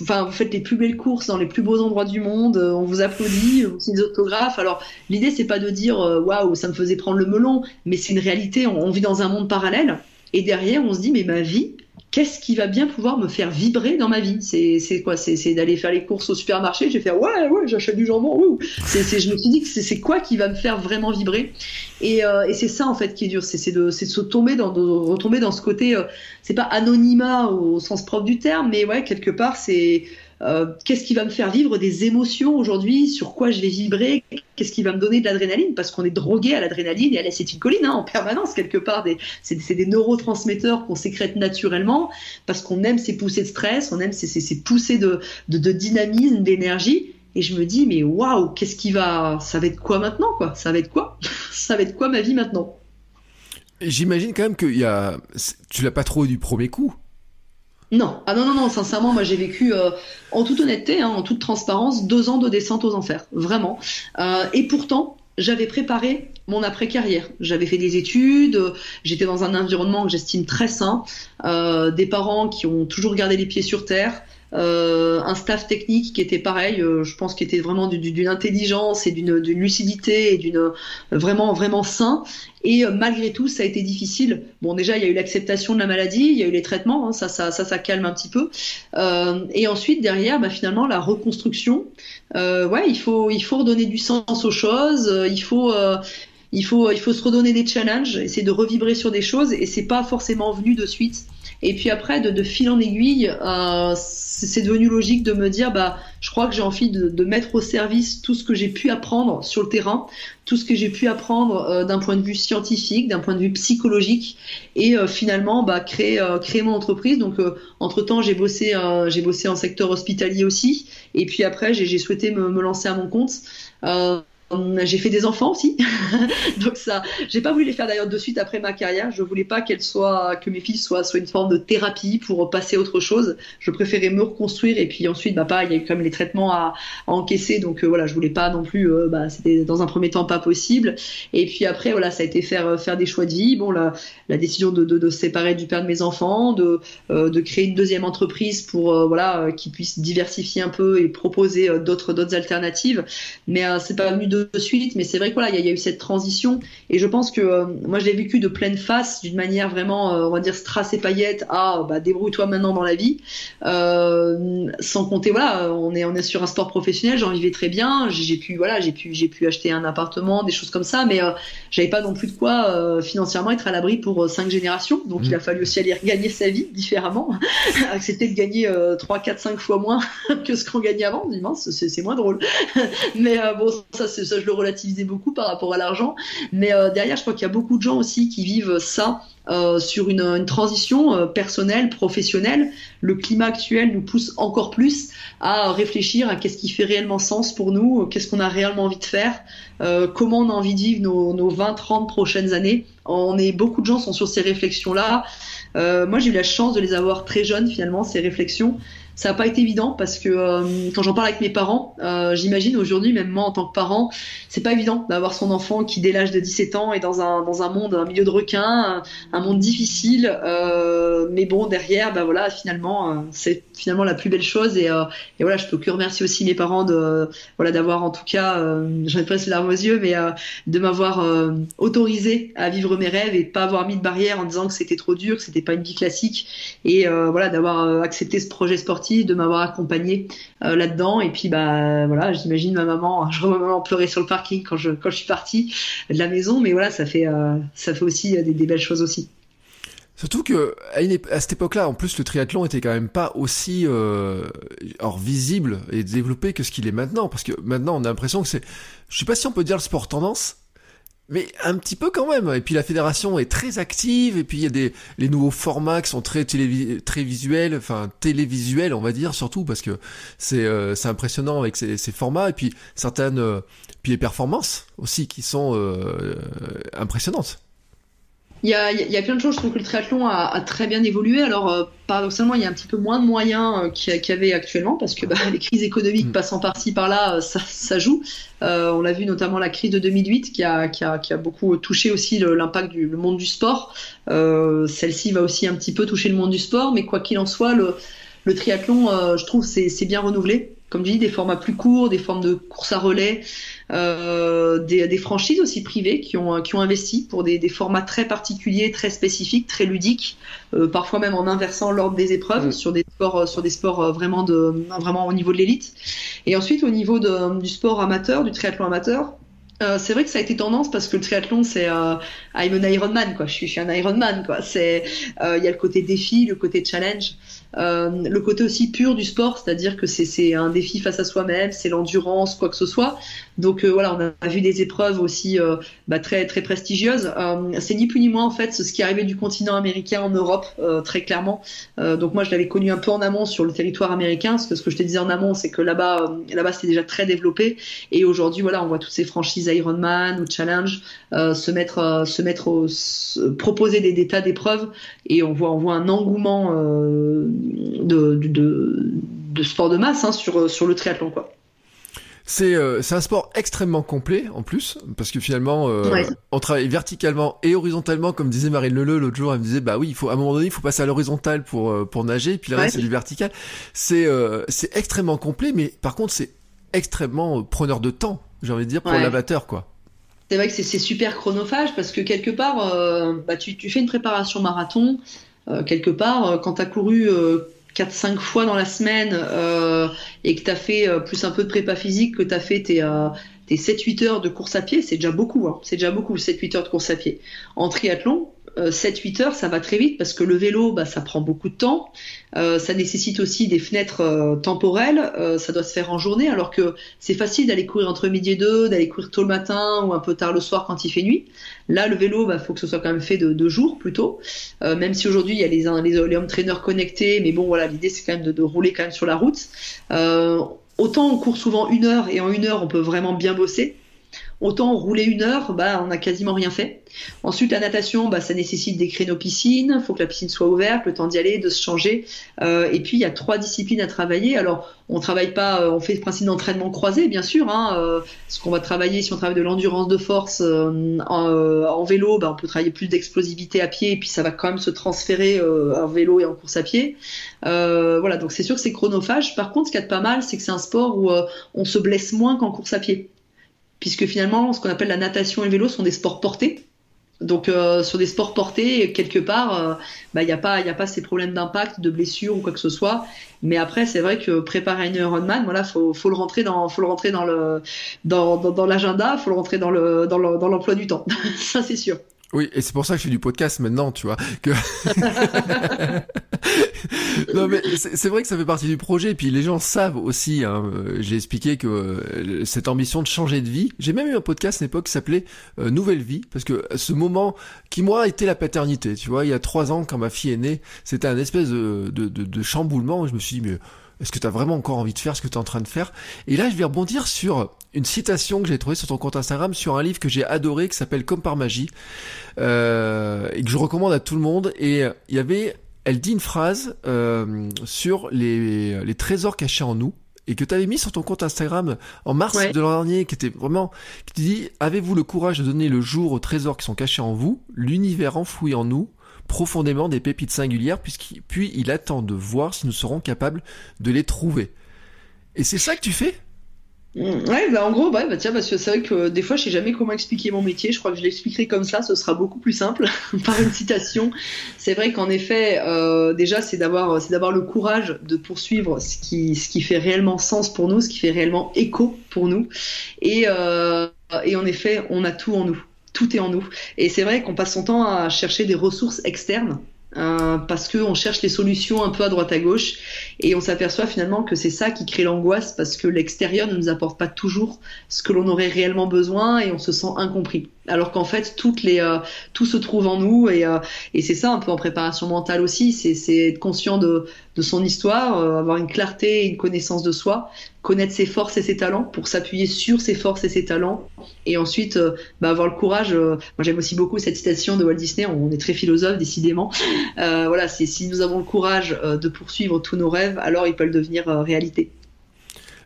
enfin, vous faites les plus belles courses dans les plus beaux endroits du monde. Euh, on vous applaudit, vous signez des autographes. Alors, l'idée c'est pas de dire waouh, ça me faisait prendre le melon, mais c'est une réalité. On, on vit dans un monde parallèle. Et derrière, on se dit mais ma vie, qu'est-ce qui va bien pouvoir me faire vibrer dans ma vie? C'est quoi? C'est d'aller faire les courses au supermarché, je vais faire ouais, ouais, j'achète du jambon. C'est je me suis dit que c'est quoi qui va me faire vraiment vibrer? Et, euh, c'est ça en fait qui est dur, c'est de, de, se tomber dans, de retomber dans ce côté, euh, c'est pas anonymat au sens propre du terme, mais ouais, quelque part c'est euh, qu'est-ce qui va me faire vivre des émotions aujourd'hui, sur quoi je vais vibrer, qu'est-ce qui va me donner de l'adrénaline, parce qu'on est drogué à l'adrénaline et à l'acétylcholine hein, en permanence quelque part. C'est des neurotransmetteurs qu'on sécrète naturellement parce qu'on aime ces poussées de stress, on aime ces, poussées de, dynamisme, d'énergie. Et je me dis, mais waouh, qu'est-ce qui va. Ça va être quoi maintenant, quoi? Ça va être quoi? Ça va être quoi ma vie maintenant? J'imagine quand même que y a... tu l'as pas trop du premier coup. Non, ah non, non, non, sincèrement, moi j'ai vécu, euh, en toute honnêteté, hein, en toute transparence, deux ans de descente aux enfers, vraiment. Euh, et pourtant, j'avais préparé mon après-carrière. J'avais fait des études, j'étais dans un environnement que j'estime très sain, euh, des parents qui ont toujours gardé les pieds sur terre, euh, un staff technique qui était pareil, euh, je pense qu'il était vraiment d'une intelligence et d'une lucidité et d'une vraiment vraiment sain. Et euh, malgré tout, ça a été difficile. Bon, déjà, il y a eu l'acceptation de la maladie, il y a eu les traitements, hein, ça, ça, ça, calme un petit peu. Euh, et ensuite, derrière, bah, finalement, la reconstruction. Euh, ouais, il faut, il faut redonner du sens aux choses. Il faut, il faut, il faut se redonner des challenges, essayer de revibrer sur des choses. Et c'est pas forcément venu de suite. Et puis après, de, de fil en aiguille, euh, c'est devenu logique de me dire, bah, je crois que j'ai envie de, de, mettre au service tout ce que j'ai pu apprendre sur le terrain, tout ce que j'ai pu apprendre euh, d'un point de vue scientifique, d'un point de vue psychologique, et euh, finalement, bah, créer, euh, créer mon entreprise. Donc, euh, entre temps, j'ai bossé, j'ai bossé en secteur hospitalier aussi, et puis après, j'ai souhaité me, me, lancer à mon compte. J'ai fait des enfants aussi, donc ça, j'ai pas voulu les faire d'ailleurs de suite après ma carrière. Je voulais pas qu'elles soient, que mes filles soient, soient une forme de thérapie pour passer autre chose. Je préférais me reconstruire et puis ensuite, bah pas, il y a eu quand même les traitements à, encaisser, donc euh, voilà, je voulais pas non plus, euh, bah c'était dans un premier temps pas possible. Et puis après, voilà, ça a été faire faire des choix de vie. Bon, la, la décision de, de, de séparer du père de mes enfants, de euh, de créer une deuxième entreprise pour euh, voilà, qui puisse diversifier un peu et proposer d'autres d'autres alternatives. Mais c'est pas venu de de suite, mais c'est vrai qu'il y, y, a eu cette transition. Et je pense que euh, moi je l'ai vécu de pleine face, d'une manière vraiment, euh, on va dire, strass et paillettes, ah bah débrouille-toi maintenant dans la vie, euh, sans compter voilà, on est on est sur un sport professionnel, j'en vivais très bien, j'ai pu voilà, j'ai pu j'ai pu acheter un appartement, des choses comme ça, mais j'avais pas non plus de quoi financièrement être à l'abri pour cinq générations, donc mmh. il a fallu aussi aller gagner sa vie différemment, accepter de gagner 3, 4, 5 fois moins que ce qu'on gagnait avant, mince, c'est moins drôle, mais bon ça c'est je le relativisais beaucoup par rapport à l'argent. Mais derrière, je crois qu'il y a beaucoup de gens aussi qui vivent ça sur une, transition personnelle, professionnelle. Le climat actuel nous pousse encore plus à réfléchir à qu'est-ce qui fait réellement sens pour nous, qu'est-ce qu'on a réellement envie de faire, comment on a envie de vivre nos, nos 20, 30 prochaines années. On est beaucoup de gens sont sur ces réflexions-là. Euh, moi, j'ai eu la chance de les avoir très jeunes, finalement, ces réflexions. Ça n'a pas été évident parce que euh, quand j'en parle avec mes parents, euh, j'imagine aujourd'hui, même moi en tant que parent, c'est pas évident d'avoir son enfant qui, dès l'âge de 17 ans, est dans un, dans un monde, un milieu de requins, un, monde difficile. Euh, mais bon, derrière, bah voilà, finalement, euh, c'est finalement la plus belle chose. Et, euh, et, voilà, je peux que remercier aussi mes parents de voilà d'avoir en tout cas, j'en ai presque larmes aux yeux, mais de m'avoir autorisé à vivre mes rêves et pas avoir mis de barrière en disant que c'était trop dur, que c'était pas une vie classique. Et voilà, d'avoir accepté ce projet sportif de m'avoir accompagné euh, là-dedans. Et puis, bah voilà, j'imagine ma maman, je vois ma maman pleurer sur le parking quand je, quand je suis partie de la maison. Mais voilà, ça fait, euh, ça fait aussi euh, des, belles choses aussi. Surtout que à, cette époque-là, en plus, le triathlon était quand même pas aussi or visible et développé que ce qu'il est maintenant. Parce que maintenant, on a l'impression que c'est, je sais pas si on peut dire le sport tendance, mais un petit peu quand même. Et puis la fédération est très active. Et puis il y a des les nouveaux formats qui sont très très visuels, enfin télévisuels, on va dire surtout parce que c'est euh, c'est impressionnant avec ces, ces, formats. Et puis certaines euh, puis les performances aussi qui sont euh, impressionnantes. Il y, a, il y, a, plein de choses. Je trouve que le triathlon a, a très bien évolué. Alors, euh, paradoxalement, il y a un petit peu moins de moyens euh, qu'il y, avait actuellement parce que bah, les crises économiques mm. passant par-ci par-là, euh, ça, ça, joue. Euh, on l'a vu notamment la crise de 2008 qui a, qui a, qui a beaucoup touché aussi l'impact du le monde du sport. Euh, Celle-ci va aussi un petit peu toucher le monde du sport, mais quoi qu'il en soit, le, le triathlon, je trouve, c'est bien renouvelé. Comme je dis, des formats plus courts, des formes de course à relais. Euh, des, des, franchises aussi privées qui ont, qui ont investi pour des, des formats très particuliers, très spécifiques, très ludiques, euh, parfois même en inversant l'ordre des épreuves mm. sur des sports, euh, sur des sports vraiment, de, vraiment au niveau de l'élite. Et ensuite, au niveau de, du sport amateur, du triathlon amateur, euh, c'est vrai que ça a été tendance parce que le triathlon c'est euh, I'm an Ironman quoi. Je suis, je suis un Ironman quoi. C'est euh, il y a le côté défi, le côté challenge, euh, le côté aussi pur du sport, c'est-à-dire que c'est c'est un défi face à soi-même, c'est l'endurance, quoi que ce soit. Donc voilà, on a vu des épreuves aussi bah, très très prestigieuses. c'est ni plus ni moins en fait ce qui arrivait du continent américain en Europe très clairement. donc moi je l'avais connu un peu en amont sur le territoire américain, parce ce que je te disais en amont c'est que là-bas là-bas c'était déjà très développé et aujourd'hui voilà on voit toutes ces franchises Ironman ou Challenge, euh, se mettre, euh, se mettre au, proposer des, tas d'épreuves et on voit, on voit un engouement euh, de, sport de masse hein, sur, sur le triathlon quoi. C'est c'est un sport extrêmement complet en plus parce que finalement on travaille verticalement et horizontalement comme disait Marine Leleu l'autre jour elle me disait bah oui il faut à un moment donné il faut passer à l'horizontal pour pour nager et puis là c'est du vertical. C'est extrêmement complet mais par contre c'est extrêmement preneur de temps j'ai envie de dire, pour l'amateur, quoi. C'est vrai que c'est super chronophage parce que quelque part, euh, bah, tu, tu, fais une préparation marathon, euh, quelque part, euh, quand tu as couru 4-5 fois dans la semaine et que tu as fait plus un peu de prépa physique, que tu as fait tes, tes 7-8 heures de course à pied, c'est déjà beaucoup. Hein. C'est déjà beaucoup, 7-8 heures de course à pied. En triathlon, 7-8 heures, ça va très vite parce que le vélo, bah, ça prend beaucoup de temps. Euh, ça nécessite aussi des fenêtres euh, temporelles. Euh, ça doit se faire en journée, alors que c'est facile d'aller courir entre midi et deux, d'aller courir tôt le matin ou un peu tard le soir quand il fait nuit. Là, le vélo, bah, faut que ce soit quand même fait de, jour plutôt. même si aujourd'hui il y a les, les, les connectés, mais bon voilà, l'idée c'est quand même de, de, rouler quand même sur la route. autant on court souvent une heure et en une heure on peut vraiment bien bosser. Autant rouler une heure, bah, on n'a quasiment rien fait. Ensuite, la natation, bah, ça nécessite des créneaux piscine. Il faut que la piscine soit ouverte, le temps d'y aller, de se changer. Euh, et puis, il y a trois disciplines à travailler. Alors, on travaille pas, euh, on fait le principe d'entraînement croisé, bien sûr. Hein, euh, ce qu'on va travailler, si on travaille de l'endurance de force euh, en, euh, en, vélo, bah, on peut travailler plus d'explosivité à pied. Et puis, ça va quand même se transférer en vélo et en course à pied. voilà, donc c'est sûr que c'est chronophage. Par contre, ce qui est pas mal, c'est que c'est un sport où on se blesse moins qu'en course à pied puisque finalement, ce qu'on appelle la natation et le vélo sont des sports portés. Donc euh, sur des sports portés, quelque part, il euh, bah, n'y a, pas, a pas ces problèmes d'impact, de blessure ou quoi que ce soit. Mais après, c'est vrai que préparer un Ironman, voilà, faut, faut le rentrer dans, faut le rentrer dans le, dans l'agenda, faut le rentrer dans le, dans l'emploi du temps. Ça, c'est sûr. Oui, et c'est pour ça que je fais du podcast maintenant, tu vois. Que... non mais c'est vrai que ça fait partie du projet. Et puis les gens savent aussi. Hein, J'ai expliqué que euh, cette ambition de changer de vie. J'ai même eu un podcast à l'époque qui s'appelait euh, Nouvelle vie parce que ce moment qui moi était la paternité. Tu vois, il y a trois ans quand ma fille est née, c'était un espèce de, de, de, de chamboulement. je me suis dit mais est-ce que tu as vraiment encore envie de faire ce que tu es en train de faire? Et là, je vais rebondir sur une citation que j'ai trouvée sur ton compte Instagram, sur un livre que j'ai adoré, qui s'appelle Comme par magie, euh, et que je recommande à tout le monde. Et euh, il y avait, elle dit une phrase euh, sur les, les trésors cachés en nous et que tu avais mis sur ton compte Instagram en mars de l'an dernier, qui était vraiment, qui te dit, avez-vous le courage de donner le jour aux trésors qui sont cachés en vous, l'univers enfoui en nous, profondément des pépites singulières, puisqu'il, puis il attend de voir si nous serons capables de les trouver. Et c'est ça que tu fais? Ouais, bah en gros, bah, tiens, parce que c'est vrai que des fois, je sais jamais comment expliquer mon métier. Je crois que je l'expliquerai comme ça, ce sera beaucoup plus simple, par une citation. C'est vrai qu'en effet, euh, déjà, c'est d'avoir, c'est d'avoir le courage de poursuivre ce qui, ce qui fait réellement sens pour nous, ce qui fait réellement écho pour nous. Et, euh, et en effet, on a tout en nous tout est en nous. Et c'est vrai qu'on passe son temps à chercher des ressources externes. Euh, parce qu'on cherche les solutions un peu à droite à gauche et on s'aperçoit finalement que c'est ça qui crée l'angoisse parce que l'extérieur ne nous apporte pas toujours ce que l'on aurait réellement besoin et on se sent incompris alors qu'en fait euh, tout se trouve en nous et, euh, et c'est ça un peu en préparation mentale aussi. C'est être conscient de, de son histoire euh, avoir une clarté et une connaissance de soi connaître ses forces et ses talents pour s'appuyer sur ses forces et ses talents. Et ensuite bah, avoir le courage moi j'aime aussi beaucoup cette citation de Walt Disney on est très philosophe décidément. Voilà c'est si nous avons le courage de poursuivre tous nos rêves alors ils peuvent devenir réalité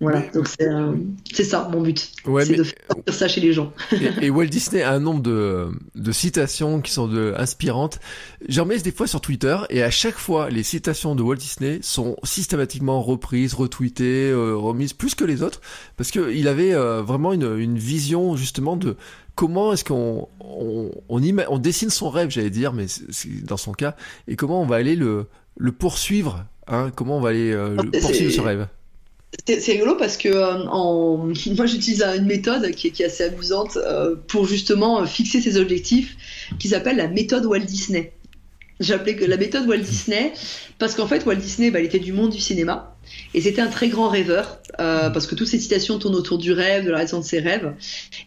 voilà, donc euh, c'est ça mon but. c'est de faire ça chez les gens. et, Walt Disney a un nombre de, de citations qui sont de, inspirantes. J'en mets des fois sur Twitter et à chaque fois, les citations de Walt Disney sont systématiquement reprises, retweetées, euh, remises plus que les autres parce qu'il avait euh, vraiment une, une vision justement de comment est-ce qu'on on, on, on, dessine son rêve, j'allais dire, mais c'est dans son cas, et comment on va aller le, le poursuivre, hein, comment on va aller ah, poursuivre ce rêve. C'est rigolo parce que euh, moi j'utilise une méthode qui est, assez amusante euh, pour justement euh, fixer ses objectifs qui s'appelle la méthode Walt Disney. J'appelais que la méthode Walt Disney parce qu'en fait Walt Disney bah, il était du monde du cinéma et c'était un très grand rêveur parce que toutes ces citations tournent autour du rêve, de la réalisation de ses rêves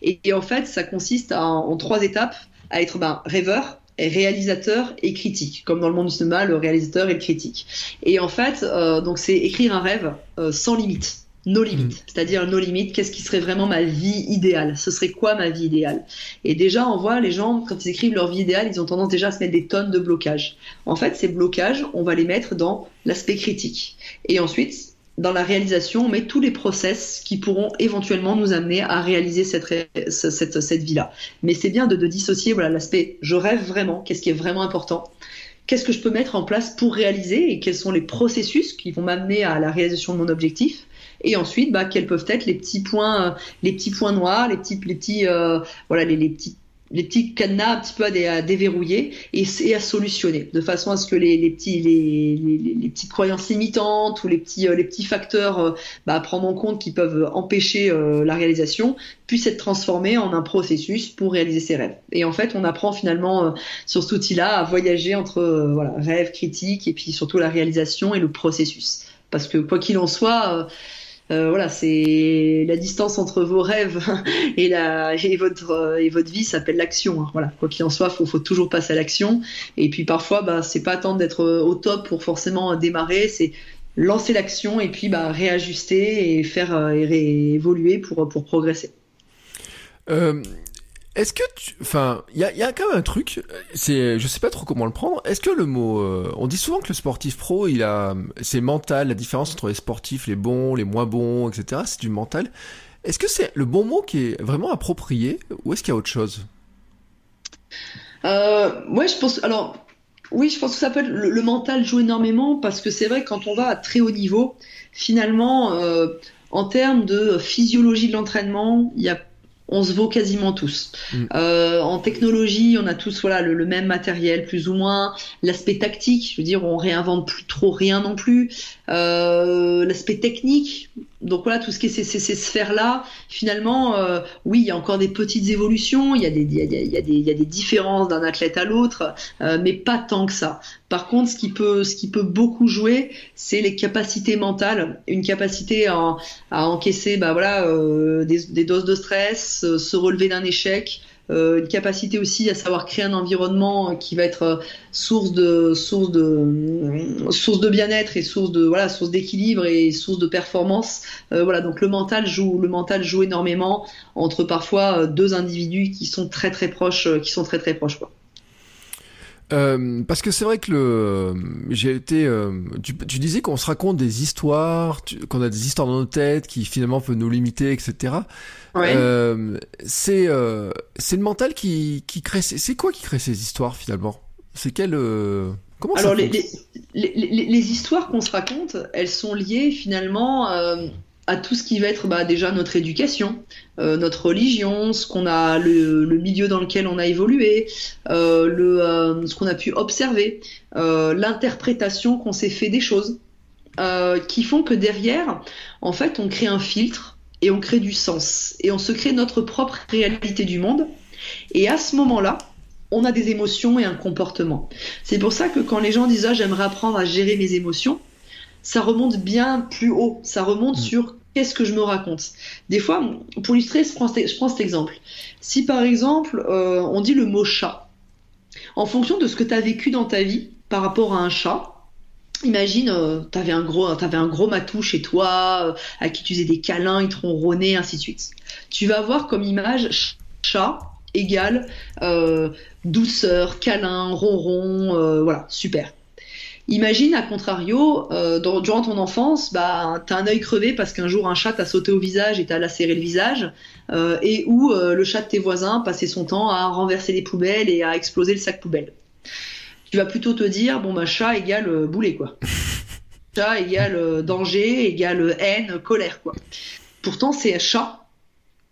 et, en fait ça consiste en trois étapes à être ben, rêveur, réalisateur et critique, comme dans le monde du cinéma, le réalisateur et le critique. Et en fait, euh, donc c'est écrire un rêve euh, sans limite, no limit, mm. c'est-à-dire no limit. Qu'est-ce qui serait vraiment ma vie idéale? Ce serait quoi ma vie idéale? Et déjà, on voit les gens quand ils écrivent leur vie idéale, ils ont tendance déjà à se mettre des tonnes de blocages. En fait, ces blocages, on va les mettre dans l'aspect critique. Et ensuite, dans la réalisation, on met tous les process qui pourront éventuellement nous amener à réaliser cette, cette, cette vie-là. Mais c'est bien de, de, dissocier voilà l'aspect je rêve vraiment, qu'est-ce qui est vraiment important, qu'est-ce que je peux mettre en place pour réaliser et quels sont les processus qui vont m'amener à la réalisation de mon objectif? Et ensuite, bah, quels peuvent être les petits points, les petits points noirs, les petits, les petits, euh, voilà, les, les petites les petits cadenas un petit peu à, déverrouiller et, à solutionner de façon à ce que les, petits les, petites croyances limitantes ou les petits euh, les petits facteurs euh, bah, à prendre en compte qui peuvent empêcher euh, la réalisation puissent être transformés en un processus pour réaliser ses rêves. Et en fait on apprend finalement sur cet outil là à voyager entre voilà rêve critique et puis surtout la réalisation et le processus. Parce que quoi qu'il en soit euh, voilà, c'est la distance entre vos rêves et, la, et, votre, euh, et votre vie s'appelle l'action. Hein. Voilà, quoi qu'il en soit, faut, faut toujours passer à l'action. Et puis parfois, bah, c'est pas attendre d'être au top pour forcément démarrer, c'est lancer l'action et puis bah, réajuster et faire euh, évoluer pour, pour progresser. Euh, est-ce que tu, enfin, il y a, quand même un truc. C'est, je sais pas trop comment le prendre. Est-ce que le mot, euh, on dit souvent que le sportif pro, il a, c'est mental. La différence entre les sportifs, les bons, les moins bons, etc. C'est du mental. Est-ce que c'est le bon mot qui est vraiment approprié, ou est-ce qu'il y a autre chose? Euh, je pense. Alors, oui, je pense que ça peut être le, mental joue énormément parce que c'est vrai quand on va à très haut niveau, finalement, euh, en termes de physiologie de l'entraînement, il y a on se vaut quasiment tous. Mm. Euh, en technologie, on a tous voilà le, même matériel, plus ou moins. L'aspect tactique, je veux dire, on réinvente plus trop rien non plus. Euh, l'aspect technique, Donc voilà, tout ce qui est ces, ces, sphères-là, finalement, euh, oui, il y a encore des petites évolutions, il y a des, il y a, il y a des, il y a des différences d'un athlète à l'autre, euh, mais pas tant que ça. Par contre, ce qui peut, ce qui peut beaucoup jouer, c'est les capacités mentales, une capacité à, à encaisser, bah voilà, euh, des, des, doses de stress, se relever d'un échec, euh, une capacité aussi à savoir créer un environnement qui va être euh, source de source de euh, source de bien-être et source de voilà source d'équilibre et source de performance voilà donc le mental joue le mental joue énormément entre parfois deux individus qui sont très très proches qui sont très très proches quoi. Parce que c'est vrai que le, j'ai été, tu, tu, disais qu'on se raconte des histoires, qu'on a des histoires dans nos têtes qui finalement peuvent nous limiter, etc. Euh, c'est, euh, c'est le mental qui, qui crée. C'est quoi qui crée ces histoires finalement? C'est quel euh, Comment Alors les, les, les, les, histoires qu'on se raconte, elles sont liées finalement à tout ce qui va être bah, déjà notre éducation, euh, notre religion, ce qu'on a, le, le, milieu dans lequel on a évolué, euh, le, euh, ce qu'on a pu observer, l'interprétation qu'on s'est fait des choses, qui font que derrière, en fait, on crée un filtre et on crée du sens et on se crée notre propre réalité du monde. Et à ce moment-là, on a des émotions et un comportement. C'est pour ça que quand les gens disent ah, j'aimerais apprendre à gérer mes émotions, ça remonte bien plus haut. Ça remonte mm. sur qu'est-ce que je me raconte. Des fois, pour illustrer, je prends, cet exemple. Si par exemple, euh, on dit le mot chat, en fonction de ce que tu as vécu dans ta vie par rapport à un chat, Imagine, euh, tu avais un gros, un gros matou chez toi, euh, à qui tu faisais des câlins, il te ronronnait, ainsi de suite. Tu vas avoir comme image chat égale douceur, câlin, ronron, voilà, super. Imagine, à contrario, euh, durant ton enfance, bah, t'as un œil crevé parce qu'un jour un chat t'a sauté au visage et t'a lacéré le visage, euh, et où euh, le chat de tes voisins passait son temps à renverser les poubelles et à exploser le sac poubelle. Tu vas plutôt te dire, bon bah chat égale boulet quoi. chat égale danger, égale haine, colère quoi. Pourtant c'est chat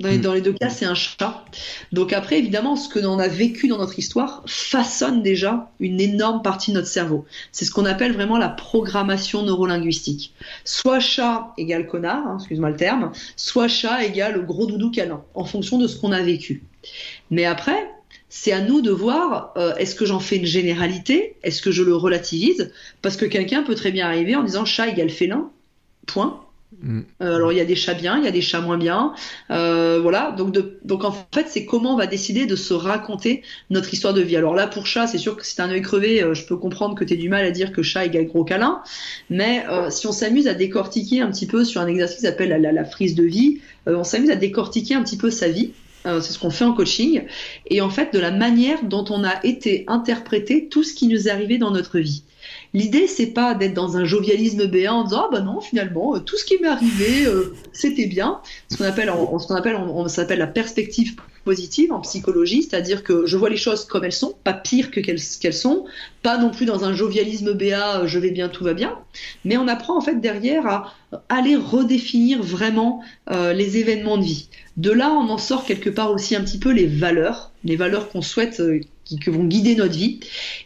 Mm. Dans les, deux cas, c'est un chat. Donc après, évidemment, ce que l'on a vécu dans notre histoire façonne déjà une énorme partie de notre cerveau. C'est ce qu'on appelle vraiment la programmation neurolinguistique. Soit chat égale connard, hein, excuse-moi le terme, soit chat égale gros doudou câlin, en fonction de ce qu'on a vécu. Mais après, c'est à nous de voir euh, est-ce que j'en fais une généralité, est-ce que je le relativise, parce que quelqu'un peut très bien arriver en disant chat égale félin, point Mm. Euh, alors il y a des chats bien, il y a des chats moins bien, euh, voilà. Donc, de, donc en fait, c'est comment on va décider de se raconter notre histoire de vie. Alors là, pour chat, c'est sûr que c'est un œil crevé, je peux comprendre que tu aies du mal à dire que chat égale gros câlin, mais si on s'amuse à décortiquer un petit peu sur un exercice qui s'appelle la, la, frise de vie, on s'amuse à décortiquer un petit peu sa vie. C'est ce qu'on fait en coaching, et en fait de la manière dont on a été interprété tout ce qui nous est arrivé dans notre vie. L'idée, c'est pas d'être dans un jovialisme béant en disant ah bah non finalement euh, tout ce qui m'est arrivé euh, c'était bien. Ce qu'on appelle, on, on, s'appelle la perspective positive en psychologie, c'est-à-dire que je vois les choses comme elles sont, pas pire que qu'elles, sont, pas non plus dans un jovialisme béat, euh, je vais bien, tout va bien, mais on apprend en fait derrière à aller redéfinir vraiment les événements de vie. De là, on en sort quelque part aussi un petit peu les valeurs, les valeurs qu'on souhaite, qui, qui vont guider notre vie.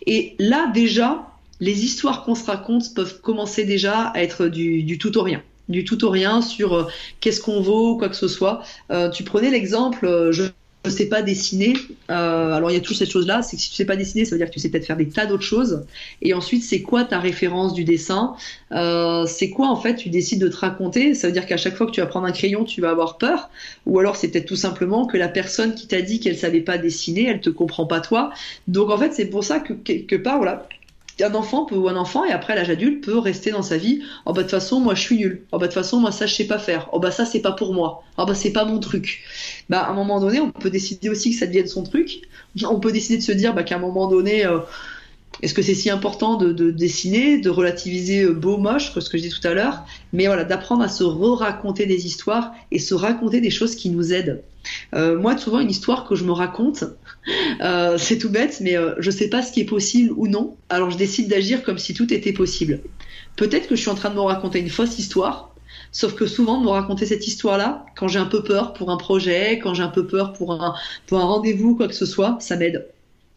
Et là déjà, les histoires qu'on se raconte peuvent commencer déjà à être du, tout au rien du tout au rien sur euh, qu'est-ce qu'on vaut, quoi que ce soit. Euh, tu prenais l'exemple, euh, je ne sais pas dessiner. alors il y a toujours cette chose-là, c'est que si tu sais pas dessiner, ça veut dire que tu sais peut-être faire des tas d'autres choses. Et ensuite, c'est quoi ta référence du dessin? C'est quoi en fait tu décides de te raconter? Ça veut dire qu'à chaque fois que tu vas prendre un crayon, tu vas avoir peur? Ou alors c'est peut-être tout simplement que la personne qui t'a dit qu'elle savait pas dessiner, elle te comprend pas toi? Donc en fait, c'est pour ça que quelque part, voilà, un enfant peut, ou un enfant, et après l'âge adulte, peut rester dans sa vie. Oh bah de toute façon, moi je suis nul. Oh bah de toute façon, moi ça je sais pas faire. Oh bah ça c'est pas pour moi. Oh bah c'est pas mon truc. Bah à un moment donné, on peut décider aussi que ça devienne son truc. On peut décider de se dire bah, qu'à un moment donné, euh, est-ce que c'est si important de, dessiner, de relativiser euh, beau, moche, que ce que je dis tout à l'heure, mais voilà, d'apprendre à se re-raconter des histoires et se raconter des choses qui nous aident. Euh, moi, souvent, une histoire que je me raconte, euh, c'est tout bête, mais je sais pas ce qui est possible ou non, alors je décide d'agir comme si tout était possible. Peut-être que je suis en train de me raconter une fausse histoire, Sauf que souvent, de me raconter cette histoire-là, quand j'ai un peu peur pour un projet, quand j'ai un peu peur pour un rendez-vous, quoi que ce soit, ça m'aide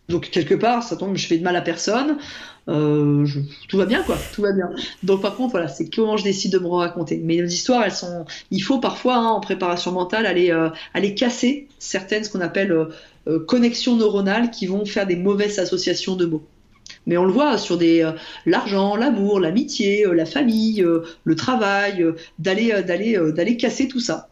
Donc quelque part, ça tombe, je fais de mal à personne. Euh, tout va bien quoi, tout va bien. Donc par contre voilà, c'est comment je décide de me raconter. Mais les histoires, elles sont, il faut parfois hein, en préparation mentale aller euh, aller casser certaines ce qu'on appelle euh, connexions neuronales qui vont faire des mauvaises associations de mots. Mais on le voit sur des l'argent, l'amour, l'amitié, la famille, le travail, d'aller d'aller d'aller casser tout ça.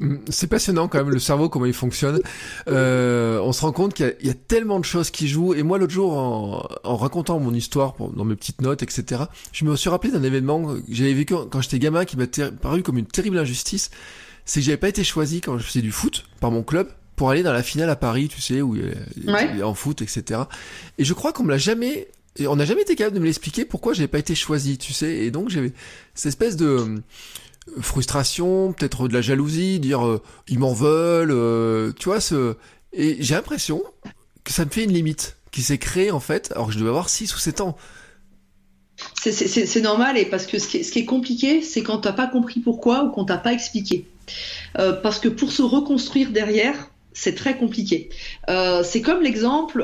Mm, c'est passionnant quand même le cerveau comment il fonctionne. Euh, on se rend compte qu'il y, a tellement de choses qui jouent. Et moi l'autre jour en, racontant mon histoire dans mes petites notes etc. Je me suis rappelé d'un événement que j'avais vécu quand j'étais gamin qui m'a paru comme une terrible injustice. C'est que j'avais pas été choisi quand je faisais du foot par mon club pour aller dans la finale à Paris, tu sais, où il en foot etc. Et je crois qu'on me l'a jamais on n'a jamais été capable de me l'expliquer pourquoi j'avais pas été choisi, tu sais. Et donc j'avais cette espèce de frustration, peut-être de la jalousie, dire euh, ils m'en veulent, euh, tu vois ce et j'ai l'impression que ça me fait une limite qui s'est créée en fait alors que je devais avoir 6 ou 7 ans. C'est normal et parce que ce qui est, compliqué, c'est quand t'as pas compris pourquoi ou qu'on t'a pas expliqué. Euh, parce que pour se reconstruire derrière, c'est très compliqué. c'est comme l'exemple,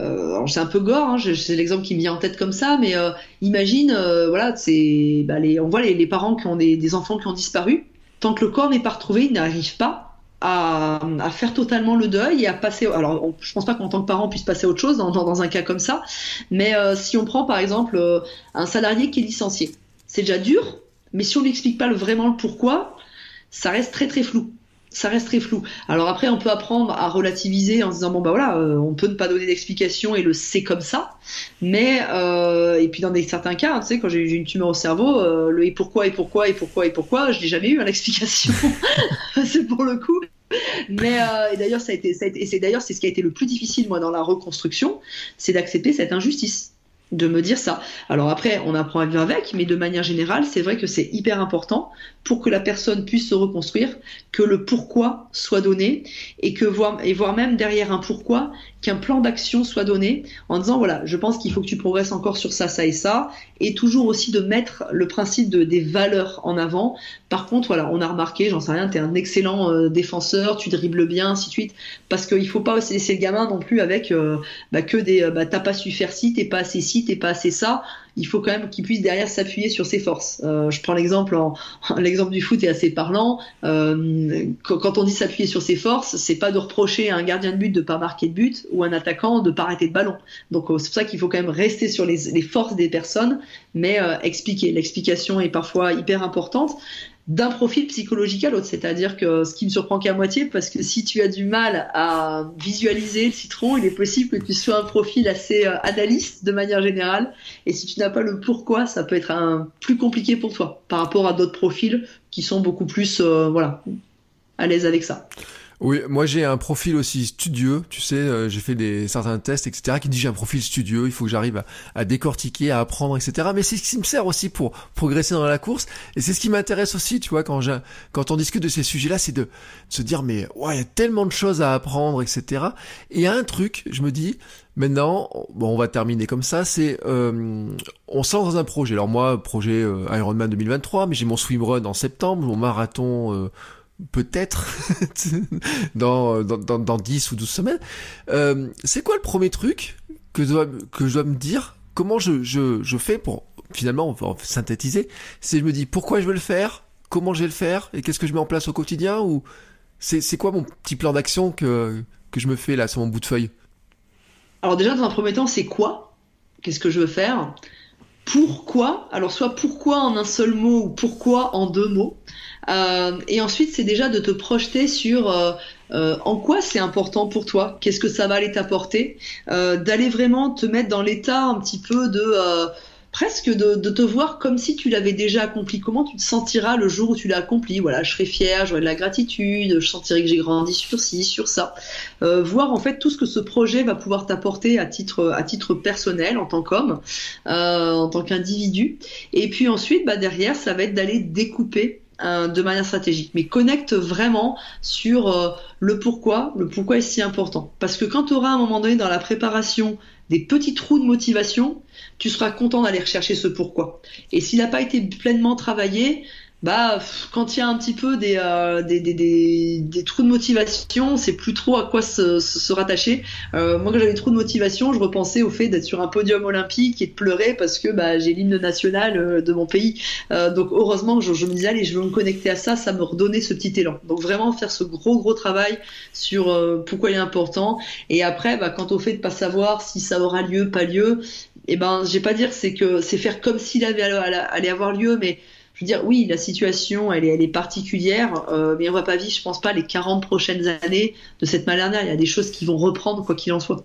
euh, c'est un peu gore, hein, c'est l'exemple qui me vient en tête comme ça, mais euh, imagine, euh, voilà, c'est, bah, on voit les, parents qui ont des, enfants qui ont disparu. Tant que le corps n'est pas retrouvé, ils n'arrivent pas à, faire totalement le deuil et à passer. Alors, je pense pas qu'en tant que parent puisse passer autre chose dans, un cas comme ça, mais si on prend par exemple un salarié qui est licencié, c'est déjà dur, mais si on n'explique pas le, vraiment le pourquoi, ça reste très très flou ça reste très flou. Alors après, on peut apprendre à relativiser en se disant bon bah voilà, euh, on peut ne pas donner d'explication et le c'est comme ça. Mais euh, et puis dans des certains cas, hein, tu sais, quand j'ai eu une tumeur au cerveau, euh, le et pourquoi et pourquoi et pourquoi et pourquoi, je n'ai jamais eu l'explication. c'est pour le coup. Mais et d'ailleurs, ça a été, ça a été et c'est d'ailleurs c'est ce qui a été le plus difficile moi dans la reconstruction, c'est d'accepter cette injustice de me dire ça. Alors après, on apprend à vivre avec, mais de manière générale, c'est vrai que c'est hyper important pour que la personne puisse se reconstruire, que le pourquoi soit donné et que voir et voir même derrière un pourquoi qu'un plan d'action soit donné en disant voilà, je pense qu'il faut que tu progresses encore sur ça, ça et ça, et toujours aussi de mettre le principe de, des valeurs en avant. Par contre, voilà, on a remarqué, j'en sais rien, tu un excellent euh, défenseur, tu dribbles bien, ainsi de suite, parce qu'il faut pas laisser le gamin non plus avec euh, bah, que des euh, bah, t'as pas su faire ci, t'es pas assez ci, t'es pas assez ça il faut quand même qu'il puisse derrière s'appuyer sur ses forces. Euh, je prends l'exemple, l'exemple du foot est assez parlant. Euh, quand on dit s'appuyer sur ses forces, c'est pas de reprocher à un gardien de but de pas marquer de but ou un attaquant de pas arrêter de ballon. Donc euh, c'est pour ça qu'il faut quand même rester sur les, forces des personnes, mais expliquer. L'explication est parfois hyper importante d'un profil psychologique à l'autre. C'est-à-dire que ce qui me surprend qu'à moitié, parce que si tu as du mal à visualiser le citron, il est possible que tu sois un profil assez euh, analyste de manière générale. Et si tu n'as pas le pourquoi, ça peut être un, plus compliqué pour toi par rapport à d'autres profils qui sont beaucoup plus euh, voilà, à l'aise avec ça. Oui, moi j'ai un profil aussi studieux, tu sais, euh, j'ai fait des certains tests, etc., qui dit j'ai un profil studieux, il faut que j'arrive à, décortiquer, à apprendre, etc. Mais c'est ce qui me sert aussi pour progresser dans la course, et c'est ce qui m'intéresse aussi, tu vois, quand, quand on discute de ces sujets-là, c'est de, se dire, mais ouais, il y a tellement de choses à apprendre, etc. Et un truc, je me dis, maintenant, bon, on va terminer comme ça, c'est, euh, on sent dans un projet. Alors moi, projet euh, Ironman 2023, mais j'ai mon swimrun en septembre, mon marathon peut-être dans, dans, dans, 10 ou 12 semaines. Euh, c'est quoi le premier truc que, que je dois me dire? Comment je, je, je fais pour, finalement, synthétiser, c'est je me dis pourquoi je veux le faire, comment je vais le faire, et qu'est-ce que je mets en place au quotidien, ou c'est, c'est quoi mon petit plan d'action que, que je me fais là sur mon bout de feuille? Alors déjà, dans un premier temps, c'est quoi? Qu'est-ce que je veux faire? Pourquoi Alors soit pourquoi en un seul mot ou pourquoi en deux mots euh, et ensuite, c'est déjà de te projeter sur euh, euh, en quoi c'est important pour toi, qu'est-ce que ça va aller t'apporter, d'aller vraiment te mettre dans l'état un petit peu de presque de, te voir comme si tu l'avais déjà accompli. Comment tu te sentiras le jour où tu l'as accompli? Voilà, je serai fier, j'aurai de la gratitude, je sentirai que j'ai grandi sur ci, sur ça. voir en fait tout ce que ce projet va pouvoir t'apporter à titre à titre personnel en tant qu'homme, en tant qu'individu. Et puis ensuite, bah, derrière, ça va être d'aller découper euh, de manière stratégique, mais connecte vraiment sur euh, le pourquoi, le pourquoi est si important. Parce que quand tu auras à un moment donné dans la préparation des petits trous de motivation, tu seras content d'aller rechercher ce pourquoi. Et s'il n'a pas été pleinement travaillé, bah quand il y a un petit peu des, euh, des, des, des, des, trous de motivation, c'est plus trop à quoi se, se, rattacher. Euh, moi, quand j'avais trop de motivation, je repensais au fait d'être sur un podium olympique et de pleurer parce que bah, j'ai l'hymne national euh, de mon pays. Euh, donc heureusement, je, je, me disais allez, je veux me connecter à ça, ça me redonnait ce petit élan. Donc vraiment faire ce gros gros travail sur pourquoi il est important. Et après, bah, quant au fait de pas savoir si ça aura lieu, pas lieu, eh ben, je vais pas dire c'est que c'est faire comme s'il avait allait avoir lieu, mais je veux dire, oui, la situation, elle est, particulière, euh, mais on va pas vivre, je pense pas, les 40 prochaines années de cette manière. Il y a des choses qui vont reprendre, quoi qu'il en soit.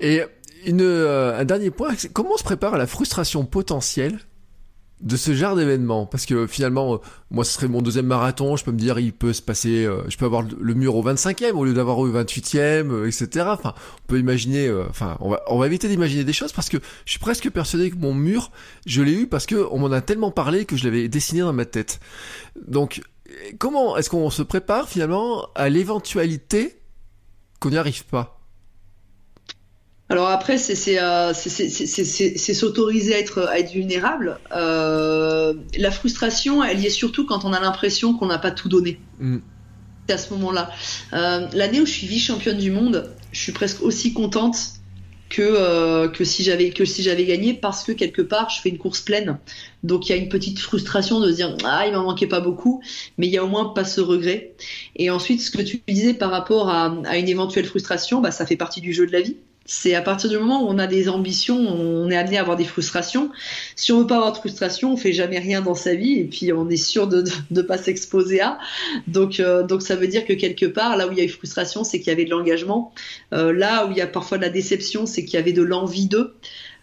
Et euh, un dernier point, comment on se prépare à la frustration potentielle de ce genre d'événement. Parce que finalement euh, moi ce serait mon deuxième marathon. Je peux me dire il peut se passer euh, je peux avoir le mur au 25e au lieu d'avoir au 28e etc enfin on peut imaginer euh, enfin on va on va éviter d'imaginer des choses parce que je suis presque persuadé que mon mur je l'ai eu parce que on m'en a tellement parlé que je l'avais dessiné dans ma tête. Donc comment est-ce qu'on se prépare finalement à l'éventualité qu'on n'y arrive pas? Alors après, c'est euh, s'autoriser à être, à être vulnérable. Euh, la frustration, elle y est surtout quand on a l'impression qu'on n'a pas tout donné. Mm. C'est à ce moment-là. Euh, L'année où je suis vice-championne du monde, je suis presque aussi contente que, euh, que si j'avais que si j'avais gagné parce que quelque part je fais une course pleine. Donc il y a une petite frustration de se dire ah il m'en manquait pas beaucoup, mais il y a au moins pas ce regret. Et ensuite ce que tu disais par rapport à, à une éventuelle frustration, bah ça fait partie du jeu de la vie c'est à partir du moment où on a des ambitions, on est amené à avoir des frustrations. Si on veut pas avoir de frustration, on fait jamais rien dans sa vie et puis on est sûr de ne pas s'exposer à. Donc, euh, donc ça veut dire que quelque part, là où il y a eu frustration, c'est qu'il y avait de l'engagement. Euh, là où il y a parfois de la déception, c'est qu'il y avait de l'envie d'eux.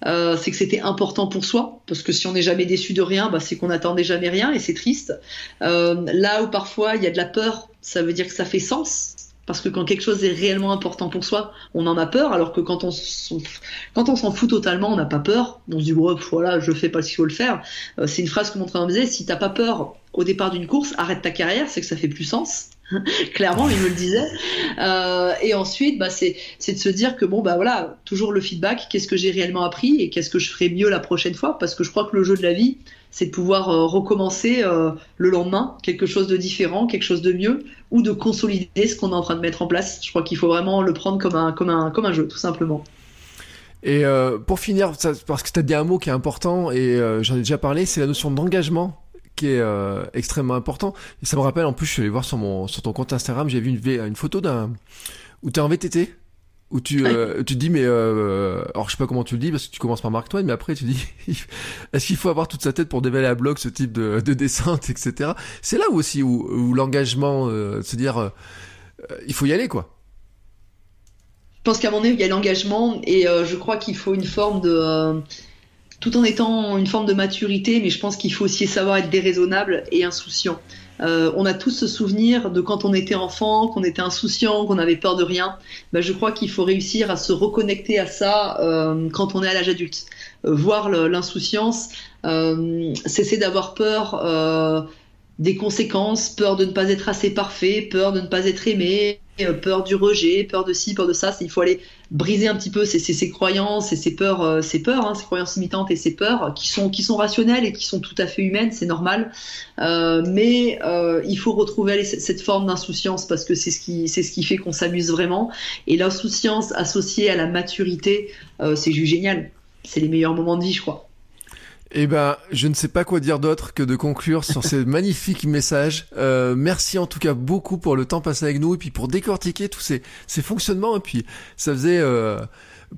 Euh, c'est que c'était important pour soi, parce que si on n'est jamais déçu de rien, bah, c'est qu'on n'attendait jamais rien et c'est triste. là où parfois il y a de la peur, ça veut dire que ça fait sens parce que quand quelque chose est réellement important pour soi, on en a peur, alors que quand on s'en fout totalement, on n'a pas peur. On se dit voilà, je fais pas ce qu'il faut le faire. Euh, c'est une phrase que mon entraîneur me disait si t'as pas peur au départ d'une course, arrête ta carrière, c'est que ça fait plus sens. Clairement, il me le disait. Euh, et ensuite, bah, c'est de se dire que bon, bah voilà, toujours le feedback. Qu'est-ce que j'ai réellement appris et qu'est-ce que je ferai mieux la prochaine fois? Parce que je crois que le jeu de la vie, c'est de pouvoir euh, recommencer euh, le lendemain quelque chose de différent, quelque chose de mieux, ou de consolider ce qu'on est en train de mettre en place. Je crois qu'il faut vraiment le prendre comme un, comme un, comme un jeu, tout simplement. Et euh, pour finir, parce que tu as dit un mot qui est important, et j'en ai déjà parlé, c'est la notion d'engagement qui est extrêmement important. Et ça me rappelle, en plus, je suis allé voir sur, mon, sur ton compte Instagram, j'ai vu une, une photo d'un où tu es en VTT où tu, euh, tu te dis, mais euh, alors je sais pas comment tu le dis parce que tu commences par Mark Twain, mais après tu dis, est-ce qu'il faut avoir toute sa tête pour dévaler à bloc ce type de, de descente, etc. C'est là aussi où, où l'engagement, euh, se dire, euh, il faut y aller quoi. Je pense qu'à mon avis, il y a l'engagement et je crois qu'il faut une forme de tout en étant une forme de maturité, mais je pense qu'il faut aussi savoir être déraisonnable et insouciant. Euh, on a tous ce souvenir de quand on était enfant, qu'on était insouciant, qu'on avait peur de rien. Ben, je crois qu'il faut réussir à se reconnecter à ça euh, quand on est à l'âge adulte. Euh, voir l'insouciance, cesser d'avoir peur des conséquences, peur de ne pas être assez parfait, peur de ne pas être aimé, peur du rejet, peur de ci, peur de ça. Il faut aller briser un petit peu ces, ces, croyances et ces peurs, euh, ces peurs, hein, ces croyances limitantes et ces peurs qui sont qui sont rationnelles et qui sont tout à fait humaines, c'est normal. Euh, mais euh, il faut retrouver cette forme d'insouciance parce que c'est ce qui ce qui fait qu'on s'amuse vraiment. Et l'insouciance associée à la maturité, euh, c'est juste génial. C'est les meilleurs moments de vie, je crois. Eh ben, je ne sais pas quoi dire d'autre que de conclure sur ces magnifiques messages. Euh, merci en tout cas beaucoup pour le temps passé avec nous et puis pour décortiquer tous ces, ces fonctionnements. Et puis, ça faisait euh,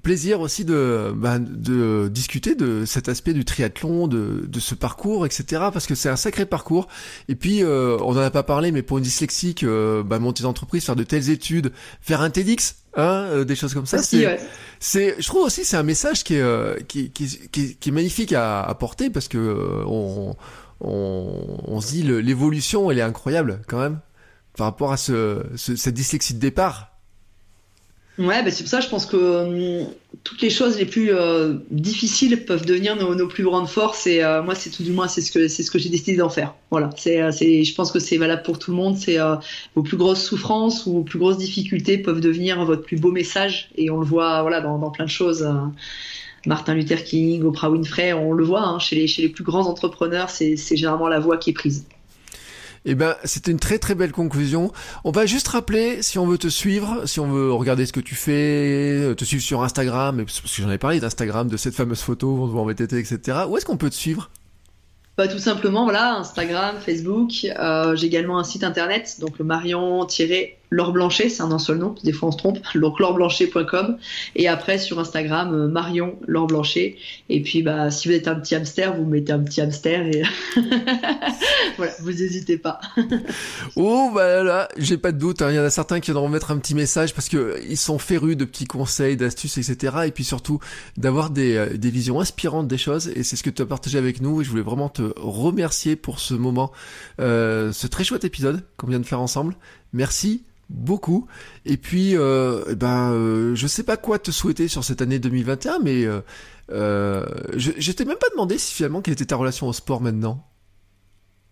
plaisir aussi de, bah, de discuter de cet aspect du triathlon, de, de ce parcours, etc. Parce que c'est un sacré parcours. Et puis, euh, on n'en a pas parlé, mais pour une dyslexique, euh, bah, monter d'entreprise, faire de telles études, faire un TEDx, hein, euh, des choses comme ça. c'est, c'est, je trouve aussi c'est un message qui est, euh, qui, qui, qui, qui, est magnifique à, à porter parce que euh, on, on, on se dit l'évolution, elle est incroyable quand même par rapport à ce, ce cette dyslexie de départ. Ouais, bah c'est pour ça je pense que euh, toutes les choses les plus euh, difficiles peuvent devenir nos, nos, plus grandes forces et euh, moi c'est tout du moins c'est ce que c'est ce que j'ai décidé d'en faire. Voilà, c'est c'est je pense que c'est valable pour tout le monde, c'est vos plus grosses souffrances ou vos plus grosses difficultés peuvent devenir votre plus beau message et on le voit voilà dans, dans plein de choses Martin Luther King, Oprah Winfrey, on le voit hein, chez, les, chez les plus grands entrepreneurs, c'est généralement la voie qui est prise. Eh ben, c'était une très très belle conclusion. On va juste rappeler, si on veut te suivre, si on veut regarder ce que tu fais, te suivre sur Instagram, parce que j'en ai parlé d'Instagram, de cette fameuse photo, on te voit en VTT, etc. Où est-ce qu'on peut te suivre? Bah, tout simplement, voilà, Instagram, Facebook. Euh, j'ai également un site internet, donc le Marion- Laure Blanchet, c'est un nom seul nom, des fois on se trompe, donc laureblanchet.com. Et après sur Instagram, euh, Marion Laure Blanchet. Et puis bah si vous êtes un petit hamster, vous mettez un petit hamster et voilà, vous n'hésitez pas. oh bah là, j'ai pas de doute, hein. il y en a certains qui vont mettre un petit message parce que ils sont férus de petits conseils, d'astuces, etc. Et puis surtout d'avoir des, euh, des visions inspirantes des choses. Et c'est ce que tu as partagé avec nous. Et je voulais vraiment te remercier pour ce moment, euh, ce très chouette épisode qu'on vient de faire ensemble. Merci beaucoup. Et puis, euh, ben, euh, je sais pas quoi te souhaiter sur cette année 2021, mais euh, euh, je, je t'ai même pas demandé si finalement quelle était ta relation au sport maintenant.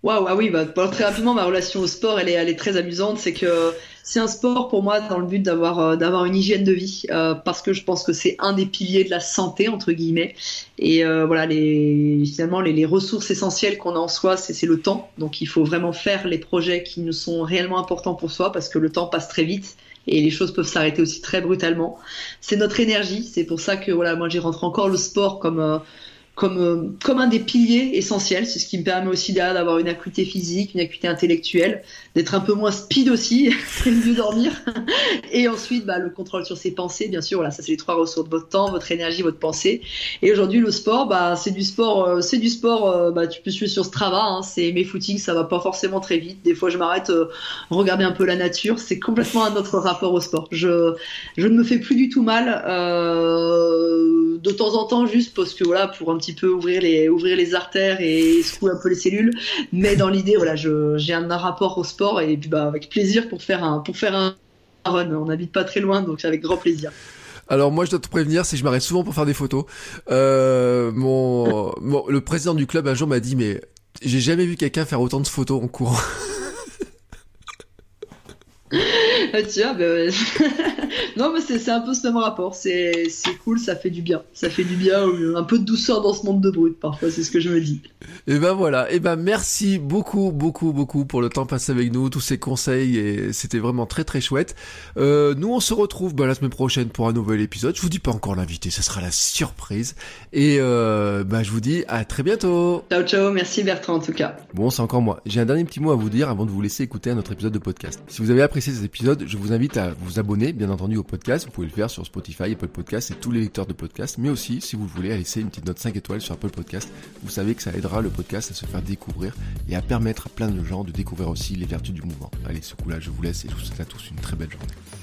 Waouh, ah oui, bah, très rapidement, ma relation au sport, elle est, elle est très amusante. C'est que c'est un sport pour moi dans le but d'avoir euh, une hygiène de vie, euh, parce que je pense que c'est un des piliers de la santé entre guillemets. Et euh, voilà, les, finalement, les, ressources essentielles qu'on a en soi, c'est le temps. Donc, il faut vraiment faire les projets qui nous sont réellement importants pour soi, parce que le temps passe très vite et les choses peuvent s'arrêter aussi très brutalement. C'est notre énergie. C'est pour ça que voilà, moi, j'ai rentré encore le sport comme comme, euh, comme un des piliers essentiels. C'est ce qui me permet aussi d'avoir une acuité physique, une acuité intellectuelle, d'être un peu moins speed aussi, c'est mieux dormir. Et ensuite, bah, le contrôle sur ses pensées, bien sûr. Voilà, ça c'est les trois ressources votre temps, votre énergie, votre pensée. Et aujourd'hui, le sport, bah, c'est du sport, euh, c'est du sport. Euh, bah, tu peux suivre sur Strava. Hein, c'est mes footings, ça va pas forcément très vite. Des fois, je m'arrête, euh, regarder un peu la nature. C'est complètement un autre rapport au sport. Je, je ne me fais plus du tout mal. de temps en temps, juste parce que voilà, pour un peu ouvrir les, ouvrir les artères et secouer un peu les cellules. Mais dans l'idée, voilà, j'ai un, un, rapport au sport et puis bah, avec plaisir pour faire un, pour faire un run. On n'habite pas très loin, donc avec grand plaisir. Alors moi je dois te prévenir, c'est que je m'arrête souvent pour faire des photos. Euh, mon, mon, le président du club un jour m'a dit mais j'ai jamais vu quelqu'un faire autant de photos en courant. Tiens, ben non, mais c'est un peu ce même rapport. C'est cool, ça fait du bien. Ça fait du bien, un peu de douceur dans ce monde de brut, parfois, c'est ce que je me dis. Et ben voilà, et ben merci beaucoup, beaucoup, beaucoup pour le temps passé avec nous, tous ces conseils, et c'était vraiment très, très chouette. Euh, nous, on se retrouve ben, la semaine prochaine pour un nouvel épisode. Je vous dis pas encore l'invité, ce sera la surprise. Et euh, ben, je vous dis à très bientôt. Ciao, ciao, merci Bertrand en tout cas. Bon, c'est encore moi. J'ai un dernier petit mot à vous dire avant de vous laisser écouter un autre épisode de podcast. Si vous avez apprécié cet épisode, je vous invite à vous abonner, bien entendu, au podcast. Vous pouvez le faire sur Spotify, Apple Podcast et tous les lecteurs de podcast. Mais aussi, si vous voulez, à laisser une petite note 5 étoiles sur Apple Podcast. Vous savez que ça aidera le podcast à se faire découvrir et à permettre à plein de gens de découvrir aussi les vertus du mouvement. Allez, ce coup-là, je vous laisse et je vous souhaite à tous une très belle journée.